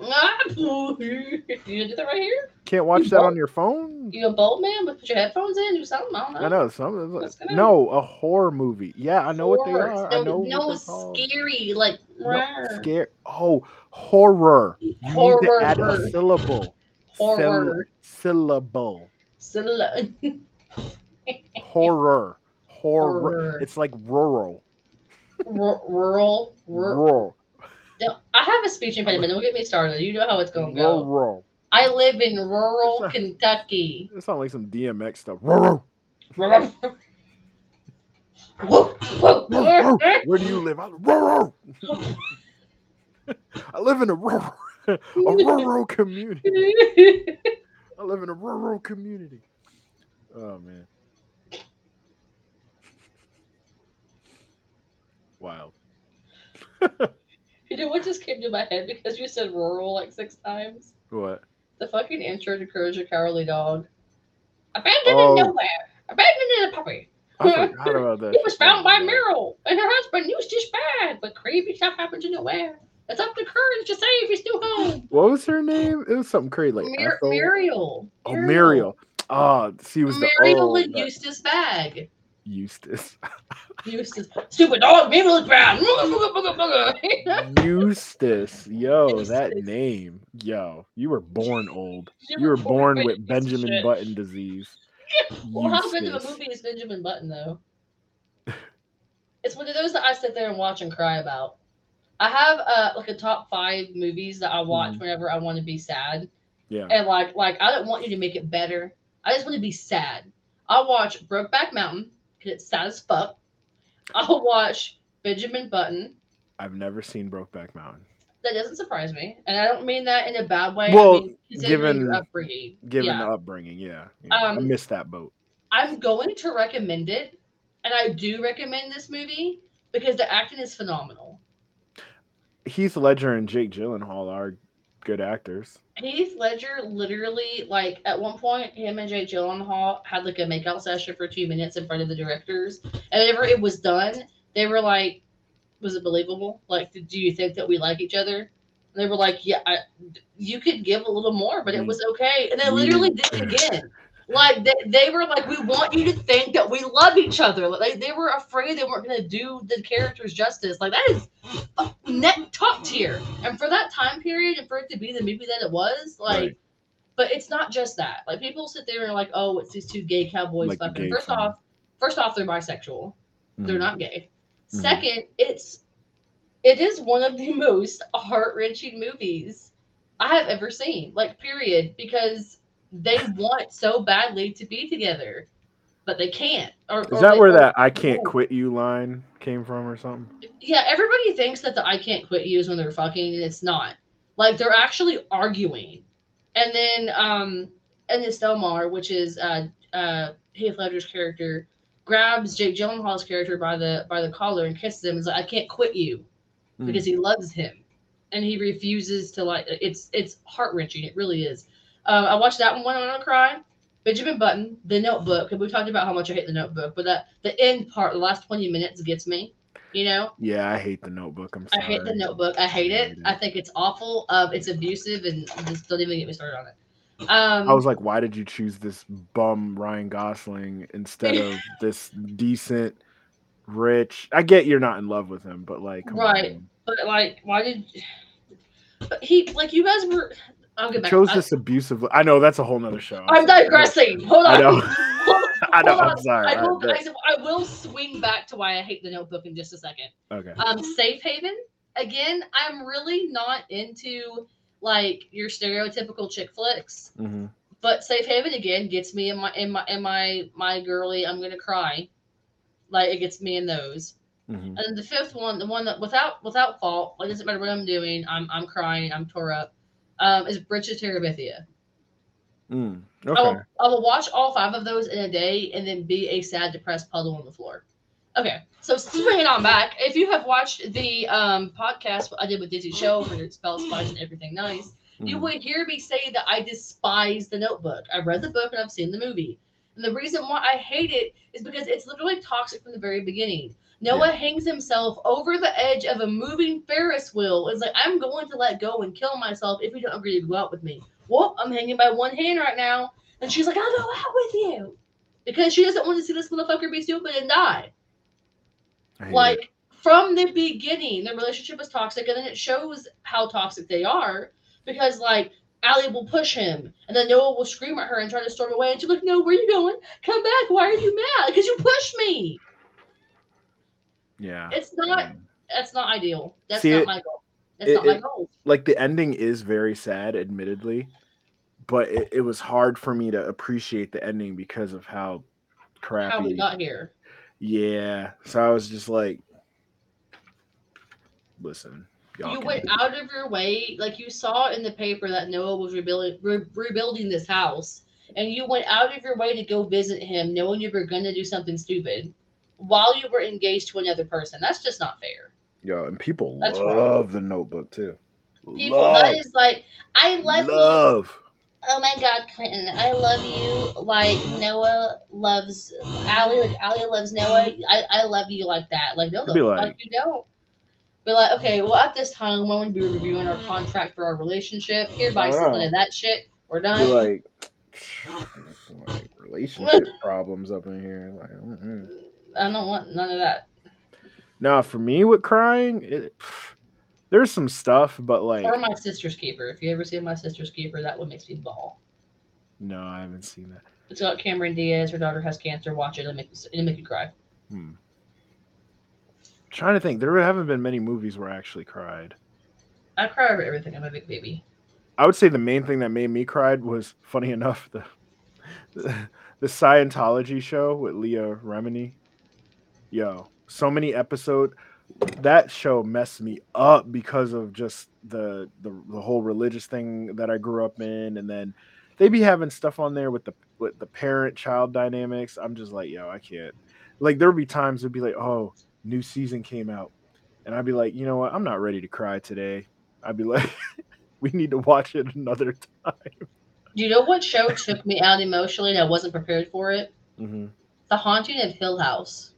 You gonna that right here? Can't watch that on your phone. You a bold man? But put your headphones in. Do something. I don't know. I know some. What's going on? No, a horror movie. Yeah, I know what they Horror. are. No, I know no what they're called. scary like No, rawr. scare. Oh, horror. You need to add Horror. a syllable. Horror. syllable. Still- Horror. Horror. Horror. It's like rural. Ru- rural. Ru- Rural. No, I have a speech impediment. Don't get me started. You know how it's gonna go. Rural. I live in rural Sorry. Kentucky. It sounds like some DMX stuff. Rural. Rural. Where do you live? I, rural. I live in a rural, a rural community. I live in a rural community. Oh man. Wow. you know what just came to my head because you said rural like six times? What? The fucking intro to Courage the Cowardly Dog. Abandoned Oh. in nowhere. Abandoned in a puppy. I forgot about that. It was found by Meryl and her husband. News just bad, but crazy stuff happens in nowhere. It's up to Courage to say if he's still home. What was her name? It was something crazy like Mir- Ethel. Muriel. Oh, Muriel. Oh, ah, she was the Muriel oh, and that- Eustace Bagge. Eustace. Eustace. Stupid dog, me look booga. Eustace. Yo, that name. Yo, you were born old. You were born with Benjamin Button disease. Well, how good of a movie is Benjamin Button, though? it's one of those that I sit there and watch and cry about. I have uh, like a top five movies that I watch Mhm. whenever I want to be sad, Yeah. and like like I don't want you to make it better. I just want to be sad. I'll watch Brokeback Mountain because it's sad as fuck. I'll watch Benjamin Button. I've never seen Brokeback Mountain. That doesn't surprise me, and I don't mean that in a bad way. Well, I mean, given- upbringing, Given yeah. the upbringing, yeah. yeah. I Um, missed that boat. I'm going to recommend it, and I do recommend this movie because the acting is phenomenal. Heath Ledger and Jake Gyllenhaal are good actors. Heath Ledger literally, like, at one point, him and Jake Gyllenhaal had like a makeout session for two minutes in front of the directors, and whenever it was done, they were like, "Was it believable? Like, do you think that we like each other?" And they were like, "Yeah, I, you could give a little more, but it mm-hmm. was okay." And they mm-hmm. literally did it again. Like they, they were like, we want you to think that we love each other. Like they were afraid they weren't gonna do the characters justice. Like that is net top tier. And for that time period, and for it to be the movie that it was, like, Right. but it's not just that. Like people sit there and are like, oh, it's these two gay cowboys Like fucking. gay First film. off, first off, they're bisexual. They're Mhm. not gay. Mhm. Second, it's it is one of the most heart wrenching movies I have ever seen. Like, period. Because they want so badly to be together, but they can't. Or, Is or that where that "I can't quit you" line came from, or something? Yeah, everybody thinks that the I can't quit you is when they're fucking, and it's not. Like they're actually arguing. And then um and then Stelmar, which is uh uh Heath Ledger's character, grabs Jake Gyllenhaal's character by the by the collar and kisses him and is like, I can't quit you Mm. because he loves him. And he refuses to like it's it's heart wrenching, it really is. Um I watched that one when I cry. Benjamin Button, the notebook, and we talked about how much I hate the notebook, but that the end part, the last 20 minutes gets me, you know? Yeah, I hate the Notebook. I'm I hate the notebook. I hate it. hate it. I think it's awful. Um, it's abusive and just don't even get me started on it. Um, I was like, why did you choose this bum Ryan Gosling instead of this decent, rich? I get you're not in love with him, but like, Right. on. but like, why did? But he like you guys were. I'll get back. chose this abusive. I know that's a whole nother show. I'm digressing. Hold on. I know. I know. I'm sorry. I will, guys, I will swing back to why I hate the Notebook in just a second. okay. Um, Safe Haven. Again, I'm really not into like your stereotypical chick flicks. hmm but Safe Haven again gets me in my in my in my my girly. I'm gonna cry, like it gets me in those. hmm And then the fifth one, the one that without without fault, like it doesn't matter what I'm doing, I'm I'm crying, I'm tore up. Um, is Bridge to Terabithia. Mm. I, will, I will watch all five of those in a day and then be a sad, depressed puddle on the floor. Okay, so swinging on back, if you have watched the um podcast I did with Dizzy Show for Spell Spice and Everything Nice, you Mhm. would hear me say that I despise the notebook. I've read the book and I've seen the movie. And the reason why I hate it is because it's literally toxic from the very beginning. Noah hangs himself over the edge of a moving Ferris wheel. It's like, I'm going to let go and kill myself if you don't agree to go out with me. Well, I'm hanging by one hand right now. And she's like, I'll go out with you. Because she doesn't want to see this motherfucker be stupid and die hate it. like from the beginning, the relationship is toxic, and then it shows how toxic they are because like Allie will push him, and then Noah will scream at her and try to storm away, and she's like, "No, where are you going? Come back! Why are you mad? Because you pushed me." Yeah. It's not. That's not ideal. That's See, not it- my goal. That's it- not my it- goal. like the ending is very sad, admittedly, but it, it was hard for me to appreciate the ending because of how crappy. How we got here. Yeah. So I was just like, listen, y'all you went do- out of your way, like you saw in the paper that Noah was rebuilding re- rebuilding this house, and you went out of your way to go visit him, knowing you were going to do something stupid while you were engaged to another person. That's just not fair. Yeah, and people That's wrong. love the notebook too. People, love, that is like, I love, you. love. Oh my God, Clinton, I love you. Like Noah loves Allie. Like Allie loves Noah. I, I love you like that. Like no, the Be like- you don't. Be like, okay, well at this time when we be reviewing our contract for our relationship, hereby Wow. something of that shit. We're Be done. like, like relationship problems up in here. Like, mm-mm. I don't want none of that. Now, for me with crying, it, there's some stuff, but like, Or my sister's keeper. If you ever see my sister's keeper, that one makes me bawl. no, I haven't seen that. It's got Cameron Diaz. Her daughter has cancer. Watch it. It'll make it'll make you cry. Hmm. Trying to think, there haven't been many movies where I actually cried. I cry over everything. I'm a big baby. I would say the main thing that made me cry was, funny enough, the the, the Scientology show with Leah Remini. Yo, so many episodes. That show messed me up because of just the, the the whole religious thing that I grew up in, and then they be having stuff on there with the with the parent child dynamics. I'm just like, yo, I can't. Like there would be times it'd be like, oh, new season came out, and I'd be like, you know what, I'm not ready to cry today. I'd be like, we need to watch it another time. Do you know what show took me out emotionally and I wasn't prepared for it? Mm-hmm. The Haunting of Hill House.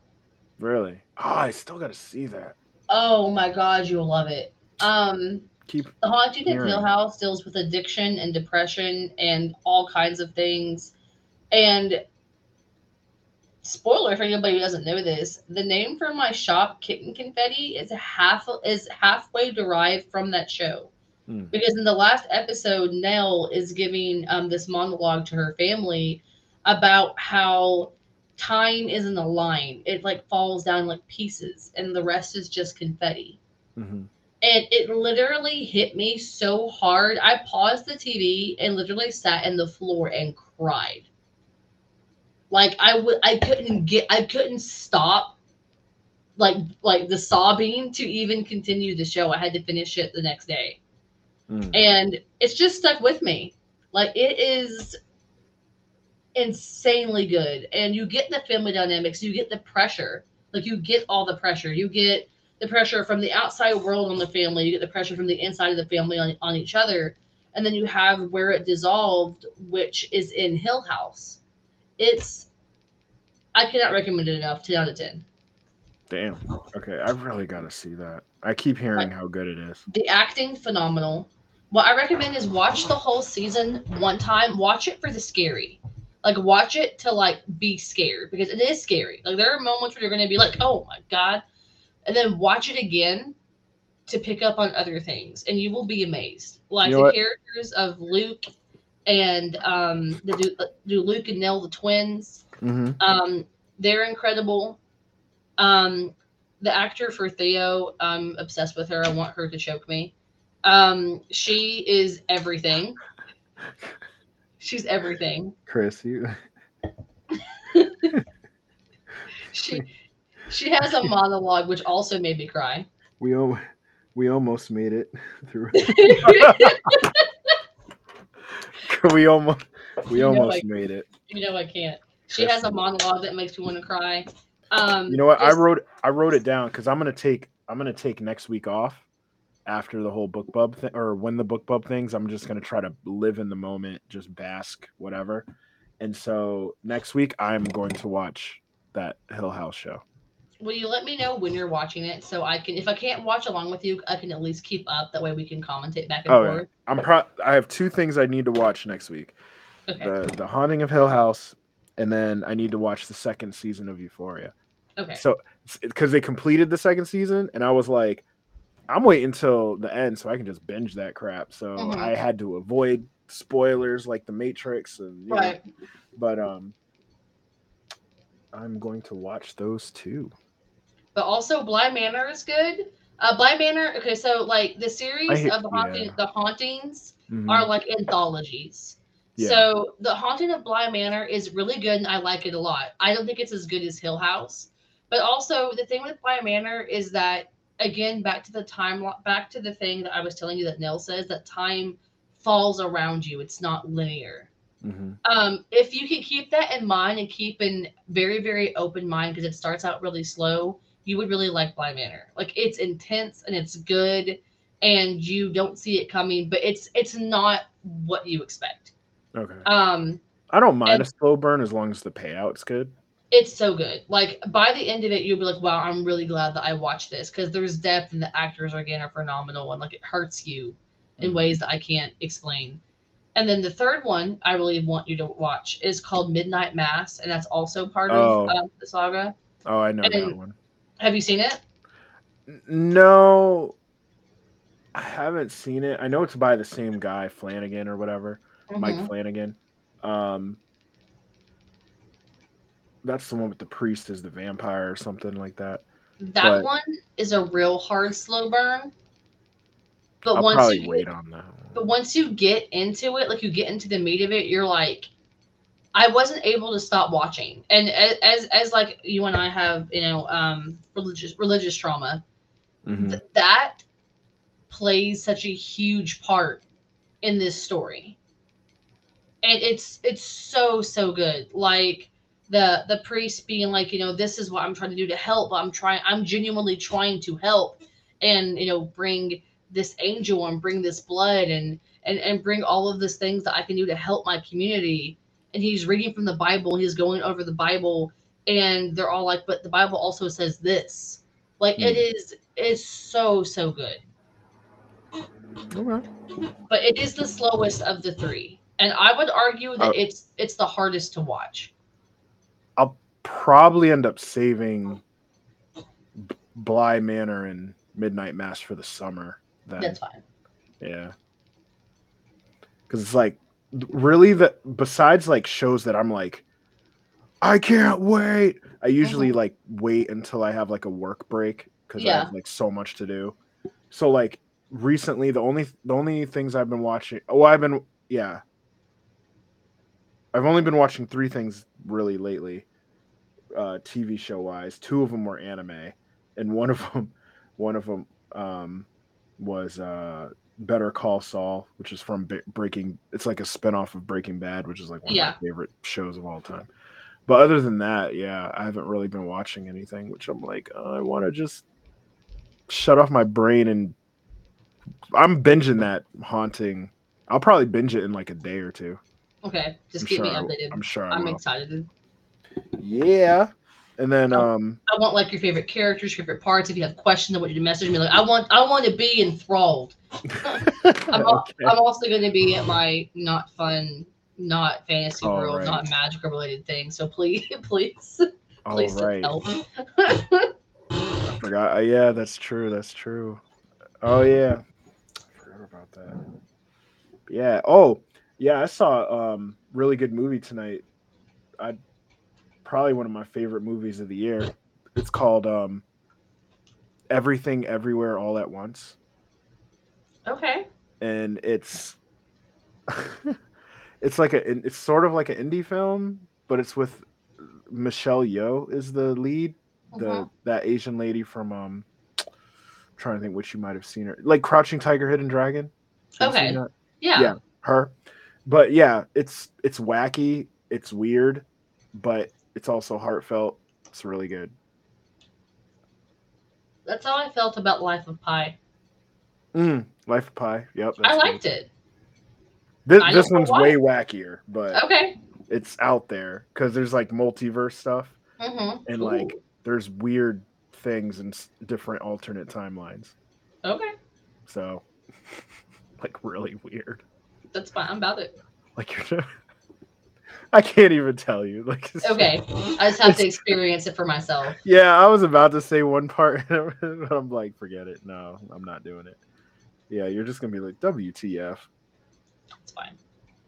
Really? Oh, I still got to see that. Oh my god, you'll love it. Um, Keep The Haunting of Hill House deals with addiction and depression and all kinds of things. And spoiler for anybody who doesn't know this, the name for my shop, Kitten Confetti, is half is halfway derived from that show. Hmm. Because in the last episode, Nell is giving um, this monologue to her family about how time isn't a line; it like falls down like pieces, and the rest is just confetti hmm and it literally hit me so hard. I paused the TV and literally sat in the floor and cried. Like I would, I couldn't get, I couldn't stop, like like the sobbing to even continue the show. I had to finish it the next day, Mm. and it's just stuck with me. Like it is insanely good, and you get the family dynamics, you get the pressure, like you get all the pressure, you get the pressure from the outside world on the family, you get the pressure from the inside of the family on, on each other, and then you have where it dissolved, which is in Hill House. It's I cannot recommend it enough. Ten out of ten. Damn. Okay, I really got to see that. I keep hearing how good it is. The acting phenomenal. What I recommend is watch the whole season one time. Watch it for the scary. Like watch it to like be scared because it is scary. Like there are moments where you're gonna be like, oh my god, and then watch it again to pick up on other things, and you will be amazed. Like You know the what? characters of Luke and um the do, do Luke and Nell the twins. hmm Um, they're incredible. Um, the actor for Theo, I'm obsessed with her. I want her to choke me. Um, she is everything. She's everything. Chris, you. She she has a monologue which also made me cry. We al- we almost made it through. we almost we You almost made it. you know I can't. She has a monologue that makes me want to cry. Um, You know what? I wrote I wrote it down because I'm gonna take I'm gonna take next week off after the whole BookBub thing or when the BookBub things. I'm just gonna try to live in the moment, just bask, whatever. And so next week I'm going to watch that Hill House show. Will you let me know when you're watching it so I can, if I can't watch along with you, I can at least keep up. That way we can commentate back and Oh, yeah. forth. I'm pro. I have two things I need to watch next week: Okay. the The Haunting of Hill House, and then I need to watch the second season of Euphoria. Okay. So because they completed the second season, and I was like, I'm waiting until the end so I can just binge that crap. So Mhm. I had to avoid spoilers like the Matrix and you know, but um I'm going to watch those too. But also, Bly Manor is good. Uh, Bly Manor. Okay, so like the series hate- of the haunting, yeah. the hauntings Mhm. are like anthologies. Yeah. So the haunting of Bly Manor is really good, and I like it a lot. I don't think it's as good as Hill House, but also the thing with Bly Manor is that again, back to the time, back to the thing that I was telling you that Nell says that time falls around you. It's not linear. Mhm. um, if you can keep that in mind and keep in very very open mind because it starts out really slow you would really like Bly Manor. Like it's intense and it's good and you don't see it coming, but it's it's not what you expect. Okay. Um I don't mind and- a slow burn as long as the payout's good. It's so good. Like by the end of it, you'll be like, "Wow, I'm really glad that I watched this because there's depth and the actors are, again are phenomenal and like it hurts you in Mhm. ways that I can't explain." And then the third one I really want you to watch is called Midnight Mass, and that's also part Oh. of uh, the saga. Oh, I know that one. Have you seen it? No, I haven't seen it. I know it's by the same guy, Flanagan or whatever, Mike Mhm. Flanagan. Um, that's the one with the priest as the vampire or something like that. That but- one is a real hard slow burn. But I'll once probably you wait get, on that. but once you get into it, like you get into the meat of it, you're like, I wasn't able to stop watching. And a- as as like you and I have, you know, um, religious religious trauma, Mhm. th- that plays such a huge part in this story and it's it's so so good like the the priest being like you know this is what i'm trying to do to help i'm trying i'm genuinely trying to help and you know bring this angel and bring this blood and and and bring all of these things that i can do to help my community. And he's reading from the bible he's going over the bible and they're all like but the bible also says this. Like it hmm. is it's so so good. Okay. but it is the slowest of the three. And i would argue that Oh. it's it's the hardest to watch Probably end up saving Bly Manor and Midnight Mass for the summer. Then. that's fine Yeah. Cause it's like really the besides like shows that I'm like, I can't wait. I usually mm-hmm. like wait until I have like a work break because I have like so much to do. so like recently the only the only things I've been watching oh I've been yeah. I've only been watching three things really lately, uh TV show wise. Two of them were anime, and one of them one of them um was uh Better Call Saul, which is from Ba- Breaking it's like a spin-off of Breaking Bad, which is like one Yeah. of my favorite shows of all time. But other than that, yeah, I haven't really been watching anything, which I'm like, oh, I want to just shut off my brain and I'm binging that haunting. I'll probably binge it in like a day or two. Okay, just I'm keep sure me I- updated. I'm sure I I'm will. excited. Yeah. And then um I want like your favorite characters, your favorite parts. If you have questions, I want you to message me. Like I want, I want to be enthralled. I'm, okay. I'm also going to be at my not fun, not fantasy All world, right. not magical related thing. So please, please, All please right. help. I forgot. Uh, yeah, that's true. That's true. Oh yeah. I forgot about that. Yeah. Oh, yeah, I saw um really good movie tonight. I probably one of my favorite movies of the year. It's called um Everything Everywhere All at Once. okay. and it's it's like a it's sort of like an indie film, but it's with Michelle Yeoh is the lead, the Mhm. that Asian lady from um trying to think which you might have seen her like Crouching Tiger, Hidden Dragon. Okay. Yeah. Yeah. Her, but yeah, it's it's wacky, it's weird, but it's also heartfelt. It's really good. That's how I felt about Life of Pi. Mm, Life of Pi. Yep. I liked good. it. This, I this one's way wackier, but Okay. it's out there because there's like multiverse stuff Mm-hmm. and like there's weird things and different alternate timelines. okay, So, like really weird. that's fine. I'm about it. Like you're. I can't even tell you. Like Okay, I just have to experience it for myself. Yeah, I was about to say one part, but I'm like, forget it. No, I'm not doing it. Yeah, you're just gonna be like, WTF? It's fine.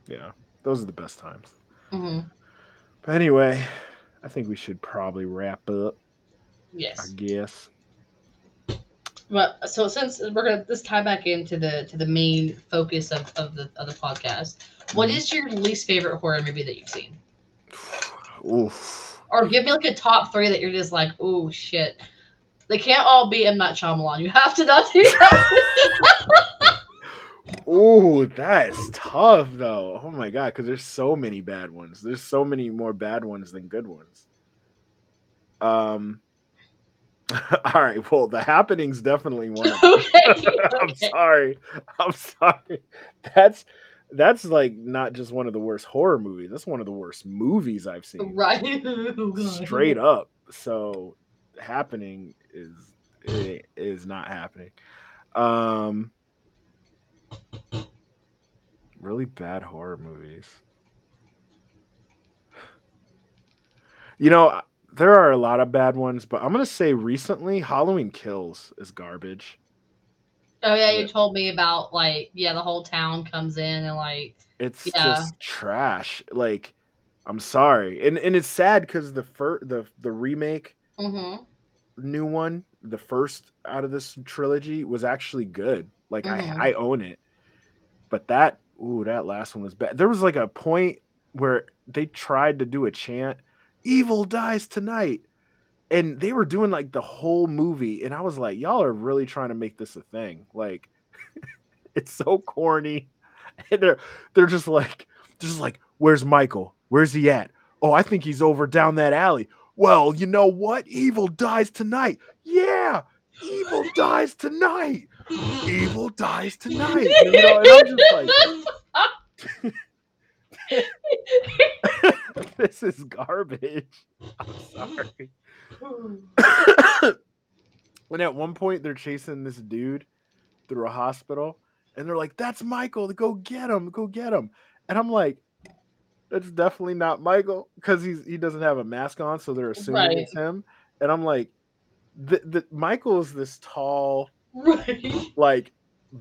Yeah, those are the best times. hmm But anyway, I think we should probably wrap up. Yes. I guess. But so since we're gonna this tie back into the to the main focus of, of the of the podcast, what Mhm. is your least favorite horror movie that you've seen? Oof. Or give me like a top three that you're just like, oh shit. They can't all be M Night Shyamalan. You have to not do that. Ooh, that's tough though. Oh my god, because there's so many bad ones. There's so many more bad ones than good ones. Um. All right. Well, the happening's definitely one. Of them. okay. I'm sorry. I'm sorry. That's that's like not just one of the worst horror movies. That's one of the worst movies I've seen. Right. Oh, Straight up. So, happening is it is not happening. Um. Really bad horror movies. You know, there are a lot of bad ones, but I'm gonna say recently, Halloween Kills is garbage. Oh yeah, you Yeah. told me about like yeah, the whole town comes in and like It's Yeah. just trash. Like, I'm sorry, and and it's sad because the fir- the the remake, hmm new one, the first out of this trilogy was actually good. Like Mhm. I I own it, but that ooh that last one was bad. There was like a point where they tried to do a chant, "Evil dies tonight." And they were doing like the whole movie, and I was like, "Y'all are really trying to make this a thing." Like, it's so corny, and they're they're just like, just like, "Where's Michael? Where's he at? Oh, I think he's over down that alley." Well, you know what? Evil dies tonight. Yeah, evil dies tonight. Evil dies tonight. You know, and I'm just like, this is garbage. I'm sorry. when at one point they're chasing this dude through a hospital and they're like, that's Michael, go get him, go get him. And I'm like, that's definitely not Michael because he's he doesn't have a mask on, so they're assuming Right. it's him. And I'm like, the, the Michael is this tall, right. like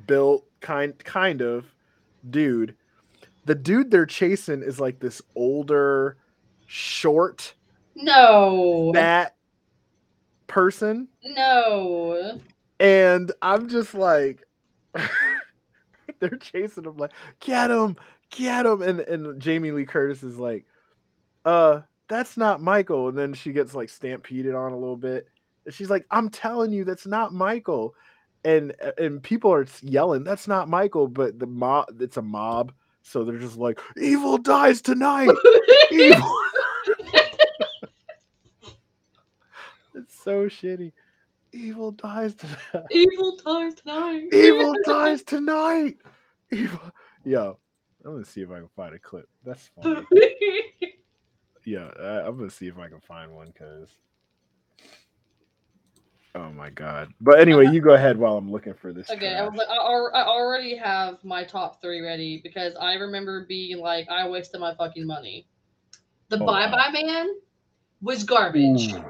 built kind kind of dude. The dude they're chasing is like this older, short, No. fat person. No. and I'm just like, they're chasing him like, get him, get him, and and Jamie Lee Curtis is like, uh, that's not Michael, and then she gets like stampeded on a little bit, and she's like, I'm telling you, that's not Michael, and and people are yelling, that's not Michael, but the mob, it's a mob, so they're just like, evil dies tonight, evil. it's so shitty. Evil dies tonight. Evil times tonight. Evil dies tonight. Evil. Yo, I'm gonna see if I can find a clip. That's funny. yeah, I, I'm gonna see if I can find one because. Oh my god! But anyway, you go ahead while I'm looking for this. Okay, I, was like, I, already have my top three ready because I remember being like, I wasted my fucking money. The Oh, Bye wow. Bye Man was garbage. Ooh.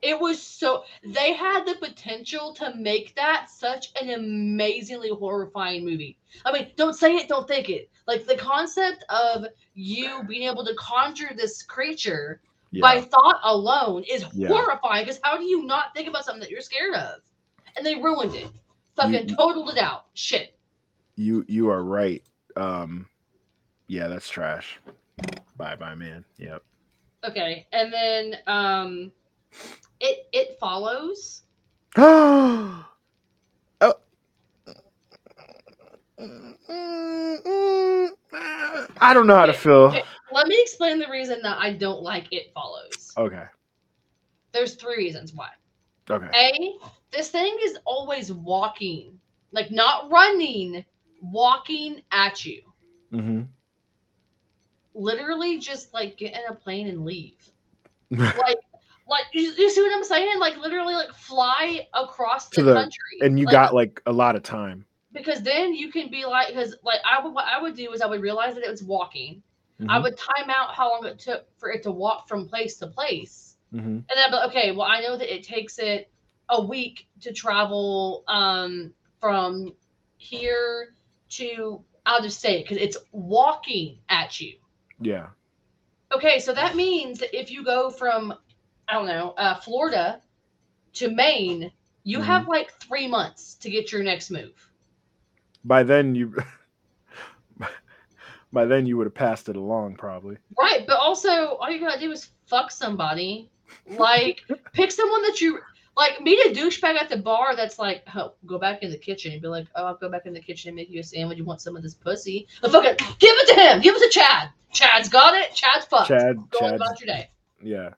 It was so they had the potential to make that such an amazingly horrifying movie. I mean, don't say it, don't think it. Like the concept of you being able to conjure this creature by thought alone is Yeah. horrifying because how do you not think about something that you're scared of? And they ruined it. Fucking You- totaled it out. Shit. you you are right. Um, yeah, that's trash. Bye bye, man. Yep. Okay. And then um it it follows. oh. I don't know how to feel. Let me explain the reason that I don't like it follows. Okay. There's three reasons why. Okay. A, this thing is always walking, like not running, walking at you. Mm-hmm. Literally just like get in a plane and leave. like like you, you see what I'm saying? Like literally like fly across the, the- country. and you Like, got like a lot of time. because then you can be like because like I would what I would do is I would realize that it was walking. I Mhm, would time out how long it took for it to walk from place to place. mhm. And then I'd be like, okay, well, I know that it takes it a week to travel um, from here to out of state because it's walking at you. Yeah. Okay, so that means that if you go from, I don't know, uh, Florida to Maine, you Mhm. have like three months to get your next move. By then you. By then you would have passed it along, probably. Right, but also all you gotta do is fuck somebody. Like pick someone that you like. Meet a douchebag at the bar that's like, oh, go back in the kitchen and be like, oh, I'll go back in the kitchen and make you a sandwich. You want some of this pussy? Oh, but fucking give it to him. Give it to Chad. Chad's got it. Chad's fucked. Chad. Go on Chad. about your day. Yeah.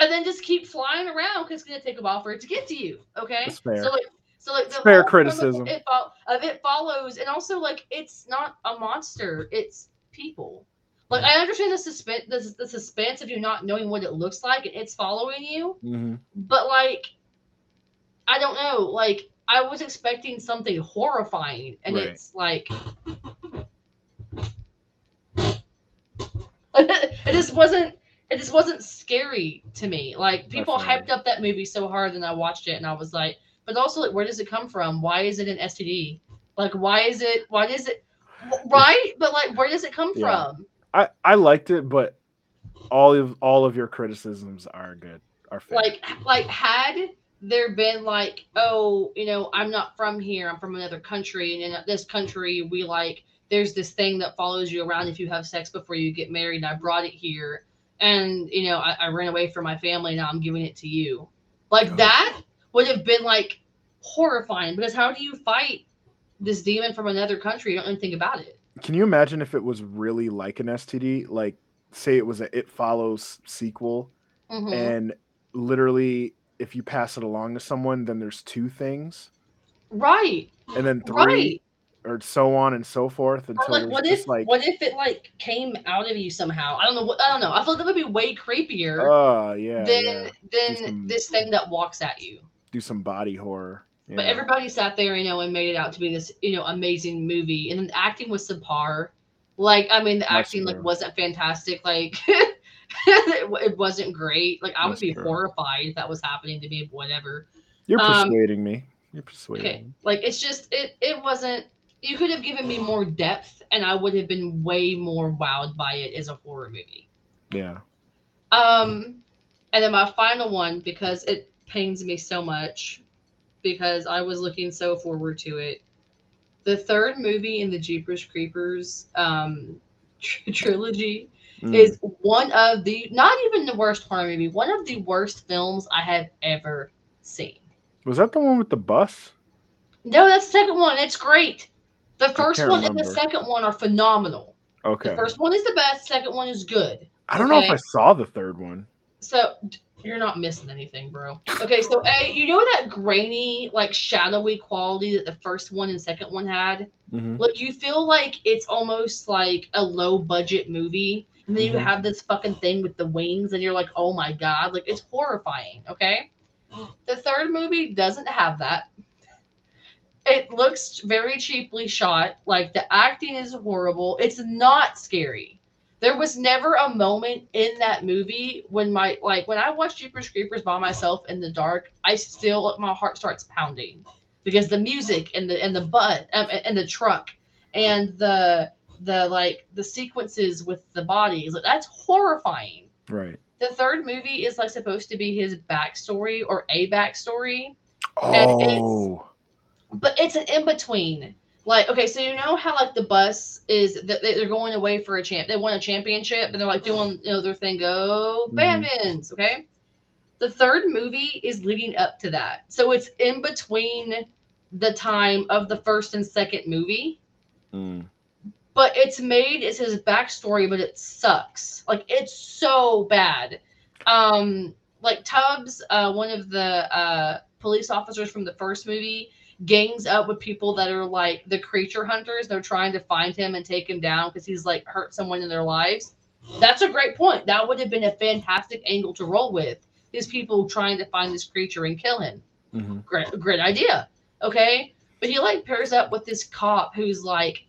And then just keep flying around because it's gonna take a while for it to get to you. Okay. That's fair. So like, so like the fair premise of criticism. It, of it follows, and also like it's not a monster; it's people. Like I understand the suspense, the, the suspense of you not knowing what it looks like, and it's following you. Mm-hmm. But like, I don't know. Like I was expecting something horrifying, and Right. it's like. it just wasn't it just wasn't scary to me. Like people you. hyped up that movie so hard, and I watched it, and I was like, but also like, where does it come from? Why is it an STD? Like, why is it? Why is it? Right, but like, where does it come Yeah. from? I I liked it, but all of all of your criticisms are good. Are fair. Like, like had there been like, oh, you know, I'm not from here. I'm from another country, and in this country, we like there's this thing that follows you around if you have sex before you get married. And I brought it here, and you know, I, I ran away from my family. Now I'm giving it to you. Like Oh. that would have been like horrifying because how do you fight this demon from another country? You don't know anything about it. Can you imagine if it was really like an STD? Like, say it was a It Follows sequel, Mhm. and literally, if you pass it along to someone, then there's two things, right, and then three, right. or so on and so forth until like what if like, what if it like came out of you somehow? I don't know. What I don't know. I feel like that would be way creepier oh yeah, than yeah, than some- this thing that walks at you. Do some body horror. But yeah. everybody sat there, you know, and made it out to be this, you know, amazing movie. And then the acting was subpar. Like, I mean, the That's acting like wasn't fantastic. Like, it, wasn't great. Like, I would be true. horrified if that was happening to me. Whatever. You're um, persuading me. You're persuading Okay. me. Like, it's just it. It wasn't. You could have given me more depth, and I would have been way more wowed by it as a horror movie. Yeah. Um, and then my final one because it pains me so much. because I was looking so forward to it. The third movie in the Jeepers Creepers um, tr- trilogy Mm. is one of the not even the worst horror movie, one of the worst films I have ever seen. Was that the one with the bus? No, that's the second one. It's great. The first one and the second one are phenomenal. Okay. The first one is the best. Second one is good. I don't know if. I saw the third one. So you're not missing anything, bro. Okay, so A, you know that grainy, like shadowy quality that the first one and second one had? Mhm. Like you feel like it's almost like a low budget movie. And then you Mhm. have this fucking thing with the wings, and you're like, oh my god, like it's horrifying. Okay. The third movie doesn't have that. It looks very cheaply shot. Like the acting is horrible. It's not scary. There was never a moment in that movie when my like when I watch Jeepers Creepers by myself in the dark, I still my heart starts pounding because the music and the and the butt um, and the truck and the the like the sequences with the bodies like that's horrifying. Right. The third movie is like supposed to be his backstory or a backstory, And it's- Oh. but it's an in between. Like, okay, so you know how like the bus is that they- they're going away for a champ. They won a championship, and they're like doing you know their thing. Go Bandits, okay. The third movie is leading up to that, so it's in between the time of the first and second movie. Mm. But it's made as his backstory, but it sucks. Like it's so bad. Um, like Tubbs, uh, one of the uh, police officers from the first movie, gangs up with people that are like the creature hunters. They're trying to find him and take him down because he's like hurt someone in their lives. That's a great point. That would have been a fantastic angle to roll with. These people trying to find this creature and kill him. Mhm. Great, great idea. Okay, but he like pairs up with this cop who's like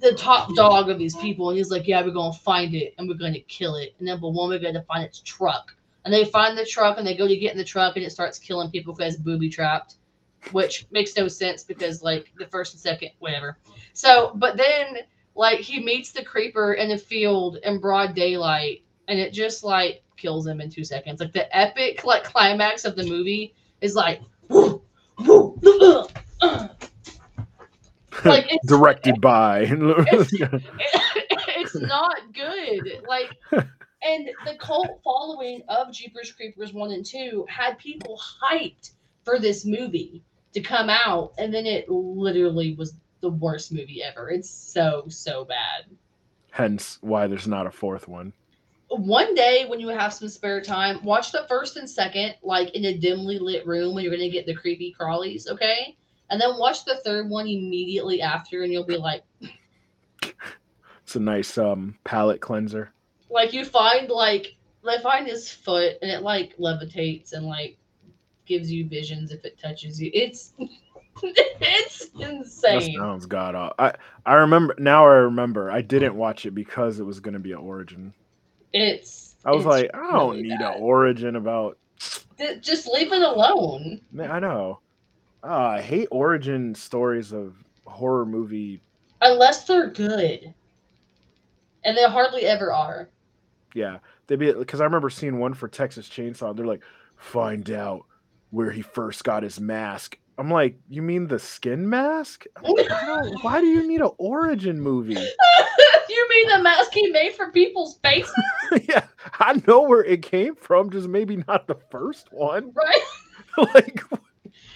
the top dog of these people, and he's like, "Yeah, we're gonna find it and we're gonna kill it, and then but one we're gonna find its truck." And they find the truck and they go to get in the truck and it starts killing people because it's booby trapped, which makes no sense because like the first and second, whatever. So, but then like he meets the creeper in a field in broad daylight, and it just like kills him in two seconds. Like the epic like climax of the movie is like. "Woo, woo, uh, uh." Like, it's- Directed by. it's not good. Like, and the cult following of Jeepers Creepers 1 and 2 had people hyped for this movie to come out, and then it literally was the worst movie ever. It's so, so bad. Hence why there's not a fourth one. One day when you have some spare time, watch the first and second, like in a dimly lit room when you're gonna get the creepy crawlies, okay? And then watch the third one immediately after, and you'll be like, It's a nice um palate cleanser. like you find like they find his foot and it like levitates and like gives you visions if it touches you. It's it's That insane. sounds god awful. I I remember now. I remember I didn't watch it because it was going to be an origin. It's I was it's like, I don't really need bad. an origin about. Just leave it alone. Man, I know. Uh, I hate origin stories of horror movie. Unless they're good. And they hardly ever are. Yeah, they be because I remember seeing one for Texas Chainsaw. They're like, find out where he first got his mask. I'm like, you mean the skin mask? Like, why do you need an origin movie? you mean the mask he made for people's faces, yeah, I know where it came from, just maybe not the first one. right? like,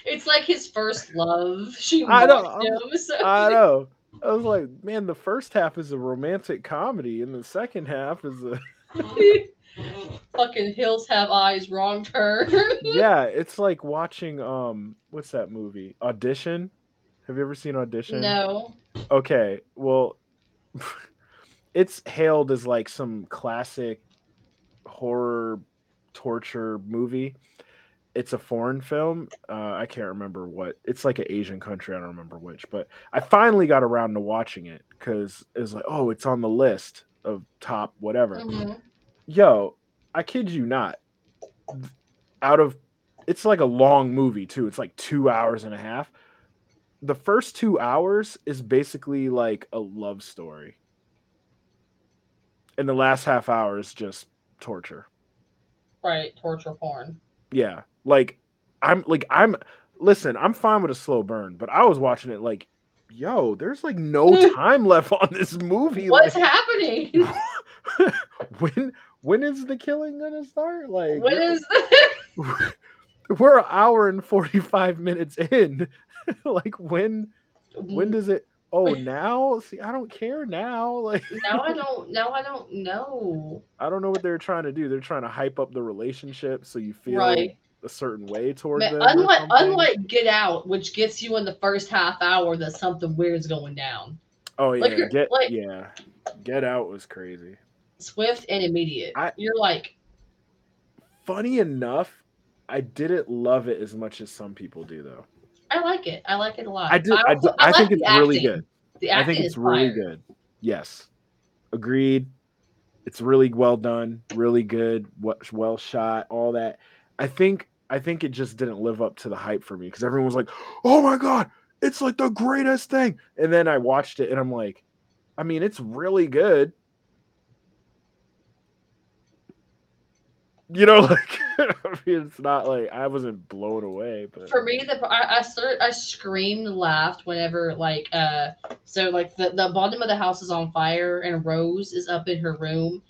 It's like his first love. She I know, him. So I know. I was like, man, the first half is a romantic comedy, and the second half is a Fucking hills have eyes, wrong turn. yeah. It's like watching um, what's that movie? Audition. Have you ever seen Audition? no. Okay, well, it's hailed as like some classic horror torture movie. It's a foreign film. Uh, I can't remember what. It's like an Asian country. I don't remember which. But I finally got around to watching it because it was like, oh, it's on the list of top whatever. Mhm. Yo, I kid you not. Out of it's like a long movie too. It's like two hours and a half. The first two hours is basically like a love story. And the last half hour is just torture. Right, torture porn. Yeah. Like I'm like I'm listen, I'm fine with a slow burn, but I was watching it like, yo, there's like no time left on this movie. What's like, happening? when when is the killing gonna start? Like What is we're an hour and 45 minutes in. like when when mm-hmm. does it oh now? See, I don't care now. Like now I don't now I don't know. I don't know what they're trying to do. They're trying to hype up the relationship so you feel Right. a certain way towards Man, them. unlike unlike Get Out, which gets you in the first half hour that something weird's going down. oh yeah, like get like- yeah, Get Out was crazy. Swift and immediate. I- You're like, Funny enough, I didn't love it as much as some people do though. I like it. I like it a lot. I do. I, do, also- I, like think it's really acting. good. The I think it's really good. Yes, agreed. It's really well done, really good, well shot, all that. I think I think it just didn't live up to the hype for me because everyone was like, "Oh my god, it's like the greatest thing," and then I watched it and I'm like, I mean, it's really good. You know, like I mean, it's not like I wasn't blown away, but For me, the I I, start, I screamed, laughed whenever like uh so like the the bottom of the house is on fire and Rose is up in her room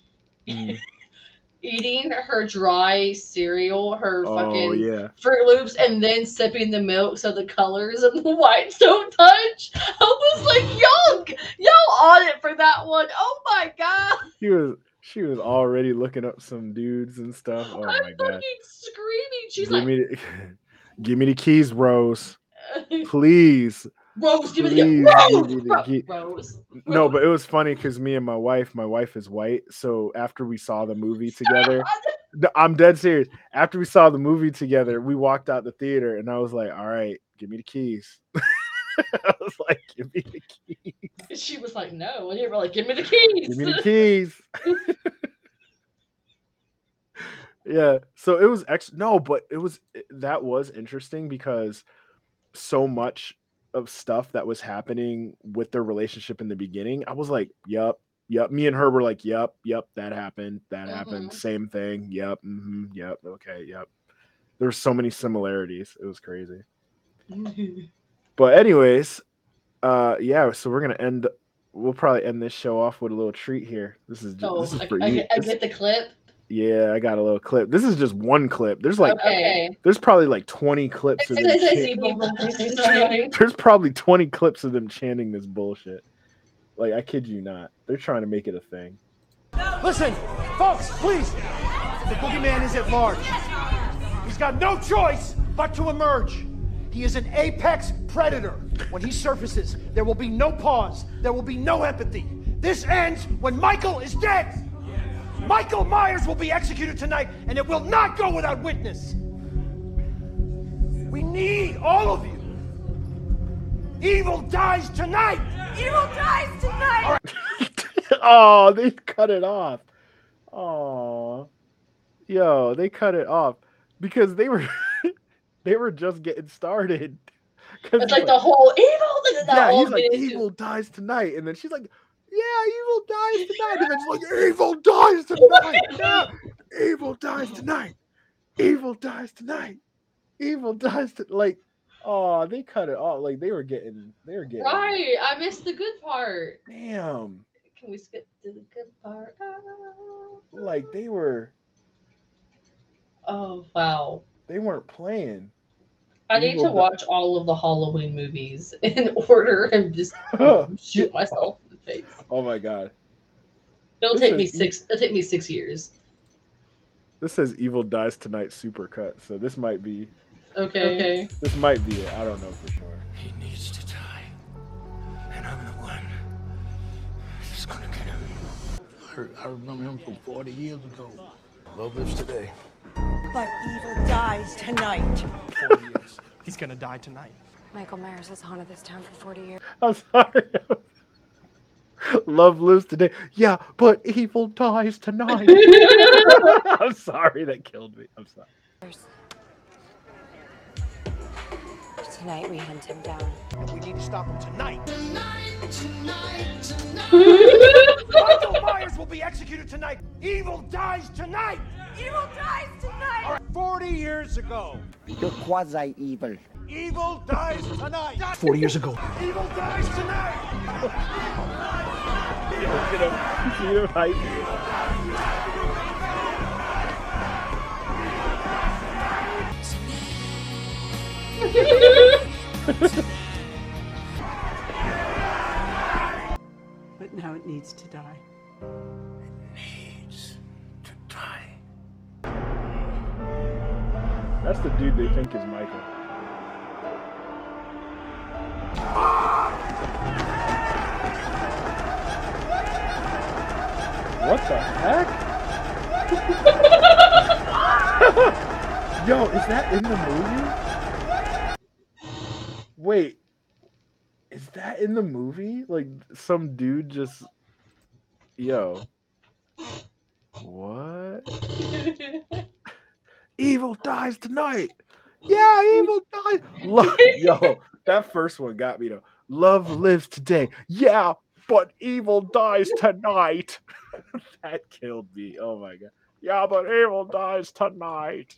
Mm. eating her dry cereal, her oh fucking yeah, Froot Loops, and then sipping the milk so the colors and the whites don't touch. I was like, y'all, y'all on it for that one. Oh my god! she was she was already looking up some dudes and stuff. Oh I'm my god. screaming. She's give like, me the, give me the keys, Rose. Please. Rose, give me the give Rose, me the Ro- key. Rose. No, but it was funny because me and my wife, my wife is white. So after we saw the movie together, I'm dead serious. After we saw the movie together, we walked out the theater and I was like, all right, give me the keys. I was like, give me the keys. She was like, no, and you were like, give me the keys. Give me the keys. yeah. So it was ex no, but it was that was interesting because so much of stuff that was happening with their relationship in the beginning, I was like, Yup, yep. Me and her were like, Yup, yep, that happened. That happened. Mhm. Same thing. Yep. hmm yep. Okay. Yep. There's so many similarities. It was crazy. But anyways, uh yeah, so we're gonna end we'll probably end this show off with a little treat here. This is just, oh, this is I, for I, you. get- I This- get the clip. yeah, I got a little clip. This is just one clip. There's like okay. there's probably like 20 clips of them. chan- there's probably 20 clips of them chanting this bullshit. Like I kid you not. They're trying to make it a thing. Listen, folks, please. The boogeyman is at large. He's got no choice but to emerge. He is an apex predator. When he surfaces, there will be no pause. There will be no empathy. This ends when Michael is dead. Michael Myers will be executed tonight, and it will not go without witness. We need all of you. Evil dies tonight. Evil dies tonight! oh, they cut it off. Oh, yo, they cut it off because they were they were just getting started. It's like the whole evil. Yeah, he's like evil dies tonight, and then she's like, yeah, evil dies tonight, and then she's like, evil dies tonight, yeah, evil dies tonight, evil dies tonight, evil dies to like, oh, they cut it off. Like they were getting, they were getting, Right. I missed the good part. damn, Can we skip to the good part? Like they were, oh wow. They weren't playing. I need to watch all of the Halloween movies in order and just shoot myself in the face. Oh my god. It'll This take me six. It'll take me six years. This says Evil Dies Tonight supercut, so this might be Okay. Okay. this might be it. I don't know for sure. He needs to die. And I'm the one that's gonna get him. I remember him from 40 years ago. Love lives today. But evil dies tonight. 40 years. He's gonna die tonight. Michael Myers has haunted this town for 40 years. I'm sorry. Love lives today. Yeah, but evil dies tonight. I'm sorry that killed me. I'm sorry. Tonight we hunt him down. And we need to stop him tonight. Tonight, tonight, tonight. Michael Myers will be executed tonight. Evil dies tonight. Evil dies tonight! 40 years ago, You're quasi evil. Evil dies tonight. 40 years ago. Evil dies tonight. See him hype. But now it needs to die. Needs to die. That's the dude they think is Michael. What the heck? Yo, is that in the movie? Wait, is that in the movie? Like some dude just yo. What? Evil dies tonight. Yeah, evil dies. Lo- Yo, that first one got me though. Love lives today. Yeah, but evil dies tonight. that killed me. Oh my god. Yeah, but evil dies tonight.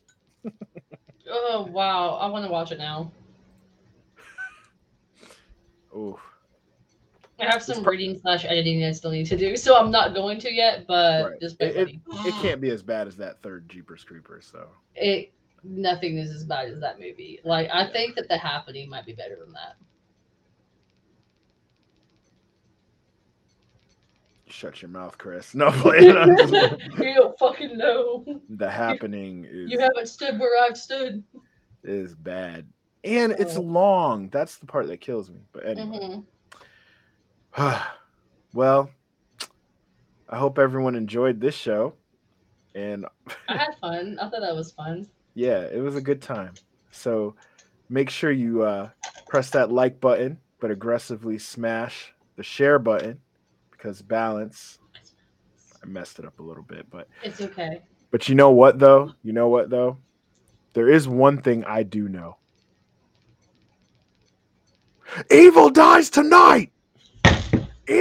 oh wow, I want to watch it now. Ooh. I have some reading slash editing I still need to do, so I'm not going to yet. But Right. just It, it, it can't be as bad as that third Jeepers Creepers, so it nothing is as bad as that movie. Like I think that the happening might be better than that. shut your mouth, Chris. No playing. You don't fucking know. the happening is You haven't stood where I've stood. is bad. And it's long. That's the part that kills me. But anyway. Mhm. well, I hope everyone enjoyed this show. And I had fun. I thought that was fun. yeah, it was a good time. So make sure you uh, press that like button, but aggressively smash the share button because balance. I messed it up a little bit, but It's okay. but you know what though? You know what though? There is one thing I do know. Evil dies tonight.